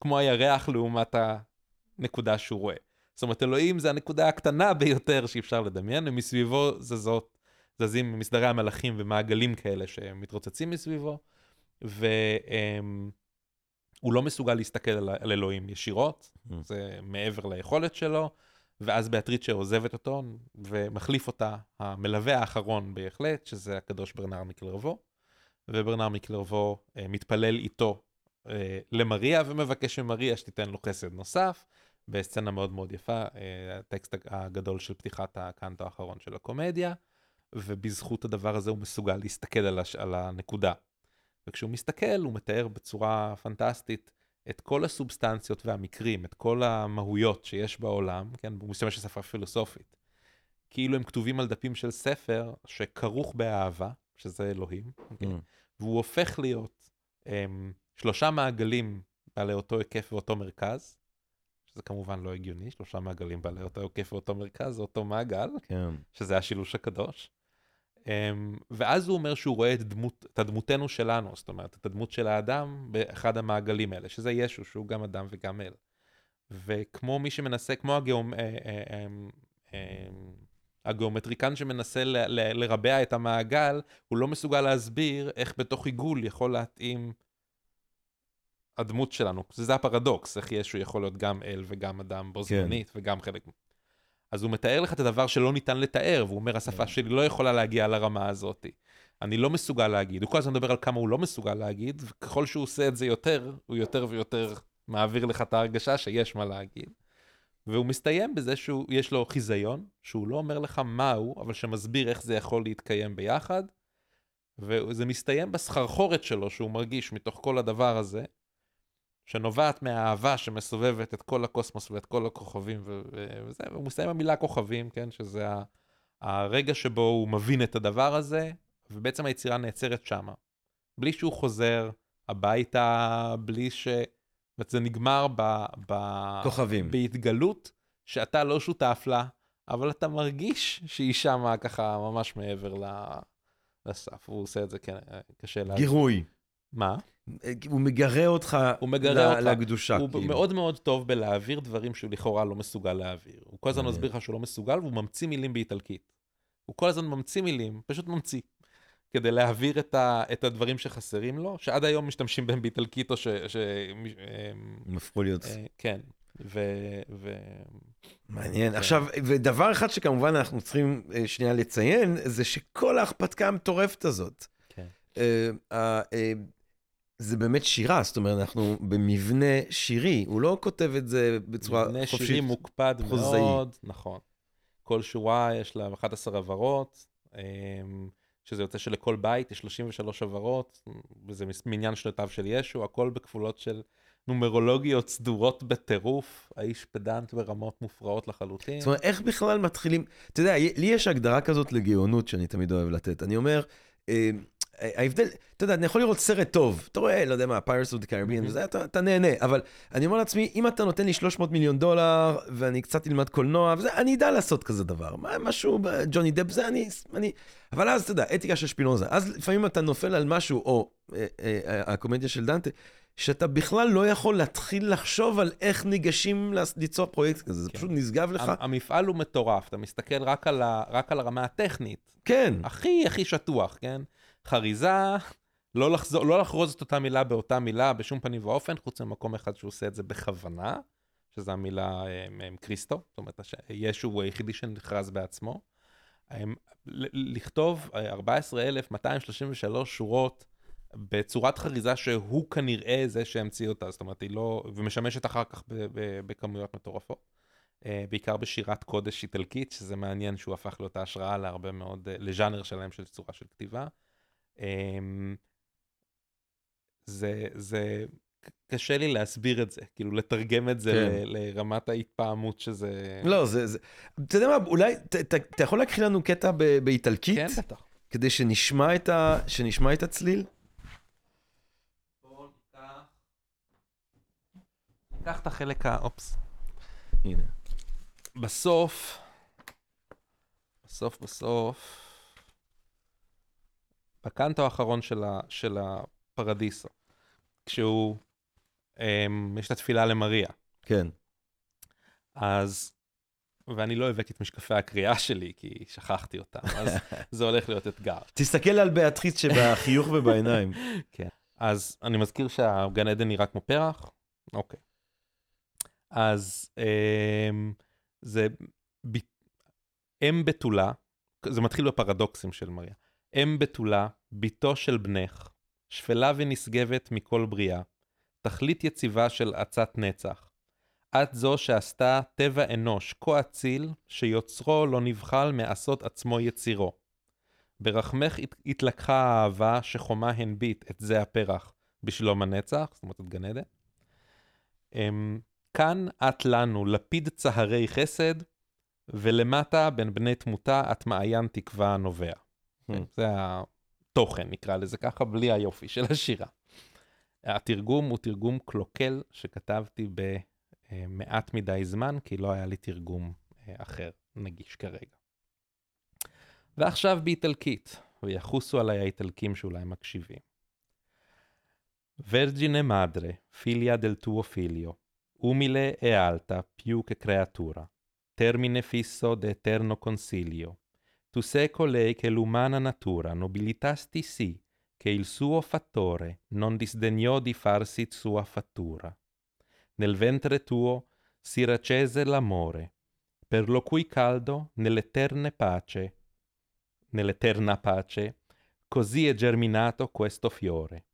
כמו הירח לעומת הנקודה שהוא רואה. זאת אומרת, אלוהים זה הנקודה הקטנה ביותר שאפשר לדמיין, ומסביבו זזות, זזים מסדרי המלאכים ומעגלים כאלה שמתרוצצים מסביבו, והוא לא מסוגל להסתכל על, על אלוהים ישירות, Mm. זה מעבר ליכולת שלו, ואז ביאטריצ'ה עוזבת אותו ומחליף אותה המלווה האחרון בהחלט, שזה הקדוש ברנר מקלרבו, וברנר מקלרבו אה, מתפלל איתו אה, למריה ומבקש ממריה שתיתן לו חסד נוסף, בסצנה מאוד מאוד יפה, אה, הטקסט הגדול של פתיחת הקאנטו האחרון של הקומדיה, ובזכות הדבר הזה הוא מסוגל להסתכל על, הש... על הנקודה. וכשהוא מסתכל הוא מתאר בצורה פנטסטית את כל הסובסטנציות והמקרים, את כל המהויות שיש בעולם, כן, הוא משתמש בשפה פילוסופית. כאילו הם כתובים על דפים של ספר שכרוך באהבה, שזה אלוהים, okay? Hmm. והוא הופך להיות הם, שלושה מעגלים בעלי אותו היקף ואותו מרכז, שזה כמובן לא הגיוני, שלושה מעגלים בעלי אותו היקף ואותו מרכז, זה אותו מעגל, כן. שזה השילוש הקדוש. Um, ואז הוא אומר שהוא רואה את, דמות, את הדמותנו שלנו, זאת אומרת, את הדמות של האדם באחד המעגלים האלה, שזה ישו, שהוא גם אדם וגם אל. וכמו מי שמנסה, כמו הגיאומ... אה, אה, אה, אה, הגיאומטריקן שמנסה ל- ל- לרבע את המעגל, הוא לא מסוגל להסביר איך בתוך עיגול יכול להתאים הדמות שלנו. זה הפרדוקס, איך ישו יכול להיות גם אל וגם אדם בו כן. זמנית וגם חלק. אז הוא מתאר לך את הדבר שלא ניתן לתאר, והוא אומר, השפה כן. שלי לא יכולה להגיע לרמה הזאת. אני לא מסוגל להגיד. הוא כל הזמן מדבר על כמה הוא לא מסוגל להגיד, וככל שהוא עושה את זה יותר, הוא יותר ויותר מעביר לך את ההרגשה שיש מה להגיד. והוא מסתיים בזה שיש לו חיזיון, שהוא לא אומר לך מהו, אבל שמסביר איך זה יכול להתקיים ביחד. וזה מסתיים בסחרחורת שלו שהוא מרגיש מתוך כל הדבר הזה, שנובעת מהאהבה שמסובבת את כל הקוסמוס ואת כל הכוכבים ו- ו- וזה, והוא מסתיים במילה כוכבים, כן, שזה ה- הרגע שבו הוא מבין את הדבר הזה, ובעצם היצירה נעצרת שמה. בלי שהוא חוזר הביתה, בלי ש... זה נגמר ב... ב... כוכבים. בהתגלות שאתה לא שותף לה, אבל אתה מרגיש שהיא שמה ככה ממש מעבר ל- לסף. הוא עושה את זה, כן, קשה להגיד. גירוי. מה? הוא מגרה אותך הוא מגרה ל- אותך. לקדושה. הוא כאילו. מאוד מאוד טוב בלהעביר דברים שהוא לכאורה לא מסוגל להעביר. הוא כל הזמן. מסביר לך שהוא לא מסוגל, והוא ממציא מילים באיטלקית. הוא כל הזמן ממציא מילים, פשוט ממציא. כדי להעביר את, ה, את הדברים שחסרים לו, שעד היום משתמשים בהם באיטלקית, או ש... ש אמ, הם הפכו להיות... אה, כן. ו... ו... מעניין. כן. עכשיו, ודבר אחד שכמובן אנחנו צריכים אה, שנייה לציין, זה שכל ההרפתקה המטורפת הזאת, כן. זה באמת שירה, זאת אומרת, אנחנו במבנה שירי, הוא לא כותב את זה בצורה מבנה חופשית. שירי מוקפד חוזאי. מאוד, נכון. כל שורה יש לה 11 הברות, אמ, שזה יוצא שלכל בית יש 33 הברות, וזה מניין שנותיו של ישו, הכל בכפולות של נומרולוגיות סדורות בטירוף, האיש פדנט ברמות מופרעות לחלוטין. זאת אומרת, איך בכלל מתחילים... אתה יודע, לי יש הגדרה כזאת לגאונות שאני תמיד אוהב לתת. אני אומר, אה, ההבדל, אתה יודע, אני יכול לראות סרט טוב, אתה רואה, לא יודע מה, the Caribbean, Mhm. וזה, אתה, אתה נהנה, אבל אני אומר לעצמי, אם אתה נותן לי 300 מיליון דולר, ואני קצת אלמד קולנוע, וזה, אני אדע לעשות כזה דבר. מה, משהו, ג'וני דפ, זה אני, אני... אבל אז, אתה יודע, אתיקה של שפינוזה. אז לפעמים אתה נופל על משהו, או אה, אה, הקומדיה של דנטה, שאתה בכלל לא יכול להתחיל לחשוב על איך ניגשים ליצור פרויקט כזה, זה כן. פשוט נשגב לך. המ- המפעל הוא מטורף, אתה מסתכל רק על, ה, רק על הרמה הטכנית, כן, הכי הכי שטוח, כן? חריזה, לא, לחזור, לא לחרוז את אותה מילה באותה מילה בשום פנים ואופן, חוץ ממקום אחד שהוא עושה את זה בכוונה, שזה המילה הם, הם, קריסטו, זאת אומרת, ישו הוא היחידי שנכרז בעצמו. הם, לכתוב אה, 14,233 שורות בצורת חריזה שהוא כנראה זה שהמציא אותה, זאת אומרת, היא לא, ומשמשת אחר כך ב- ב- בכמויות מטורפות. אה, בעיקר בשירת קודש איטלקית, שזה מעניין שהוא הפך להיות ההשראה להרבה מאוד, אה, לז'אנר שלהם של צורה של כתיבה. אמ, זה, זה, קשה לי להסביר את זה, כאילו לתרגם את זה כן. ל- לרמת ההתפעמות שזה... לא, זה, זה, אתה יודע מה, אולי, ת- ת- אתה יכול להקריא לנו קטע ב- באיטלקית? כן, בטח. כדי שנשמע את, ה, שנשמע את הצליל? ניקח את החלק ה... אופס. הנה. בסוף, בסוף בסוף, בקנטו האחרון של, ה, של הפרדיסו, כשהוא, um, יש את התפילה למריה, כן. אז, ואני לא הבאתי את משקפי הקריאה שלי, כי שכחתי אותם, אז זה הולך להיות אתגר. תסתכל על ביאטריס שבחיוך ובעיניים. אז אני מזכיר שהגן עדן נראה כמו פרח, אוקיי. אז um, זה ב... אם בתולה, זה מתחיל בפרדוקסים של מריה. אם בתולה, בתו של בנך, שפלה ונשגבת מכל בריאה, תכלית יציבה של עצת נצח. את זו שעשתה טבע אנוש כה אציל, שיוצרו לא נבחל מעשות עצמו יצירו. ברחמך הת- התלקחה האהבה שחומה הנביט את זה הפרח בשלום הנצח, זאת אומרת את גן עדן. אמ, כאן את לנו לפיד צהרי חסד, ולמטה בין בני תמותה את מעיין תקווה הנובע. Hmm. זה התוכן, נקרא לזה ככה, בלי היופי של השירה. התרגום הוא תרגום קלוקל שכתבתי במעט מדי זמן, כי לא היה לי תרגום אה, אחר נגיש כרגע. ועכשיו באיטלקית, ויחוסו עליי האיטלקים שאולי מקשיבים. Vergine madre, figlia del tuo figlio, umile e alta più che creatura, termine fisso d'eterno consiglio. Tu sei colei che l'umana natura nobilitasti sì, che il suo fattore non disdegnò di farsi sua fattura. Nel ventre tuo si racese l'amore, per lo cui caldo nell'eterne pace, nell'eterna pace, così è germinato questo fiore.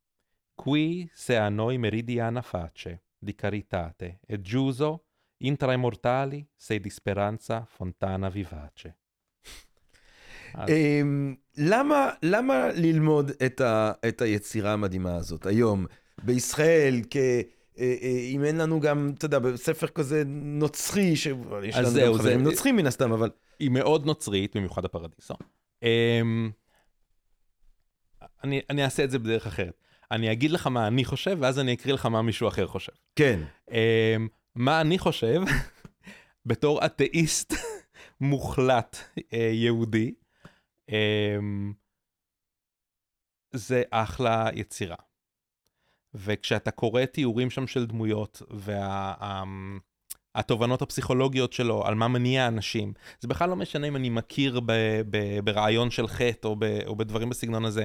Qui se a noi meridiana face di caritate e giuso intra i mortali sei di speranza fontana vivace. אמ, למה, למה ללמוד את, ה, את היצירה המדהימה הזאת היום בישראל, כ, אה, אה, אם אין לנו גם, אתה יודע, בספר כזה נוצרי, שיש לנו זהו, גם חברים זה- נוצרים מן הסתם, אבל... היא מאוד נוצרית, במיוחד הפרדיסו. אמ, אני, אני אעשה את זה בדרך אחרת. אני אגיד לך מה אני חושב, ואז אני אקריא לך מה מישהו אחר חושב. כן. אמ, מה אני חושב, בתור אתאיסט מוחלט אה, יהודי, זה אחלה יצירה. וכשאתה קורא תיאורים שם של דמויות, והתובנות הפסיכולוגיות שלו על מה מניע אנשים, זה בכלל לא משנה אם אני מכיר ב, ב, ברעיון של חטא או, ב, או בדברים בסגנון הזה.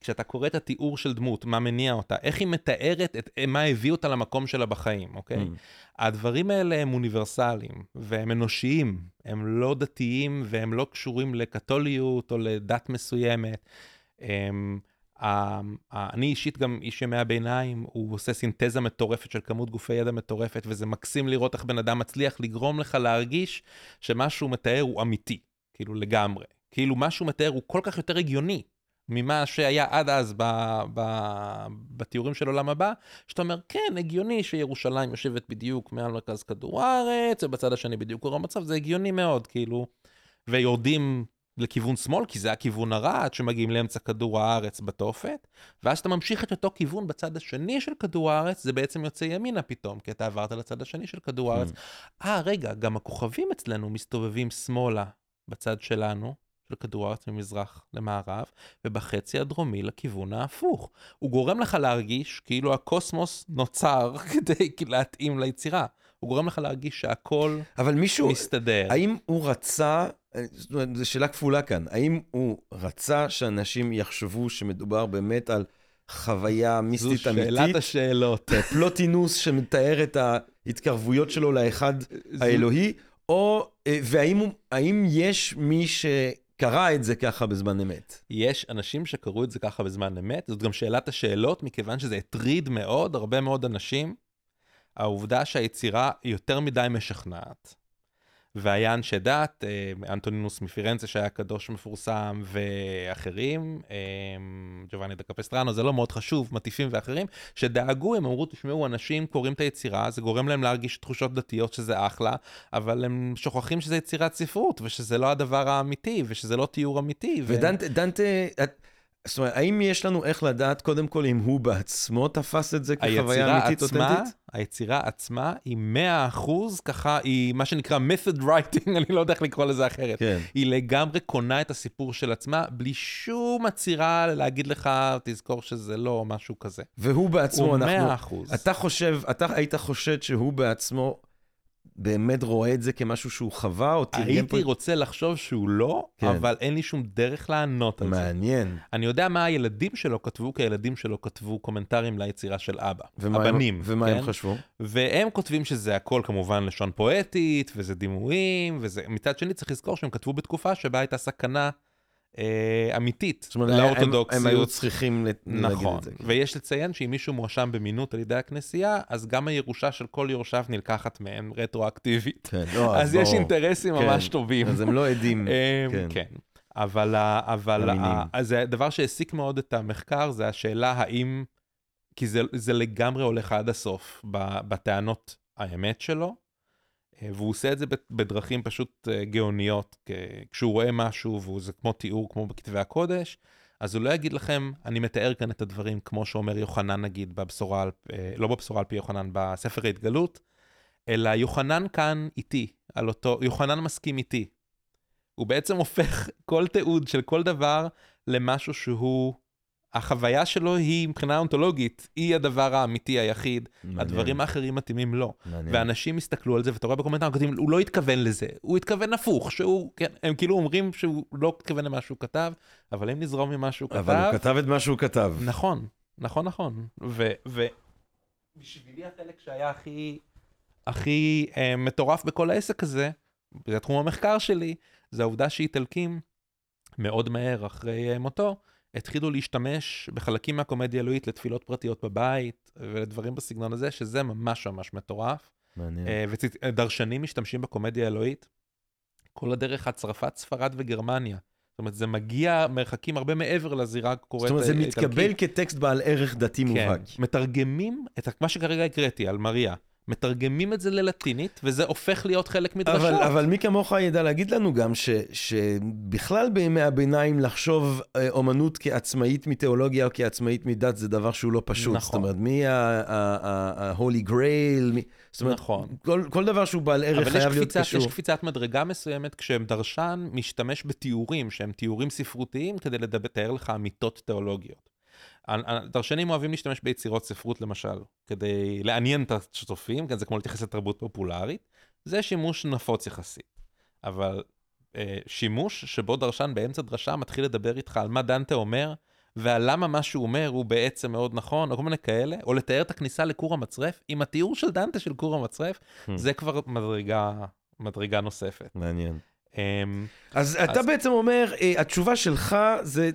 כשאתה קורא את התיאור של דמות, מה מניע אותה, איך היא מתארת את מה הביא אותה למקום שלה בחיים, אוקיי? Mm. הדברים האלה הם אוניברסליים, והם אנושיים, הם לא דתיים והם לא קשורים לקתוליות או לדת מסוימת. הם, ה- ה- אני אישית גם איש ימי הביניים, הוא עושה סינתזה מטורפת של כמות גופי ידע מטורפת, וזה מקסים לראות איך בן אדם מצליח לגרום לך להרגיש שמה שהוא מתאר הוא אמיתי, כאילו לגמרי. כאילו מה שהוא מתאר הוא כל כך יותר הגיוני ממה שהיה עד אז ב, ב, בתיאורים של עולם הבא, שאתה אומר, כן, הגיוני שירושלים יושבת בדיוק מעל מרכז כדור הארץ, ובצד השני בדיוק קורה המצב, זה הגיוני מאוד, כאילו. ויורדים לכיוון שמאל, כי זה הכיוון הרע, עד שמגיעים לאמצע כדור הארץ בתופת, ואז אתה ממשיך את אותו כיוון בצד השני של כדור הארץ, זה בעצם יוצא ימינה פתאום, כי אתה עברת לצד השני של כדור הארץ. אה, רגע, גם הכוכבים אצלנו מסתובבים שמאלה בצד שלנו, של כדור הארץ ממזרח למערב, ובחצי הדרומי לכיוון ההפוך. הוא גורם לך להרגיש כאילו הקוסמוס נוצר כדי להתאים ליצירה. הוא גורם לך להרגיש שהכל אבל מישהו, מסתדר. האם הוא רצה, זאת אומרת, זו שאלה כפולה כאן, האם הוא רצה שאנשים יחשבו שמדובר באמת על חוויה זו מיסטית שאלת אמיתית? השאלות. פלוטינוס שמתאר את ההתקרבויות שלו לאחד האלוהי, או, אה, והאם יש מי שקרא את זה ככה בזמן אמת? יש אנשים שקראו את זה ככה בזמן אמת, זאת גם שאלת השאלות, מכיוון שזה הטריד מאוד הרבה מאוד אנשים, העובדה שהיצירה יותר מדי משכנעת. והיה אנשי דת, אה, אנטונינוס מפירנצה שהיה קדוש מפורסם, ואחרים, אה, ג'ובאני דה קפסטרנו, זה לא מאוד חשוב, מטיפים ואחרים, שדאגו, הם אמרו, תשמעו, אנשים קוראים את היצירה, זה גורם להם להרגיש תחושות דתיות שזה אחלה, אבל הם שוכחים שזה יצירת ספרות, ושזה לא הדבר האמיתי, ושזה לא תיאור אמיתי. ו- ודנטה, דנטה, את- זאת אומרת, האם יש לנו איך לדעת קודם כל אם הוא בעצמו תפס את זה כחוויה אמיתית עצמה, אותנטית? היצירה עצמה היא 100% ככה, היא מה שנקרא method writing, אני לא יודע איך לקרוא לזה אחרת. כן. היא לגמרי קונה את הסיפור של עצמה, בלי שום עצירה להגיד לך, תזכור שזה לא, משהו כזה. והוא בעצמו, הוא אנחנו... 100%. אתה חושב, אתה היית חושד שהוא בעצמו באמת רואה את זה כמשהו שהוא חווה, או תרגם פה... הייתי רוצה לחשוב שהוא לא, כן. אבל אין לי שום דרך לענות על זה. מעניין. אני יודע מה הילדים שלו כתבו, כי הילדים שלו כתבו קומנטרים ליצירה של אבא. ומה הם- הבנים, ומה כן? הם חשבו? והם כותבים שזה הכל כמובן לשון פואטית, וזה דימויים, וזה... מצד שני צריך לזכור שהם כתבו בתקופה שבה הייתה סכנה אמיתית זאת אומרת, לאורתודוקסיות. הם היו צריכים להגיד נכון, את זה. כן. ויש לציין שאם מישהו מואשם במינות על ידי הכנסייה, אז גם הירושה של כל יורשיו נלקחת מהם רטרואקטיבית. כן, לא, אז יש. אינטרסים כן, ממש טובים. אז הם לא עדים. אמ, כן. כן. אבל, אבל אז הדבר שהעסיק מאוד את המחקר זה השאלה האם, כי זה, זה לגמרי הולך עד הסוף בטענות האמת שלו, אה, והוא עושה את זה בדרכים פשוט אה, גאוניות, כשהוא רואה משהו וזה כמו תיאור כמו בכתבי הקודש, אז הוא לא יגיד לכם, אני מתאר כאן את הדברים כמו שאומר יוחנן נגיד בבשורה, על- אה, לא בבשורה על פי יוחנן, בספר ההתגלות, אלא יוחנן כאן איתי, על אותו, יוחנן מסכים איתי. הוא בעצם הופך כל תיעוד של כל דבר למשהו שהוא, החוויה שלו היא מבחינה אונתולוגית, היא הדבר האמיתי היחיד, מעניין, הדברים האחרים מתאימים לו. מעניין. ואנשים הסתכלו על זה, ואתה רואה בקומנטרים, כותבים, הוא לא התכוון לזה, הוא התכוון הפוך, שהוא, כן, הם כאילו אומרים שהוא לא התכוון למה שהוא כתב, אבל אם נזרום ממה שהוא אבל הוא כתב, כתב את מה שהוא כתב. נכון, נכון, נכון. ו... ו... החלק שהיה הכי, הכי אה, מטורף בכל העסק הזה, זה תחום המחקר שלי, זה העובדה שאיטלקים, מאוד מהר אחרי אה, מותו, התחילו להשתמש בחלקים מהקומדיה האלוהית לתפילות פרטיות בבית, ולדברים בסגנון הזה, שזה ממש ממש מטורף. מעניין. אה, ודרשנים משתמשים בקומדיה האלוהית כל הדרך עד צרפת, ספרד וגרמניה. זאת אומרת, זה מגיע מרחקים הרבה מעבר לזירה הקוראת זאת אומרת, זה. מתקבל כטקסט בעל ערך דתי מובהק. כן, מתרגמים את מה שכרגע הקראתי על מריה, מתרגמים את זה ללטינית, וזה הופך להיות חלק מדרשות. אבל, אבל מי כמוך ידע להגיד לנו גם ש, שבכלל בימי הביניים לחשוב אה, אומנות כעצמאית מתיאולוגיה או כעצמאית מדת זה דבר שהוא לא פשוט. נכון. זאת אומרת, מי ה-holy grail, מי... זאת אומרת, נכון. כל, כל דבר שהוא בעל ערך אבל חייב להיות קשור. יש קפיצת מדרגה מסוימת כשדרשן משתמש בתיאורים שהם תיאורים ספרותיים כדי לתאר לך אמיתות תיאולוגיות. דרשנים אוהבים להשתמש ביצירות ספרות למשל, כדי לעניין את הצופים, כן, זה כמו להתייחס לתרבות פופולרית, זה שימוש נפוץ יחסית. אבל אה, שימוש שבו דרשן באמצע דרשה מתחיל לדבר איתך על מה דנטה אומר, ועל למה מה שהוא אומר הוא בעצם מאוד נכון, או כל מיני כאלה, או לתאר את הכניסה לכור המצרף, עם התיאור של דנטה של כור המצרף, Hmm. זה כבר מדרגה, מדרגה נוספת. מעניין. אמ, אז אתה אז- בעצם אומר, אה, התשובה שלך זה,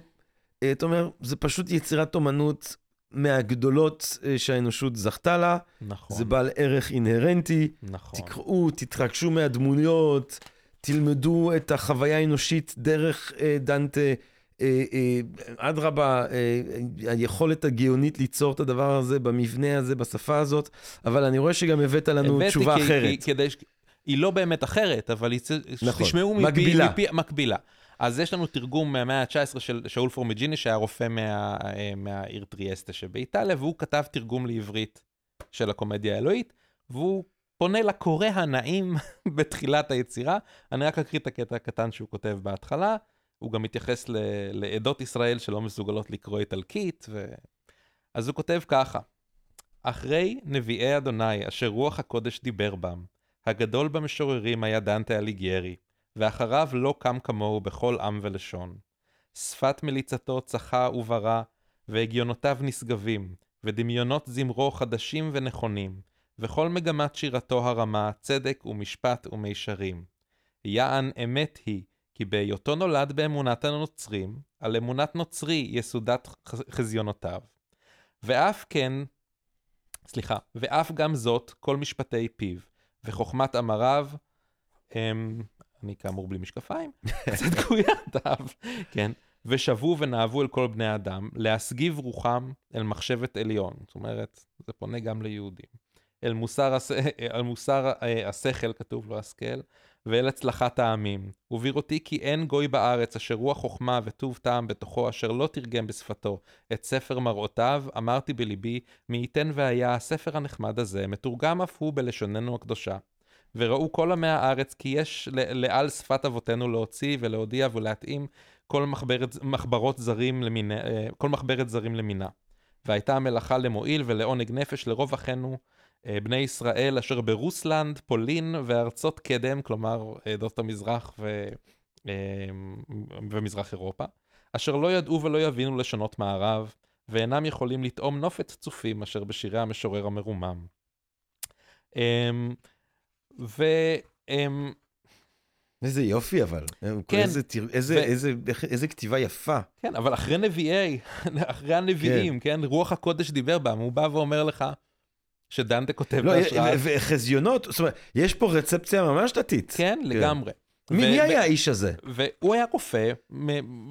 אה, אתה אומר, זה פשוט יצירת אומנות מהגדולות אה, שהאנושות זכתה לה, נכון, זה בעל ערך אינהרנטי, נכון. תקראו, תתרגשו מהדמויות, תלמדו את החוויה האנושית דרך אה, דנטה. אה, אה, אדרבה, אה, היכולת הגאונית ליצור את הדבר הזה במבנה הזה, בשפה הזאת, אבל אני רואה שגם הבאת לנו תשובה כי- אחרת. כי- כדי. היא לא באמת אחרת, אבל היא... נכון, תשמעו מפי... מקבילה. מפי... מקבילה. אז יש לנו תרגום מהמאה ה-19 של שאול פורמיג'יני, שהיה רופא מה... אה, מהעיר טריאסטה שבאיטליה, והוא כתב תרגום לעברית של הקומדיה האלוהית, והוא פונה לקורא הנעים בתחילת היצירה. אני רק אקריא את הקטע הקטן שהוא כותב בהתחלה. הוא גם מתייחס ל... לעדות ישראל שלא מסוגלות לקרוא איטלקית, ו... אז הוא כותב ככה: אחרי נביאי אדוני אשר רוח הקודש דיבר בם, הגדול במשוררים היה דנטה אליגיירי, ואחריו לא קם כמוהו בכל עם ולשון. שפת מליצתו צחה וברא, והגיונותיו נשגבים, ודמיונות זמרו חדשים ונכונים, וכל מגמת שירתו הרמה צדק ומשפט ומישרים. יען אמת היא, כי בהיותו נולד באמונת הנוצרים, על אמונת נוצרי יסודת חזיונותיו. ואף כן, סליחה, ואף גם זאת, כל משפטי פיו, וחוכמת אמריו, הם, אני כאמור בלי משקפיים, קצת קוייתיו, כן, ושבו ונאבו אל כל בני אדם, להסגיב רוחם אל מחשבת עליון, זאת אומרת, זה פונה גם ליהודים, אל מוסר, הס... אל מוסר אה, השכל, כתוב לו השכל, ואל הצלחת העמים. ובראותי כי אין גוי בארץ אשר רוח חוכמה וטוב טעם בתוכו, אשר לא תרגם בשפתו את ספר מראותיו, אמרתי בליבי, מי ייתן והיה הספר הנחמד הזה, מתורגם אף הוא בלשוננו הקדושה. וראו כל עמי הארץ כי יש לעל שפת אבותינו להוציא ולהודיע ולהתאים כל מחברת, מחברות זרים למינה, אה, כל מחברת זרים למינה. והייתה המלאכה למועיל ולעונג נפש לרוב אחינו אה, בני ישראל אשר ברוסלנד, פולין וארצות קדם, כלומר עדות המזרח ו... אה, ומזרח אירופה, אשר לא ידעו ולא יבינו לשונות מערב, ואינם יכולים לטעום נופת צופים אשר בשירי המשורר המרומם. ו... איזה יופי אבל, כן, איזה, איזה, ו... איזה, איזה כתיבה יפה. כן, אבל אחרי נביאי, אחרי הנביאים, כן. כן, רוח הקודש דיבר בם, הוא בא ואומר לך שדנטה כותב לא, בהשראה. וחזיונות, זאת אומרת, יש פה רצפציה ממש דתית. כן, כן. לגמרי. מי, מי היה האיש הזה? והוא היה רופא,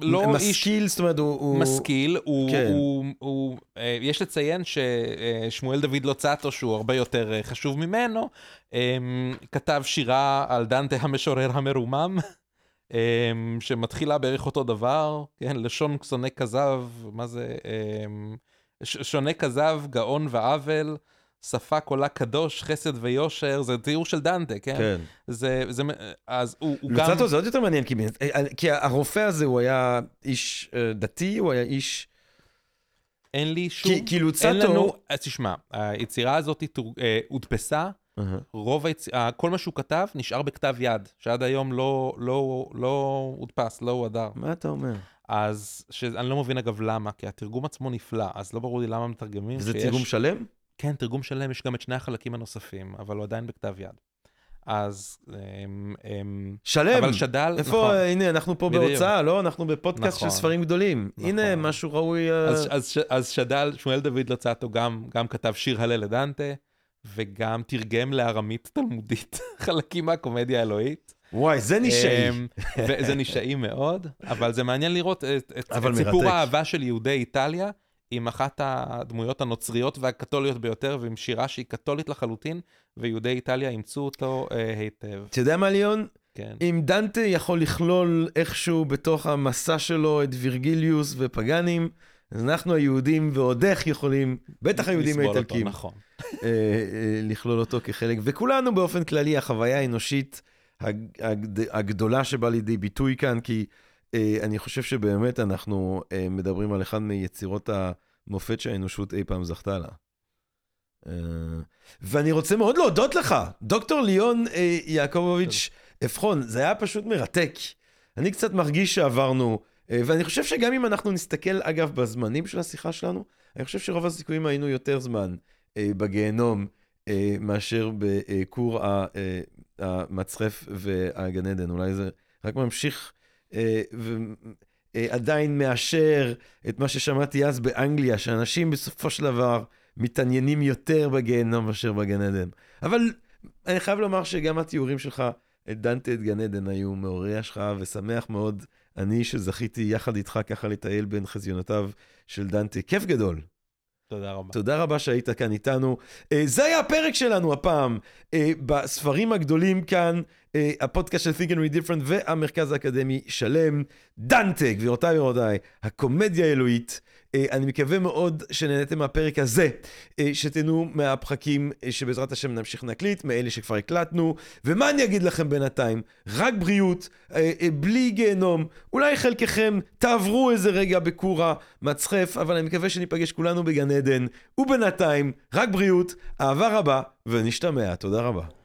לא משכיל, איש... זאת אומרת, הוא... משכיל, הוא... כן. הוא, הוא אה, יש לציין ששמואל דוד לוצטו, שהוא הרבה יותר אה, חשוב ממנו, אה, כתב שירה על דנטה המשורר המרומם, שמתחילה בערך אותו דבר, כן, לשון שונא כזב, מה זה? שונא כזב, גאון ועוול. שפה קולה קדוש, חסד ויושר, זה תיאור של דנטה, כן? כן. זה, זה, אז הוא, הוא גם... לוצטו זה עוד יותר מעניין, כי, כי הרופא הזה הוא היה איש uh, דתי, הוא היה איש... אין לי שום... כי, כי לוצטו... אין לנו... אז תשמע, היצירה הזאת. אה, הודפסה, uh-huh. רוב היצ... כל מה שהוא כתב נשאר בכתב יד, שעד היום לא, לא, לא הודפס, לא הועדר. מה אתה אומר? אז, שאני לא מבין אגב למה, כי התרגום עצמו נפלא, אז לא ברור לי למה מתרגמים. וזה שיש... תרגום שלם? כן, תרגום שלם, יש גם את שני החלקים הנוספים, אבל הוא עדיין בכתב יד. אז... הם, הם... שלם! אבל שדל, איפה, נכון. הנה, אנחנו פה בדיוק. בהוצאה, לא? אנחנו בפודקאסט נכון, של ספרים גדולים. נכון. הנה, משהו ראוי... אה, אז, אז, אז שדל, שמואל דוד לצטו גם, גם כתב שיר הלל לדנטה, וגם תרגם לארמית תלמודית חלקים מהקומדיה האלוהית. וואי, זה נישאי. אמ, זה נישאי מאוד, אבל זה מעניין לראות את, את, את סיפור האהבה של יהודי איטליה. עם אחת הדמויות הנוצריות והקתוליות ביותר, ועם שירה שהיא קתולית לחלוטין, ויהודי איטליה אימצו אותו אה, היטב. אתה יודע מה, ליאון? כן. אם דנטה יכול לכלול איכשהו בתוך המסע שלו את וירגיליוס ופגאנים, אז אנחנו היהודים ועוד איך יכולים, בטח היהודים האיטלקים, נכון. אה, אה, לכלול אותו כחלק, וכולנו באופן כללי, החוויה האנושית הגדולה שבאה לידי ביטוי כאן, כי אני חושב שבאמת אנחנו אה, מדברים על אחד מיצירות המופת שהאנושות אי פעם זכתה לה. אה, ואני רוצה מאוד להודות לך, דוקטור ליאון יעקובוביץ' אפחון, זה היה פשוט מרתק. אני קצת מרגיש שעברנו, ואני חושב שגם אם אנחנו נסתכל, אגב, בזמנים של השיחה שלנו, אני חושב שרוב הסיכויים היינו יותר זמן בגיהנום מאשר בכור המצחף והגן עדן. אולי זה רק ממשיך אה, ועדיין מאשר את מה ששמעתי אז באנגליה, שאנשים בסופו של דבר מתעניינים יותר בגיהנום מאשר בגן עדן. אבל אני חייב לומר שגם התיאורים שלך, את דנטה את גן עדן, היו מעוררי השחאה ושמח מאוד. אני שזכיתי יחד איתך ככה לטייל בין חזיונותיו של דנטה. כיף גדול. תודה רבה. תודה רבה שהיית כאן איתנו. Uh, זה היה הפרק שלנו הפעם, בספרים הגדולים כאן, הפודקאסט של Think and Read Different והמרכז האקדמי שלם. דנטה, גבירותיי ורבותיי, הקומדיה האלוהית. אה, אני מקווה מאוד שנהנתם מהפרק הזה, אה, שתהנו מהפחקים אה, שבעזרת השם נמשיך להקליט, מאלה שכבר הקלטנו, ומה אני אגיד לכם בינתיים? רק בריאות, בלי גיהנום, אולי חלקכם תעברו איזה רגע בקורה מצחף, אבל אני מקווה שניפגש כולנו בגן עדן, ובינתיים, רק בריאות, אהבה רבה, ונשתמע, תודה רבה.